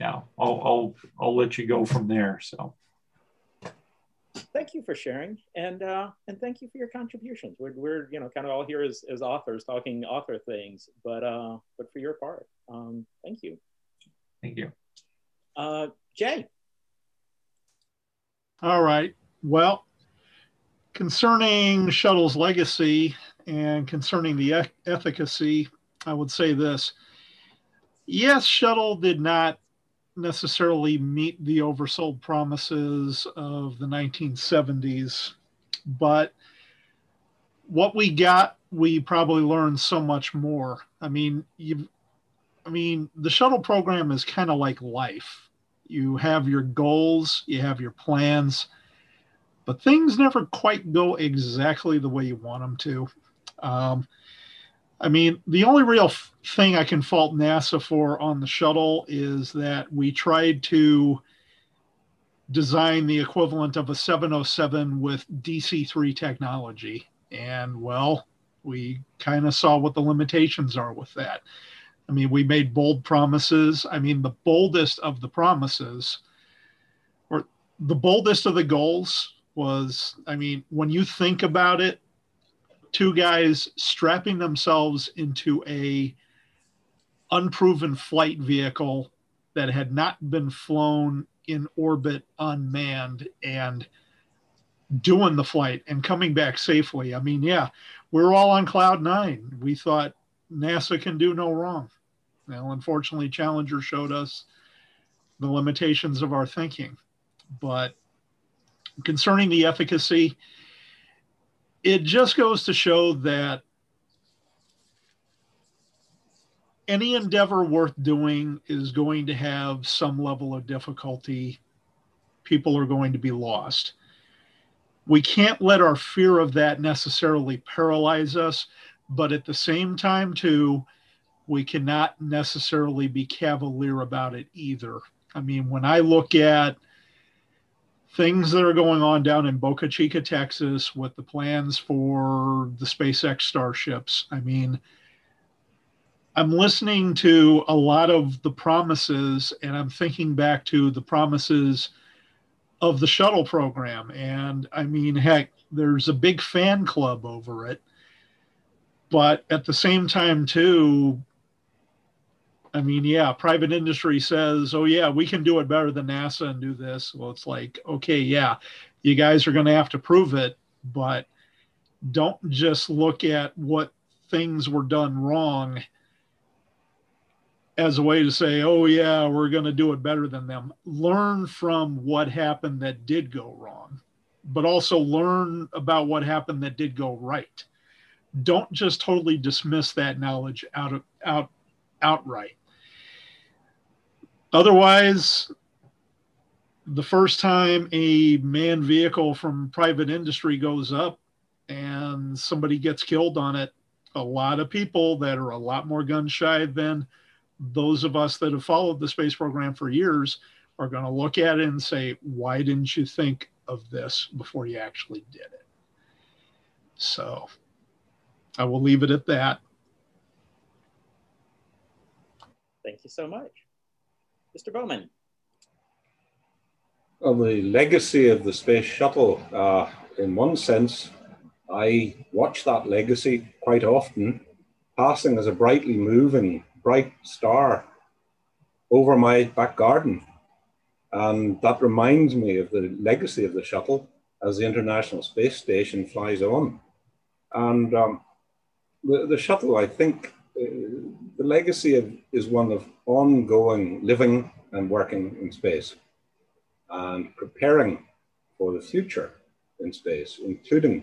yeah, I'll I'll I'll let you go from there. So thank you for sharing and uh, and thank you for your contributions. We're, we're you know kind of all here as, as authors talking author things, but uh, but for your part, um, thank you. Thank you. Uh, Jay. All right. Well, concerning Shuttle's legacy and concerning the e- efficacy, I would say this. Yes, Shuttle did not necessarily meet the oversold promises of the 1970s, but what we got, we probably learned so much more. I mean, you I mean, the shuttle program is kind of like life. You have your goals, you have your plans, but things never quite go exactly the way you want them to. Um, I mean, the only real f- thing I can fault NASA for on the shuttle is that we tried to design the equivalent of a 707 with DC 3 technology. And well, we kind of saw what the limitations are with that. I mean, we made bold promises. I mean, the boldest of the promises, or the boldest of the goals, was I mean, when you think about it, two guys strapping themselves into a unproven flight vehicle that had not been flown in orbit unmanned and doing the flight and coming back safely. I mean, yeah, we are all on cloud nine. We thought NASA can do no wrong. Now, unfortunately, Challenger showed us the limitations of our thinking. But concerning the efficacy, it just goes to show that any endeavor worth doing is going to have some level of difficulty. People are going to be lost. We can't let our fear of that necessarily paralyze us, but at the same time, too, we cannot necessarily be cavalier about it either. I mean, when I look at things that are going on down in Boca Chica, Texas, with the plans for the SpaceX starships, I mean, I'm listening to a lot of the promises and I'm thinking back to the promises of the shuttle program. And I mean, heck, there's a big fan club over it. But at the same time, too, I mean, yeah, private industry says, oh, yeah, we can do it better than NASA and do this. Well, it's like, okay, yeah, you guys are going to have to prove it, but don't just look at what things were done wrong as a way to say, oh, yeah, we're going to do it better than them. Learn from what happened that did go wrong, but also learn about what happened that did go right. Don't just totally dismiss that knowledge out of out outright. Otherwise, the first time a manned vehicle from private industry goes up and somebody gets killed on it, a lot of people that are a lot more gun shy than those of us that have followed the space program for years are going to look at it and say, why didn't you think of this before you actually did it? So I will leave it at that. Thank you so much. Mr. Bowman. Well, the legacy of the space shuttle, uh, in one sense, I watch that legacy quite often, passing as a brightly moving bright star over my back garden. And that reminds me of the legacy of the shuttle as the International Space Station flies on. And um, the, the shuttle, I think, uh, the legacy of, is one of ongoing living and working in space and preparing for the future in space, including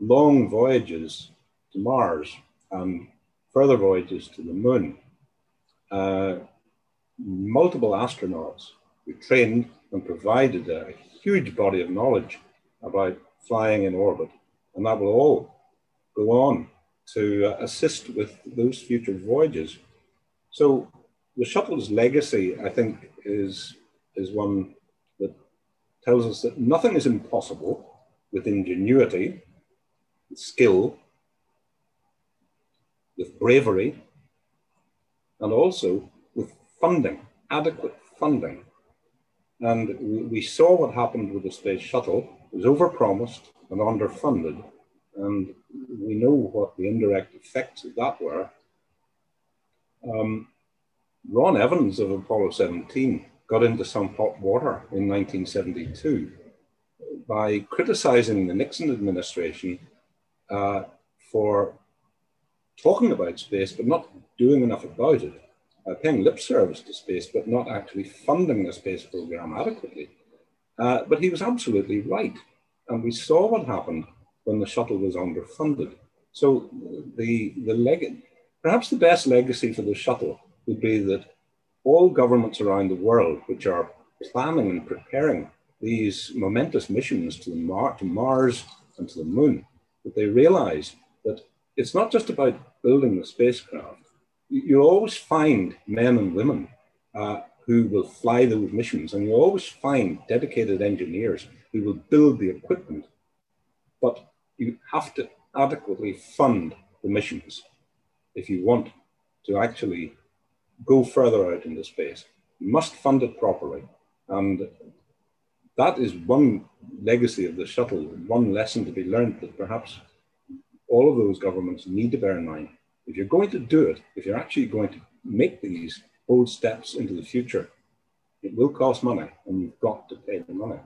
long voyages to Mars and further voyages to the moon. Uh, multiple astronauts who trained and provided a huge body of knowledge about flying in orbit. And that will all go on to assist with those future voyages. So the shuttle's legacy, I think, is, is one that tells us that nothing is impossible with ingenuity, with skill, with bravery, and also with funding, adequate funding. And we, we saw what happened with the space shuttle. It was overpromised and underfunded. And we know what the indirect effects of that were. Um, Ron Evans of Apollo 17 got into some hot water in 1972 by criticizing the Nixon administration uh, for talking about space, but not doing enough about it, uh, paying lip service to space, but not actually funding the space program adequately. Uh, but he was absolutely right. And we saw what happened when the shuttle was underfunded. So the, the leg- perhaps the best legacy for the shuttle would be that all governments around the world, which are planning and preparing these momentous missions to, Mar- to Mars and to the moon, that they realize that it's not just about building the spacecraft. You always find men and women uh, who will fly those missions, and you always find dedicated engineers who will build the equipment. But you have to adequately fund the missions if you want to actually go further out into space. You must fund it properly. And that is one legacy of the shuttle, one lesson to be learned that perhaps all of those governments need to bear in mind. If you're going to do it, if you're actually going to make these bold steps into the future, it will cost money and you've got to pay the money.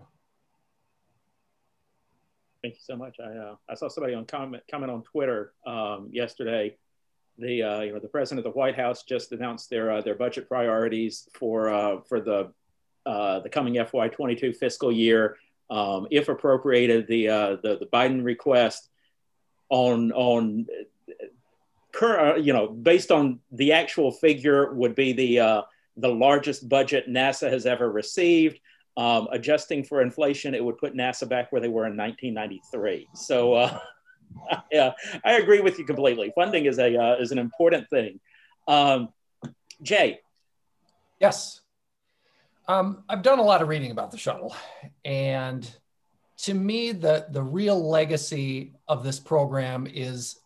Thank you so much. I, uh, I saw somebody on comment, comment on Twitter um, yesterday. The uh, you know the president of the White House just announced their uh, their budget priorities for uh, for the uh, the coming FY22 fiscal year. Um, if appropriated, the, uh, the the Biden request on on uh, you know, based on the actual figure, would be the uh, the largest budget NASA has ever received. Um, adjusting for inflation, it would put NASA back where they were in 1993. So, uh, yeah, I agree with you completely. Funding is a uh, is an important thing. Um, Jay. Yes. Um, I've done a lot of reading about the shuttle, and to me, the the real legacy of this program is,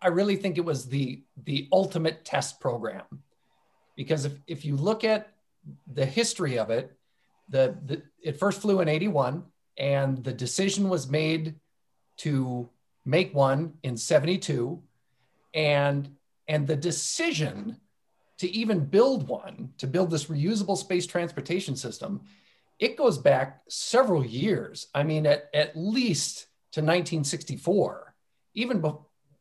I really think it was the the ultimate test program, because if if you look at the history of it, the, the it first flew in 81 and the decision was made to make one in 72 and and the decision to even build one to build this reusable space transportation system it goes back several years. I mean at, at least to 1964 even be,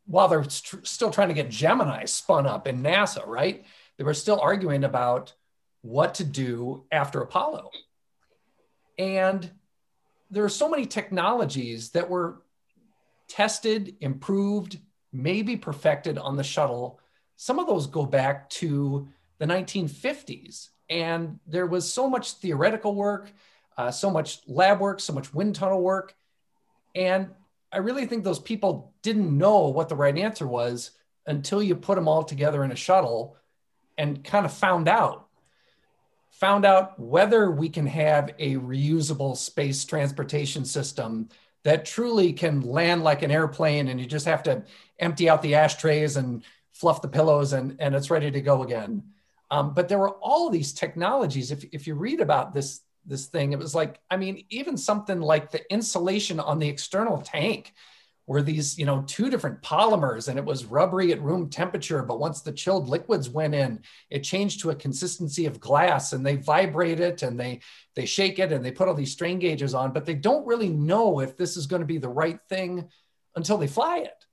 while they're st- still trying to get gemini spun up in nasa right? They were still arguing about what to do after apollo and there are so many technologies that were tested, improved, maybe perfected on the shuttle. Some of those go back to the 1950s. And there was so much theoretical work, uh, so much lab work, so much wind tunnel work. And I really think those people didn't know what the right answer was until you put them all together in a shuttle and kind of found out found out whether we can have a reusable space transportation system that truly can land like an airplane and you just have to empty out the ashtrays and fluff the pillows and, and it's ready to go again. Um, but there were all these technologies. If, if you read about this, this thing, it was like, I mean, even something like the insulation on the external tank were these, you know, two different polymers and it was rubbery at room temperature. But once the chilled liquids went in, it changed to a consistency of glass and they vibrate it and they, they shake it and they put all these strain gauges on, but they don't really know if this is going to be the right thing until they fly it.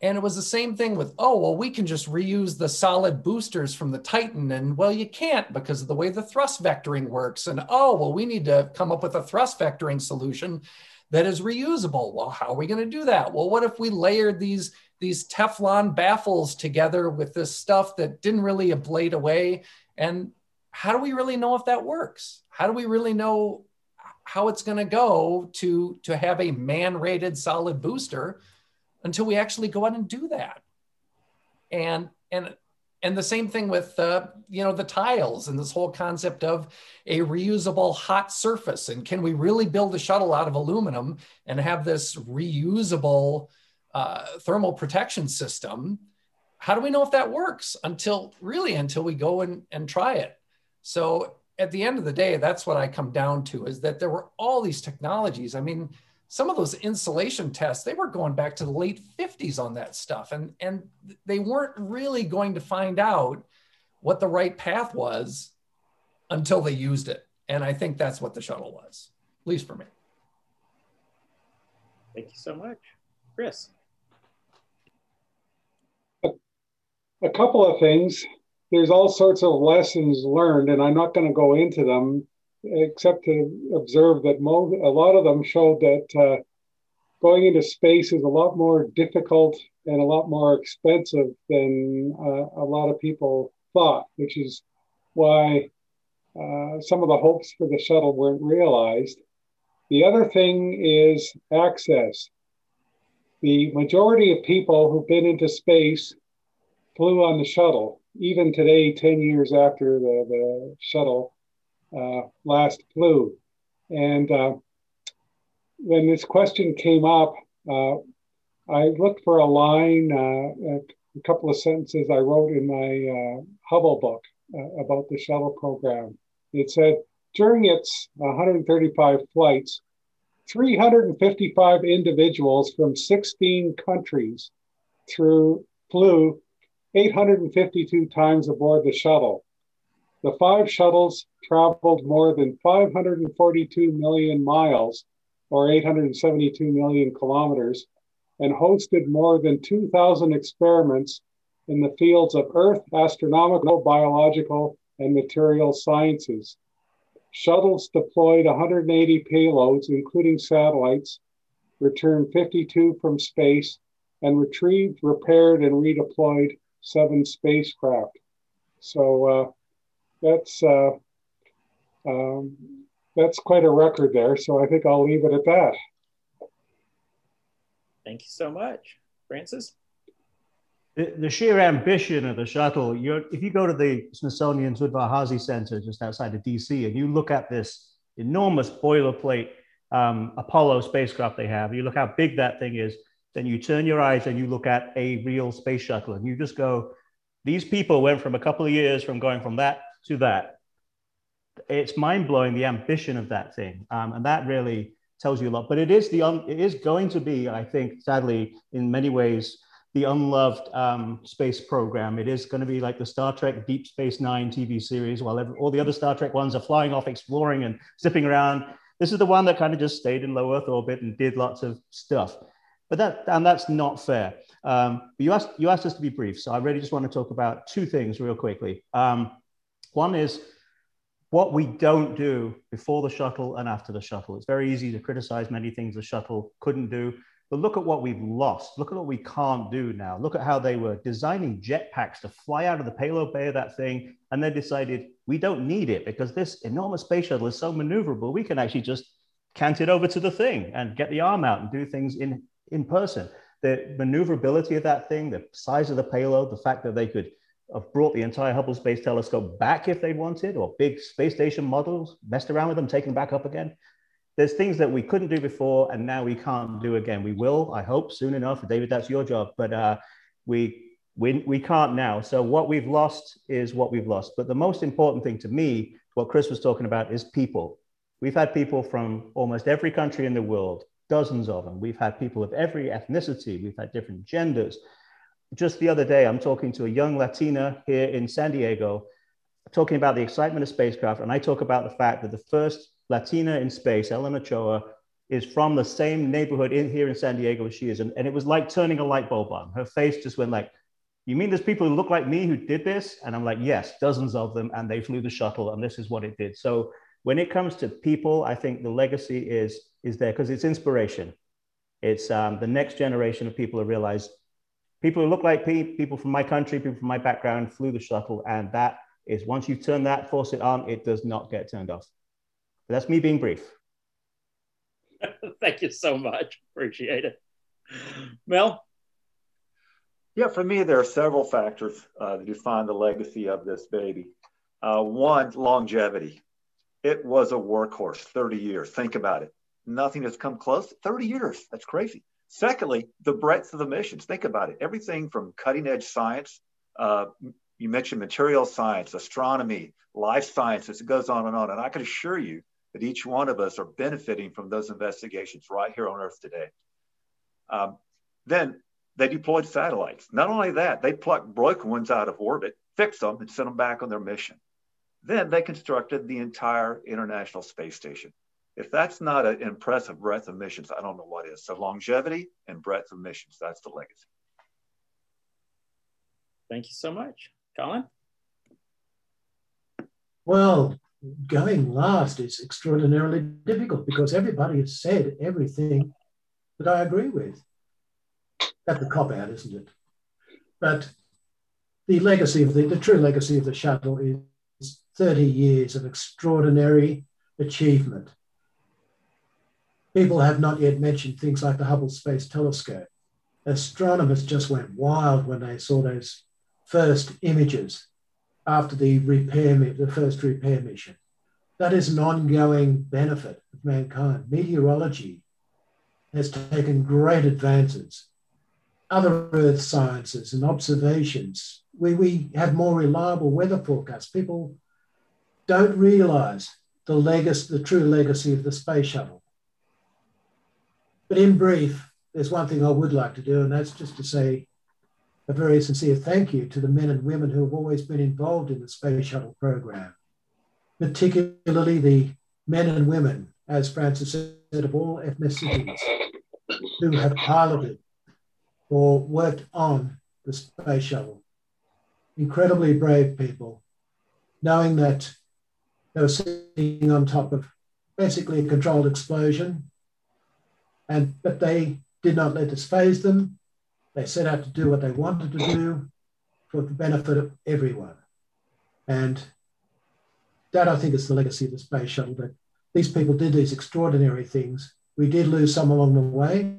And it was the same thing with, oh, well, we can just reuse the solid boosters from the Titan. And well, you can't because of the way the thrust vectoring works. And oh, well, we need to come up with a thrust vectoring solution that is reusable. Well, how are we going to do that? Well, what if we layered these these Teflon baffles together with this stuff that didn't really ablate away? And how do we really know if that works? How do we really know how it's going to go to to have a man-rated solid booster until we actually go out and do that? And and and the same thing with uh, you know the tiles and this whole concept of a reusable hot surface. And can we really build a shuttle out of aluminum and have this reusable uh, thermal protection system? How do we know if that works until really until we go and, and try it? So at the end of the day that's what i come down to is that there were all these technologies. I mean some of those insulation tests they were going back to the late 50s on that stuff. And and they weren't really going to find out what the right path was until they used it. And i think that's what the shuttle was at least for me. Thank you so much. Chris? A couple of things. There's all sorts of lessons learned and i'm not going to go into them except to observe that a lot of them showed that uh, going into space is a lot more difficult and a lot more expensive than uh, a lot of people thought, which is why uh, some of the hopes for the shuttle weren't realized. The other thing is access. The majority of people who've been into space flew on the shuttle. Even today, 10 years after the, the shuttle last flew. And uh, when this question came up, uh, I looked for a line, a couple of sentences I wrote in my Hubble book about the shuttle program. It said, during its 135 flights, 355 individuals from 16 countries through flew 852 times aboard the shuttle. The five shuttles traveled more than 542 million miles, or 872 million kilometers, and hosted more than 2,000 experiments in the fields of Earth, astronomical, biological, and material sciences. Shuttles deployed 180 payloads, including satellites, returned 52 from space, and retrieved, repaired, and redeployed seven spacecraft. So uh, that's uh, um, that's quite a record there. So I think I'll leave it at that. Thank you so much, Francis. The, the sheer ambition of the shuttle. You're, if you go to the Smithsonian's Udvar-Hazy Center just outside of DC and you look at this enormous boilerplate um, Apollo spacecraft they have, you look how big that thing is, then you turn your eyes and you look at a real space shuttle and you just go, these people went from a couple of years from going from that to that. It's mind blowing the ambition of that thing, um, and that really tells you a lot. But it is the un- it is going to be, I think, sadly, in many ways, the unloved um, space program. It is going to be like the Star Trek Deep Space Nine TV series, while every, all the other Star Trek ones are flying off, exploring, and zipping around. This is the one that kind of just stayed in low Earth orbit and did lots of stuff. But that and that's not fair. Um, you asked you asked us to be brief, so I really just want to talk about two things real quickly. Um, one is what we don't do before the shuttle and after the shuttle. It's very easy to criticize many things the shuttle couldn't do, but look at what we've lost. Look at what we can't do now. Look at how they were designing jetpacks to fly out of the payload bay of that thing, and they decided we don't need it because this enormous space shuttle is so maneuverable. We can actually just cant it over to the thing and get the arm out and do things in in person. The maneuverability of that thing, the size of the payload, the fact that they could have brought the entire Hubble Space Telescope back if they wanted, or big space station models, messed around with them, taken back up again. There's things that we couldn't do before, and now we can't do again. We will, I hope, soon enough. David, that's your job, but uh, we, we we can't now. So what we've lost is what we've lost. But the most important thing to me, what Chris was talking about, is people. We've had people from almost every country in the world dozens of them. We've had people of every ethnicity, we've had different genders. Just the other day, I'm talking to a young Latina here in San Diego, talking about the excitement of spacecraft. And I talk about the fact that the first Latina in space, Ellen Ochoa, is from the same neighborhood in here in San Diego as she is. And, and it was like turning a light bulb on. Her face just went like, you mean there's people who look like me who did this? And I'm like, yes, dozens of them. And they flew the shuttle and this is what it did. So when it comes to people, I think the legacy is is there because it's inspiration. It's um, the next generation of people who realize people who look like me, people from my country, people from my background flew the shuttle, and that is once you turn that faucet on, it does not get turned off. But that's me being brief. Thank you so much. Appreciate it. Mel? Yeah, for me, there are several factors uh, that define the legacy of this baby. Uh, one, longevity. It was a workhorse, 30 years. Think about it nothing has come close. 30 years. That's crazy. Secondly, the breadth of the missions. Think about it. Everything from cutting edge science, uh, you mentioned material science, astronomy, life sciences, it goes on and on. And I can assure you that each one of us are benefiting from those investigations right here on Earth today. Um, then they deployed satellites. Not only that, they plucked broken ones out of orbit, fixed them, and sent them back on their mission. Then they constructed the entire International Space Station. If that's not an impressive breadth of missions, I don't know what is. So longevity and breadth of missions, that's the legacy. Thank you so much. Colin? Well, going last is extraordinarily difficult because everybody has said everything that I agree with. That's a cop out, isn't it? But the legacy of the, the true legacy of the shuttle is 30 years of extraordinary achievement People have not yet mentioned things like the Hubble Space Telescope. Astronomers just went wild when they saw those first images after the repair, the first repair mission. That is an ongoing benefit of mankind. Meteorology has taken great advances. Other earth sciences and observations, we, we have more reliable weather forecasts. People don't realize the legacy, the true legacy of the space shuttle. But in brief, there's one thing I would like to do, and that's just to say a very sincere thank you to the men and women who have always been involved in the space shuttle program, particularly the men and women, as Francis said, of all ethnicities, who have piloted or worked on the space shuttle. Incredibly brave people, knowing that they were sitting on top of basically a controlled explosion and but they did not let this phase them. They set out to do what they wanted to do for the benefit of everyone. And that, I think, is the legacy of the space shuttle that these people did these extraordinary things. We did lose some along the way,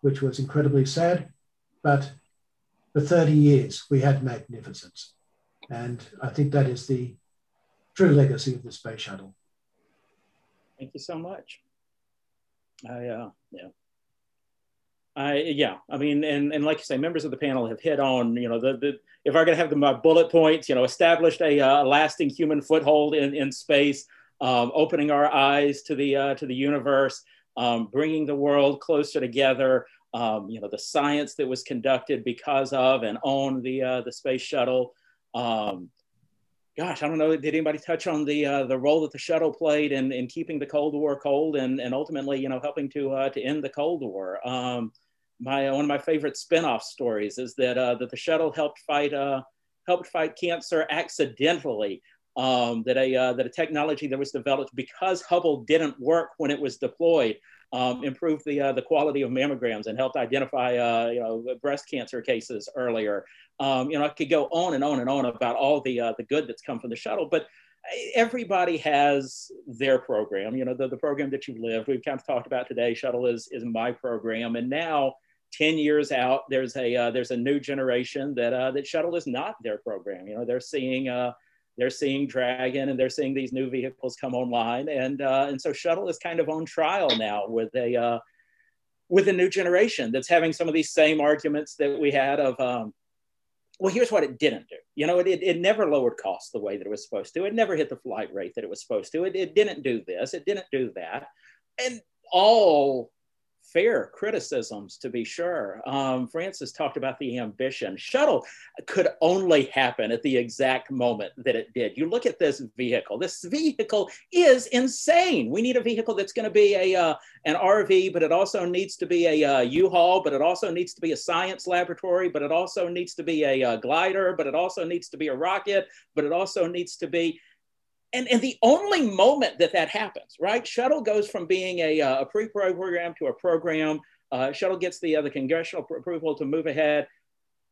which was incredibly sad, but for 30 years we had magnificence. And I think that is the true legacy of the space shuttle. Thank you so much. I, uh, yeah. I, yeah, I mean, and, and like you say, members of the panel have hit on, you know, the, the if I'm going to have the, bullet points, you know, established a uh, lasting human foothold in, in space, um, opening our eyes to the, uh, to the universe, um, bringing the world closer together, um, you know, the science that was conducted because of and on the, uh, the space shuttle. Um, gosh, I don't know, did anybody touch on the, uh, the role that the shuttle played in, in keeping the Cold War cold and, and ultimately, you know, helping to, uh, to end the Cold War? Um, my one of my favorite spin-off stories is that uh, that the shuttle helped fight uh, helped fight cancer accidentally. Um, that a uh, that a technology that was developed because Hubble didn't work when it was deployed um, improved the uh, the quality of mammograms and helped identify uh, you know breast cancer cases earlier. Um, you know, I could go on and on and on about all the uh, the good that's come from the shuttle, but everybody has their program. You know, the, the program that you've lived. We've kind of talked about today. Shuttle is is my program, and now 10 years out, there's a uh, there's a new generation that uh, that shuttle is not their program. You know, they're seeing uh, they're seeing Dragon and they're seeing these new vehicles come online, and uh, and so shuttle is kind of on trial now with a uh, with a new generation that's having some of these same arguments that we had of. Um, well, here's what it didn't do. You know, it, it, it, never lowered costs the way that it was supposed to. It never hit the flight rate that it was supposed to. It, it didn't do this. It didn't do that. And all fair criticisms, to be sure. Um, Francis talked about the ambition. Shuttle could only happen at the exact moment that it did. You look at this vehicle. This vehicle is insane. We need a vehicle that's going to be a uh, an RV, but it also needs to be a uh, U-Haul, but it also needs to be a science laboratory, but it also needs to be a uh, glider, but it also needs to be a rocket, but it also needs to be and, and the only moment that that happens, right? Shuttle goes from being a, uh, a pre-program to a program. Uh, Shuttle gets the, uh, the congressional approval to move ahead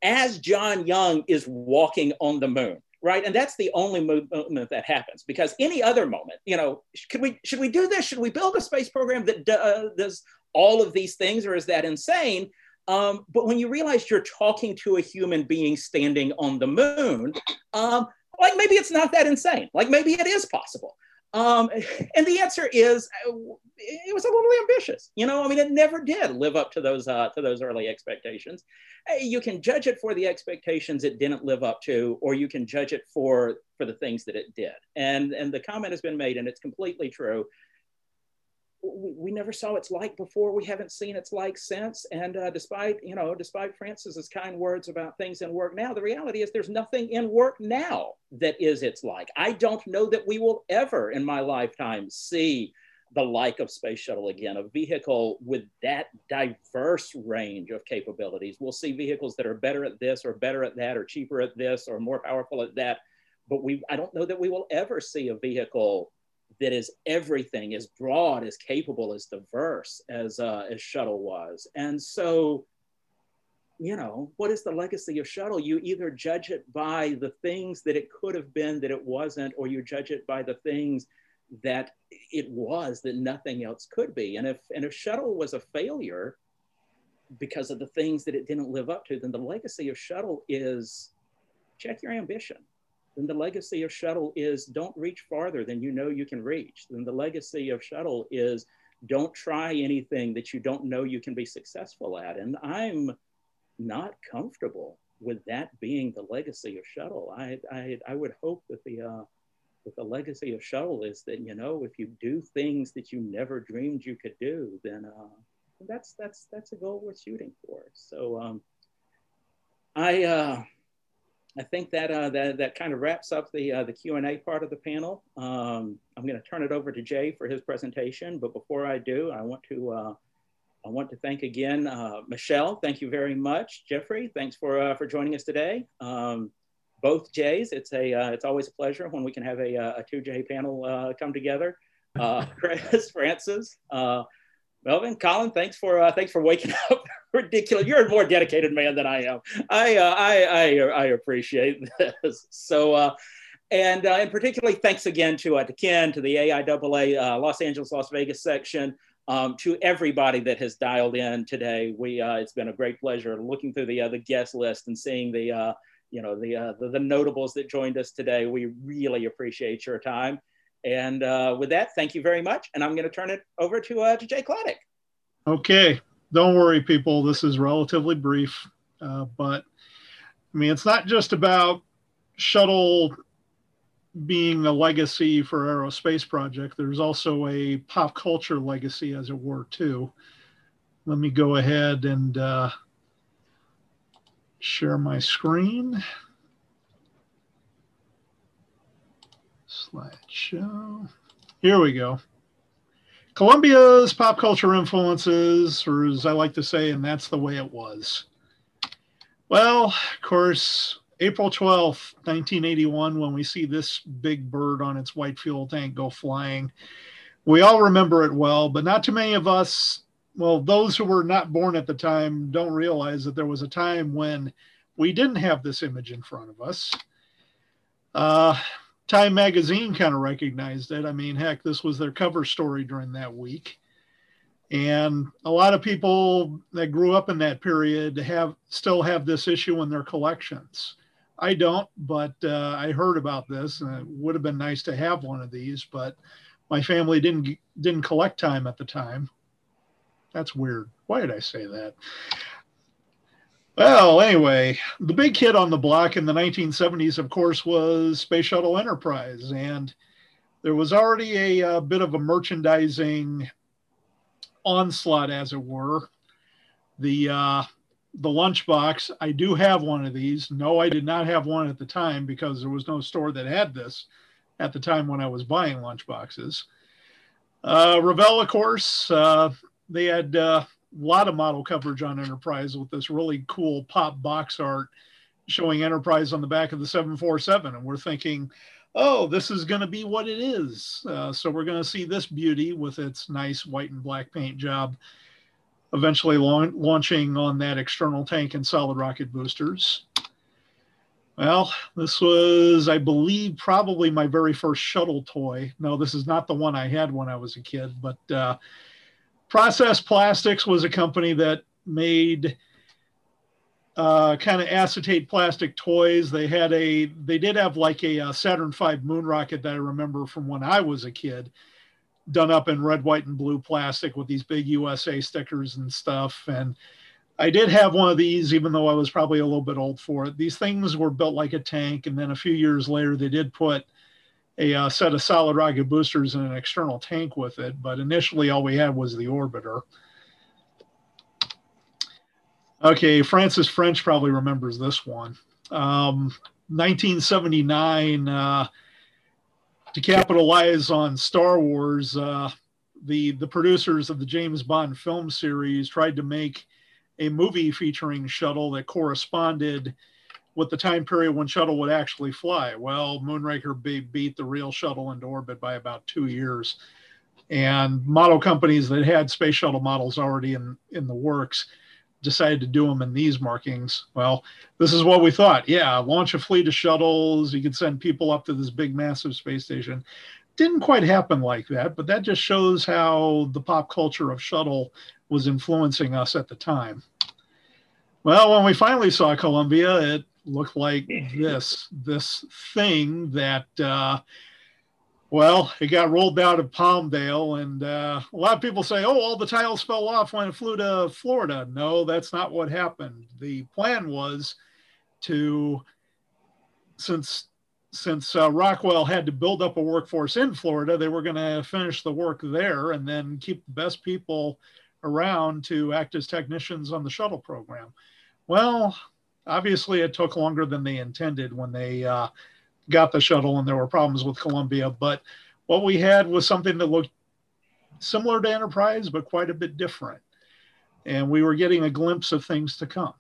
as John Young is walking on the moon, right? And that's the only moment that happens because any other moment, you know, could we, should we do this? Should we build a space program that uh, does all of these things or is that insane? Um, but when you realize you're talking to a human being standing on the moon, um, like maybe it's not that insane. Like maybe it is possible. Um, and the answer is it was a little ambitious. You know, I mean, it never did live up to those uh, to those early expectations. You can judge it for the expectations it didn't live up to, or you can judge it for for the things that it did. And and the comment has been made, and it's completely true we never saw its like before. We haven't seen its like since. And uh, despite, you know, despite Francis's kind words about things in work now, the reality is there's nothing in work now that is its like. I don't know that we will ever in my lifetime see the like of Space Shuttle again, a vehicle with that diverse range of capabilities. We'll see vehicles that are better at this or better at that or cheaper at this or more powerful at that. But we, I don't know that we will ever see a vehicle that is everything, as broad, as capable, as diverse as uh, as Shuttle was. And so, you know, what is the legacy of Shuttle? You either judge it by the things that it could have been that it wasn't, or you judge it by the things that it was that nothing else could be. And if and if Shuttle was a failure because of the things that it didn't live up to, then the legacy of Shuttle is check your ambition then the legacy of shuttle is don't reach farther than you know you can reach. Then the legacy of shuttle is don't try anything that you don't know you can be successful at. And I'm not comfortable with that being the legacy of shuttle. I, I, I would hope that the, uh, the legacy of shuttle is that, you know, if you do things that you never dreamed you could do, then uh, that's, that's, that's a goal worth shooting for. So um, I, uh, I think that uh, that, that kind of wraps up the, uh, the Q&A part of the panel. Um, I'm going to turn it over to Jay for his presentation, but before I do, I want to, uh, I want to thank again uh, Michelle. Thank you very much. Geoffrey, thanks for, uh, for joining us today. Um, both Jays, it's, a, uh, it's always a pleasure when we can have a, a two J panel come together. Chris, Francis, Melvin, Colin, thanks for thanks for waking up. Ridiculous. You're a more dedicated man than I am. I uh, I, I, I appreciate this. So uh, and uh, and particularly thanks again to uh, to Ken, to the AIAA uh, Los Angeles Las Vegas section, um, to everybody that has dialed in today. We uh, it's been a great pleasure looking through the uh, the guest list and seeing the uh, you know the, uh, the, the notables that joined us today. We really appreciate your time. And uh, with that, thank you very much. And I'm going to turn it over to uh, to Jay Chladek. Okay, don't worry, people. This is relatively brief, uh, but I mean it's not just about shuttle being a legacy for aerospace project. There's also a pop culture legacy as it were too. Let me go ahead and uh, share my screen. Slideshow. Here we go columbia's pop culture influences or as i like to say and that's the way it was well of course April 12th, 1981, when we see this big bird on its white fuel tank go flying. We all remember it well, but not too many of us, well, those who were not born at the time don't realize that there was a time when we didn't have this image in front of us. Uh, Time magazine kind of recognized it. I mean, heck, this was their cover story during that week. And a lot of people that grew up in that period have still have this issue in their collections. I don't, but uh, I heard about this, and it would have been nice to have one of these, but my family didn't didn't collect time at the time. That's weird. Why did I say that? Well, anyway, the big hit on the block in the 1970s, of course, was Space Shuttle Enterprise, and there was already a, a bit of a merchandising onslaught, as it were. The uh, the lunchbox. I do have one of these. No, I did not have one at the time because there was no store that had this at the time when I was buying lunchboxes. Uh, Revell, of course, uh, they had uh, lot of model coverage on Enterprise with this really cool pop box art showing Enterprise on the back of the 747. And we're thinking, oh, this is going to be what it is. Uh, so we're going to see this beauty with its nice white and black paint job eventually launching on that external tank and solid rocket boosters. Well, this was, I believe, probably my very first shuttle toy. No, this is not the one I had when I was a kid, but uh, Process Plastics was a company that made uh, kind of acetate plastic toys. They had a, they did have like a, a Saturn V moon rocket that I remember from when I was a kid done up in red, white, and blue plastic with these big USA stickers and stuff. And I did have one of these, even though I was probably a little bit old for it. These things were built like a tank. And then a few years later, they did put a uh, set of solid rocket boosters and an external tank with it. But initially, all we had was the orbiter. Okay, Francis French probably remembers this one. Um, 1979, uh, to capitalize on Star Wars, uh, the the producers of the James Bond film series tried to make a movie featuring Shuttle that corresponded with the time period when Shuttle would actually fly. Well, Moonraker beat the real Shuttle into orbit by about two years, and model companies that had space shuttle models already in in the works decided to do them in these markings. Well, this is what we thought. Yeah, launch a fleet of shuttles. You could send people up to this big, massive space station. Didn't quite happen like that, but that just shows how the pop culture of shuttle was influencing us at the time. Well, when we finally saw Columbia, it looked like this this thing that uh, well, it got rolled out of Palmdale, and uh, a lot of people say, "Oh, all the tiles fell off when it flew to Florida." No, that's not what happened. The plan was to, since since uh, Rockwell had to build up a workforce in Florida, they were going to finish the work there and then keep the best people around to act as technicians on the shuttle program. Well, obviously, it took longer than they intended when they uh, got the shuttle and there were problems with Columbia. But what we had was something that looked similar to Enterprise, but quite a bit different. And we were getting a glimpse of things to come.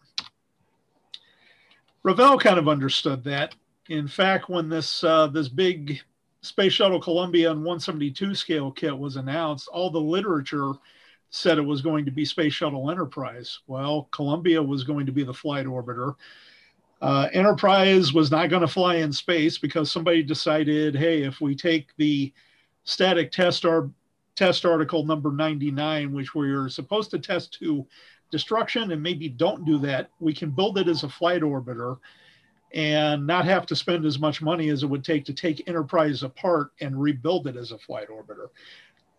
Revell kind of understood that. In fact, when this uh, this big Space Shuttle Columbia and 172 scale kit was announced, all the literature said it was going to be Space Shuttle Enterprise. Well, Columbia was going to be the flight orbiter. Uh, Enterprise was not going to fly in space because somebody decided, hey, if we take the static test, test article number 99, which we are supposed to test to destruction and maybe don't do that, we can build it as a flight orbiter and not have to spend as much money as it would take to take Enterprise apart and rebuild it as a flight orbiter.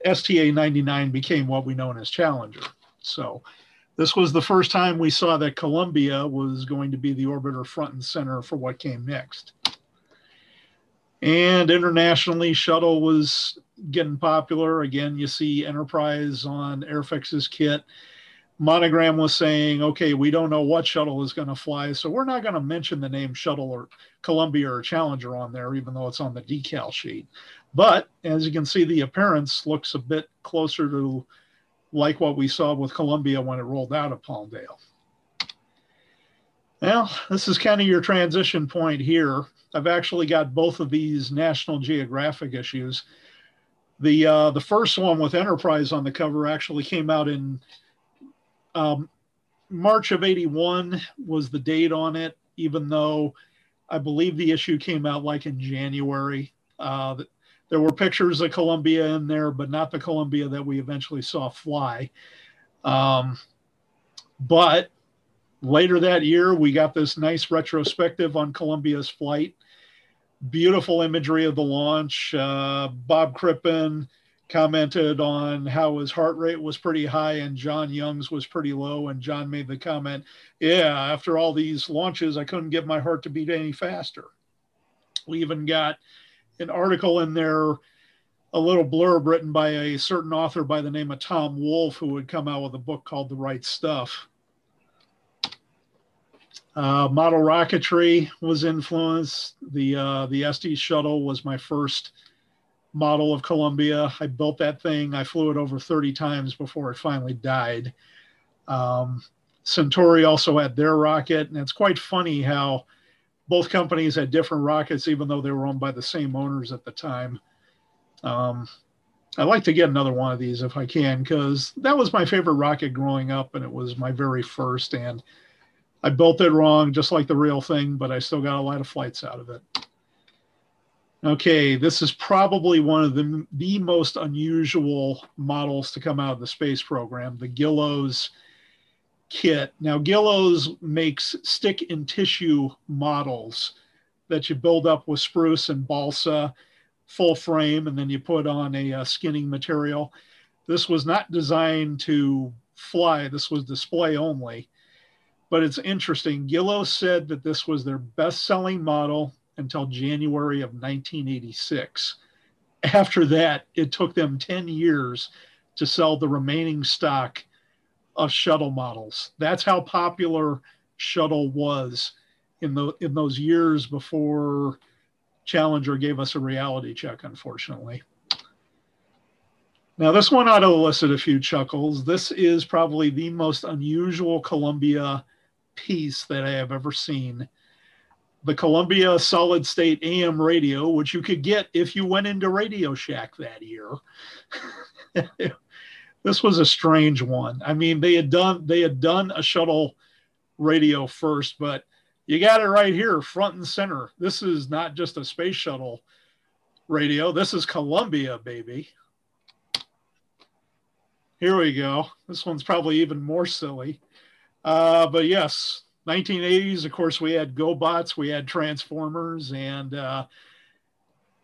STA 99 became what we know as Challenger. So this was the first time we saw that Columbia was going to be the orbiter front and center for what came next. And internationally, shuttle was getting popular. Again, you see Enterprise on Airfix's kit. Monogram was saying, okay, we don't know what shuttle is going to fly, so we're not going to mention the name shuttle or Columbia or Challenger on there, even though it's on the decal sheet. But as you can see, the appearance looks a bit closer to like what we saw with Columbia when it rolled out of Palmdale. Well, this is kind of your transition point here. I've actually got both of these National Geographic issues. The uh, the first one with Enterprise on the cover actually came out in um, March of 81 was the date on it, even though I believe the issue came out like in January. Uh, there were pictures of Columbia in there, but not the Columbia that we eventually saw fly. Um, but later that year, we got this nice retrospective on Columbia's flight. Beautiful imagery of the launch. Uh, Bob Crippen commented on how his heart rate was pretty high and John Young's was pretty low. And John made the comment, Yeah, after all these launches, I couldn't get my heart to beat any faster. We even got an article in there, a little blurb written by a certain author by the name of Tom Wolfe, who would come out with a book called The Right Stuff. Uh, model rocketry was influenced. The uh, the Estes shuttle was my first model of Columbia. I built that thing. I flew it over 30 times before it finally died. Um, Centuri also had their rocket, and it's quite funny how both companies had different rockets, even though they were owned by the same owners at the time. Um, I'd like to get another one of these if I can, because that was my favorite rocket growing up, and it was my very first. And I built it wrong, just like the real thing, but I still got a lot of flights out of it. Okay, this is probably one of the, the most unusual models to come out of the space program, the Guillow's kit. Now, Guillow's makes stick and tissue models that you build up with spruce and balsa, full frame, and then you put on a, a skinning material. This was not designed to fly, this was display only. But it's interesting. Guillow's said that this was their best selling model until January of 1986. After that, it took them 10 years to sell the remaining stock of shuttle models. That's how popular shuttle was in the in those years before Challenger gave us a reality check, unfortunately. Now, this one ought to elicit a few chuckles. This is probably the most unusual Columbia piece that I have ever seen. The Columbia solid state AM radio, which you could get if you went into Radio Shack that year. this was a strange one. I mean, they had done they had done a shuttle radio first, but you got it right here, front and center. This is not just a space shuttle radio. This is Columbia, baby. Here we go. This one's probably even more silly. Uh, but yes, 1980s, of course, we had GoBots, we had Transformers, and uh,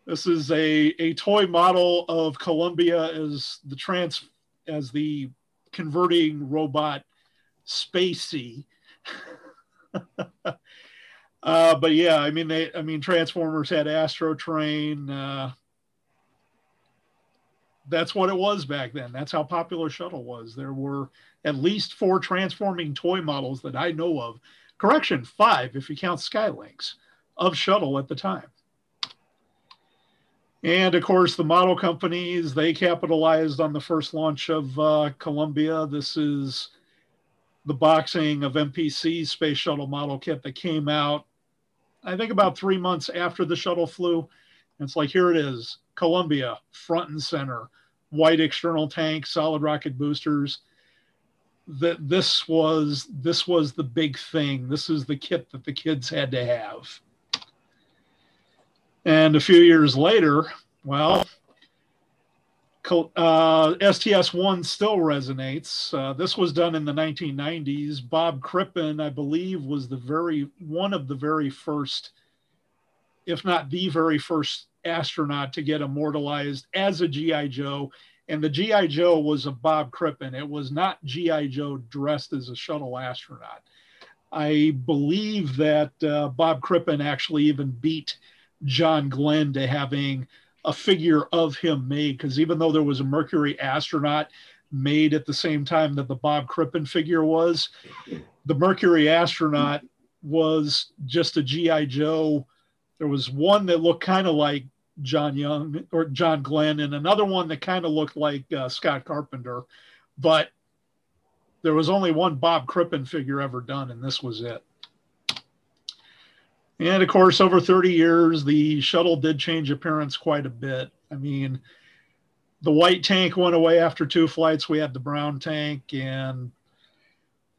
this is a, a toy model of Columbia as the trans as the converting robot spacey. uh, but yeah, I mean, they, I mean, Transformers had Astrotrain. Uh, that's what it was back then. That's how popular Shuttle was. There were at least four transforming toy models that I know of. Correction, five if you count Sky Lynx of Shuttle at the time. And of course, the model companies, they capitalized on the first launch of uh, Columbia. This is the boxing of MPC space shuttle model kit that came out, I think about three months after the shuttle flew. It's like, here it is Columbia, front and center, white external tank, solid rocket boosters. That this was this was the big thing. This is the kit that the kids had to have. And a few years later, well, uh, STS-1 still resonates. Uh, this was done in the 1990s. Bob Crippen, I believe, was the very one of the very first, if not the very first astronaut to get immortalized as a GI Joe. And the GI Joe was a Bob Crippen. It was not GI Joe dressed as a shuttle astronaut. I believe that uh, Bob Crippen actually even beat John Glenn to having a figure of him made because even though there was a Mercury astronaut made at the same time that the Bob Crippen figure was, the Mercury astronaut was just a GI Joe. There was one that looked kind of like John Young or John Glenn, and another one that kind of looked like uh, Scott Carpenter, but there was only one Bob Crippen figure ever done, and this was it. And of course, over 30 years, the shuttle did change appearance quite a bit. I mean, the white tank went away after two flights. We had the brown tank, and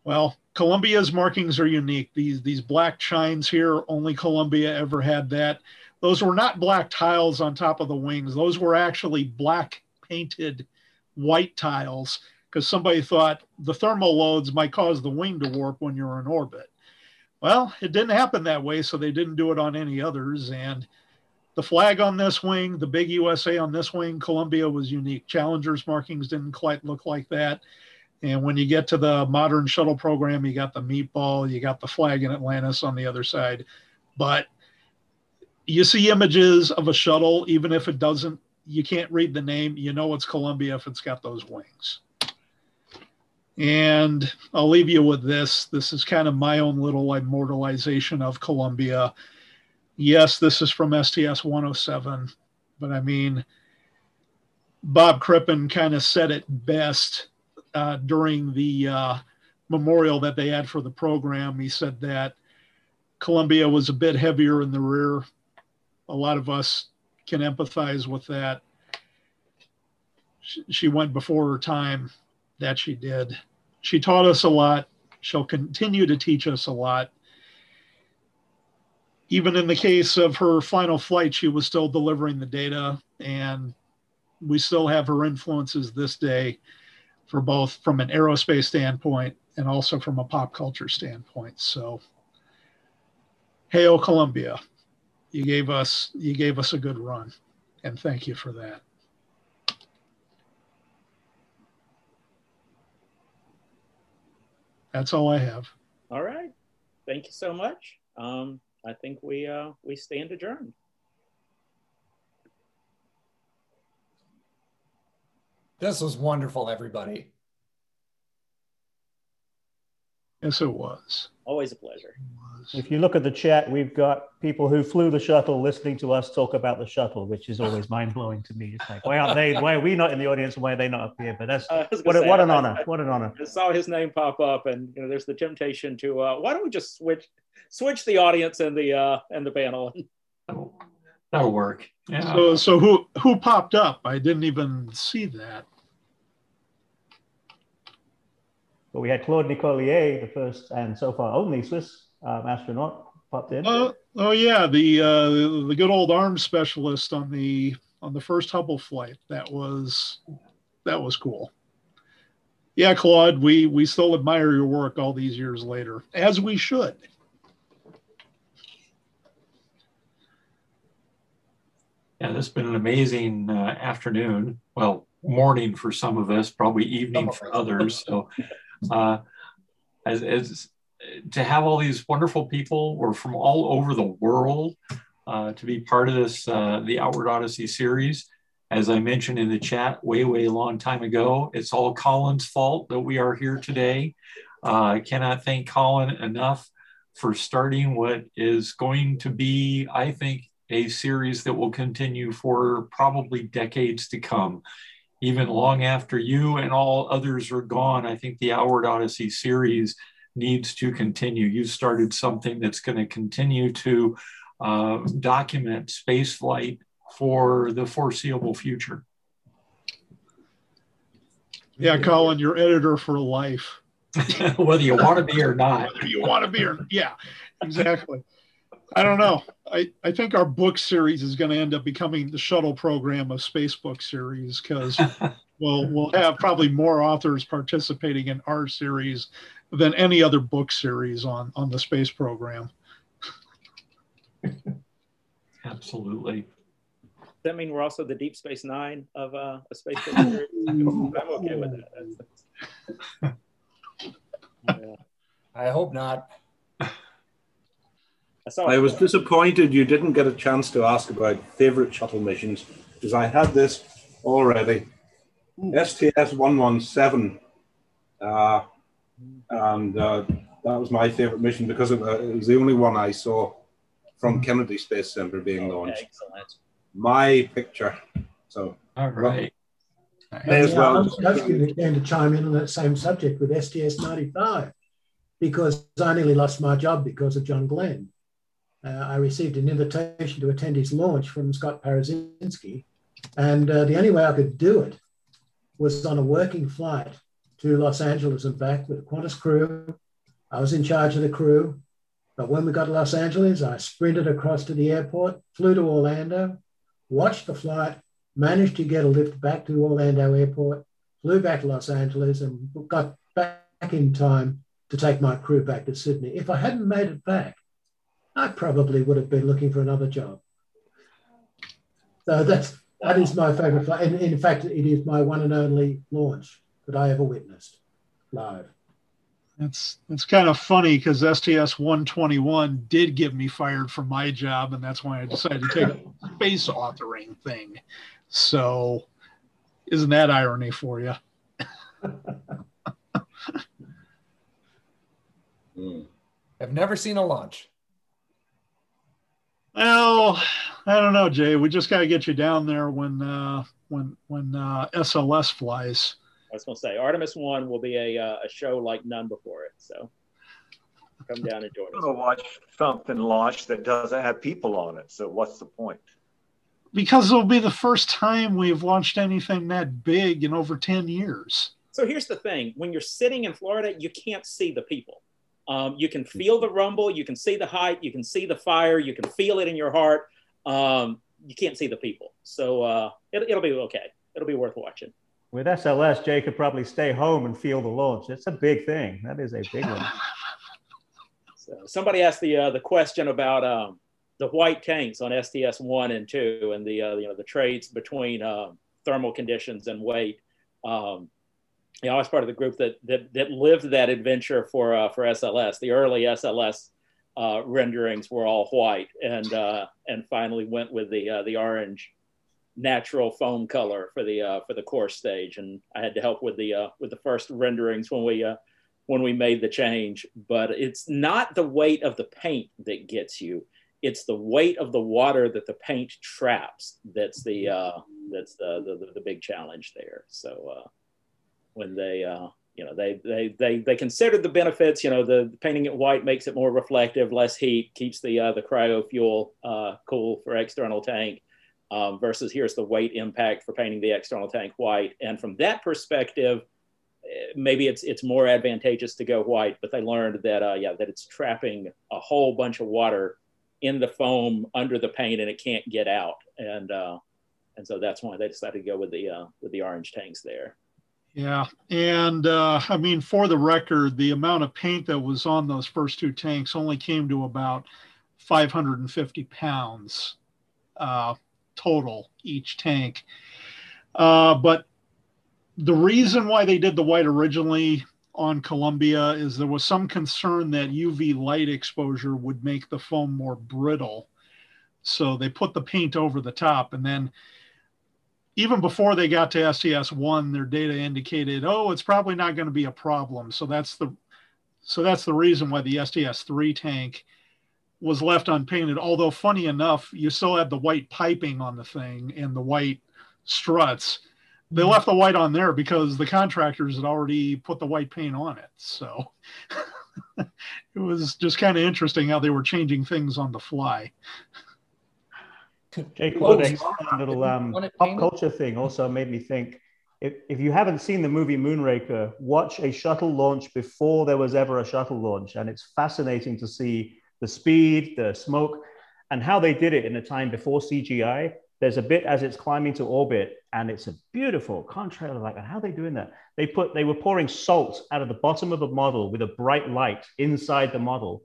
well, Columbia's markings are unique. These these black chines here, only Columbia ever had that. Those were not black tiles on top of the wings. Those were actually black painted white tiles because somebody thought the thermal loads might cause the wing to warp when you're in orbit. Well, it didn't happen that way, so they didn't do it on any others. And the flag on this wing, the big USA on this wing, Columbia was unique. Challenger's markings didn't quite look like that. And when you get to the modern shuttle program, you got the meatball, you got the flag in Atlantis on the other side. But you see images of a shuttle, even if it doesn't, you can't read the name, you know it's Columbia if it's got those wings. And I'll leave you with this. This is kind of my own little immortalization of Columbia. Yes, this is from STS 107, but I mean, Bob Crippen kind of said it best uh, during the uh, memorial that they had for the program. He said that Columbia was a bit heavier in the rear. A lot of us can empathize with that. She went before her time that she did. She taught us a lot. She'll continue to teach us a lot. Even in the case of her final flight, she was still delivering the data, and we still have her influences this day for both from an aerospace standpoint and also from a pop culture standpoint. So, Hail Columbia, you gave us you gave us a good run, and thank you for that. That's all I have. All right. Thank you so much. Um, I think we uh, we stand adjourned. This was wonderful, everybody. Yes, it was. Always a pleasure. If you look at the chat, we've got people who flew the shuttle listening to us talk about the shuttle, which is always mind blowing to me. It's like, why aren't they? Why are we not in the audience? And why are they not up here? But that's what, say, what an I, honor. I, what an honor. I saw his name pop up, and you know, there's the temptation to uh, why don't we just switch switch the audience and the uh, and the panel. That'll work. Yeah. So so who who popped up? I didn't even see that. But we had Claude Nicollier, the first and so far only Swiss um, astronaut, popped in. Uh, oh yeah, the uh, the good old arms specialist on the on the first Hubble flight. That was that was cool. Yeah, Claude, we we still admire your work all these years later, as we should. Yeah, this has been an amazing uh, afternoon. Well, morning for some of us, probably evening for others. So uh, as, as to have all these wonderful people or from all over the world uh, to be part of this uh, the Outward Odyssey series. As I mentioned in the chat way, way long time ago, it's all Colin's fault that we are here today. Uh, I cannot thank Colin enough for starting what is going to be, I think, a series that will continue for probably decades to come even long after you and all others are gone, I think the Outward Odyssey series needs to continue. You started something that's going to continue to uh, document spaceflight for the foreseeable future. Yeah, Colin, you're editor for life. Whether you want to be or not. Whether you want to be or yeah, exactly. I don't know. I, I think our book series is going to end up becoming the shuttle program of space book series because we'll we'll have probably more authors participating in our series than any other book series on on the space program. Absolutely. Does that mean we're also the Deep Space Nine of uh, a space book series? I'm okay with that. yeah. I hope not. I, I was disappointed you didn't get a chance to ask about favorite shuttle missions because I had this already. STS 117. Uh, and uh, that was my favorite mission because it, uh, it, was the only one I saw from Kennedy Space Center being launched. Excellent. My picture. So, all right. May as well. I was going to chime in on that same subject with STS 95 because I nearly lost my job because of John Glenn. Uh, I received an invitation to attend his launch from Scott Parazynski, and uh, the only way I could do it was on a working flight to Los Angeles and back with a Qantas crew. I was in charge of the crew, but when we got to Los Angeles, I sprinted across to the airport, flew to Orlando, watched the flight, managed to get a lift back to Orlando Airport, flew back to Los Angeles, and got back in time to take my crew back to Sydney. If I hadn't made it back, I probably would have been looking for another job. So that's that is my favorite flight. And in fact, it is my one and only launch that I ever witnessed live. It's it's kind of funny because STS 121 did get me fired from my job, and that's why I decided to take a space authoring thing. So, isn't that irony for you? I've hmm. never seen a launch. Well, I don't know, Jay. We just got to get you down there when uh, when when uh, SLS flies. I was going to say Artemis One will be a uh, a show like none before it. So come down and join us. I'm going to watch something launch that doesn't have people on it. So what's the point? Because it'll be the first time we've launched anything that big in over ten years. So here's the thing: when you're sitting in Florida, you can't see the people. Um, you can feel the rumble, you can see the height, you can see the fire, you can feel it in your heart. Um, you can't see the people. So uh, it, it'll be okay. It'll be worth watching. With SLS, Jay could probably stay home and feel the launch. It's a big thing. That is a big one. So somebody asked the uh, the question about um, the white tanks on STS one and two, and the uh, you know the trades between uh, thermal conditions and weight. Um, you know, I was part of the group that that, that lived that adventure for uh, for SLS. The early SLS uh, renderings were all white, and uh, and finally went with the uh, the orange natural foam color for the uh, for the core stage. And I had to help with the uh, with the first renderings when we when we made the change. But it's not the weight of the paint that gets you; it's the weight of the water that the paint traps. That's the that's the, the the big challenge there. So when they uh, you know they they they they considered the benefits. You know, the, the, painting it white makes it more reflective, less heat, keeps the uh, the cryo fuel uh, cool for external tank. Um, versus here's the weight impact for painting the external tank white. And from that perspective, eh, maybe it's it's more advantageous to go white. But they learned that uh, yeah that it's trapping a whole bunch of water in the foam under the paint and it can't get out. And uh, and so that's why they decided to go with the uh, with the orange tanks there. Yeah, and uh, I mean, for the record, the amount of paint that was on those first two tanks only came to about 550 pounds uh, total each tank. Uh, but the reason why they did the white originally on Columbia is there was some concern that UV light exposure would make the foam more brittle. So they put the paint over the top and then even before they got to STS one, their data indicated, oh, it's probably not going to be a problem. So that's the so that's the reason why the STS three tank was left unpainted. Although funny enough, you still had the white piping on the thing and the white struts. They mm-hmm. left the white on there because the contractors had already put the white paint on it. So it was just kind of interesting how they were changing things on the fly. Jay Chladek's little um, pop culture thing also made me think if, if you haven't seen the movie Moonraker, watch a shuttle launch before there was ever a shuttle launch. And it's fascinating to see the speed, the smoke, and how they did it in a time before CGI. There's a bit as it's climbing to orbit, and it's a beautiful contrail. Like, how are they doing that? They put they were pouring salt out of the bottom of a model with a bright light inside the model.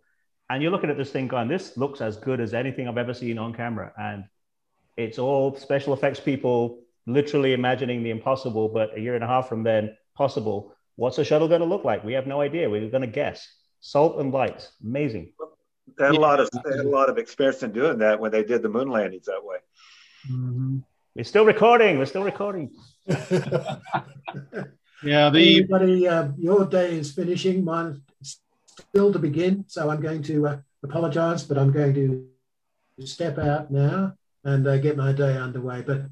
And you're looking at this thing going, this looks as good as anything I've ever seen on camera. And it's all special effects people literally imagining the impossible, but a year and a half from then, possible. What's a shuttle going to look like? We have no idea. We're going to guess. Salt and light, amazing. They had a lot of they had a lot of experience in doing that when they did the moon landings that way. Mm-hmm. We're still recording. We're still recording. yeah, the everybody, uh, your day is finishing. Mine is still to begin. So I'm going to uh, apologise, but I'm going to step out now and uh, get my day underway. But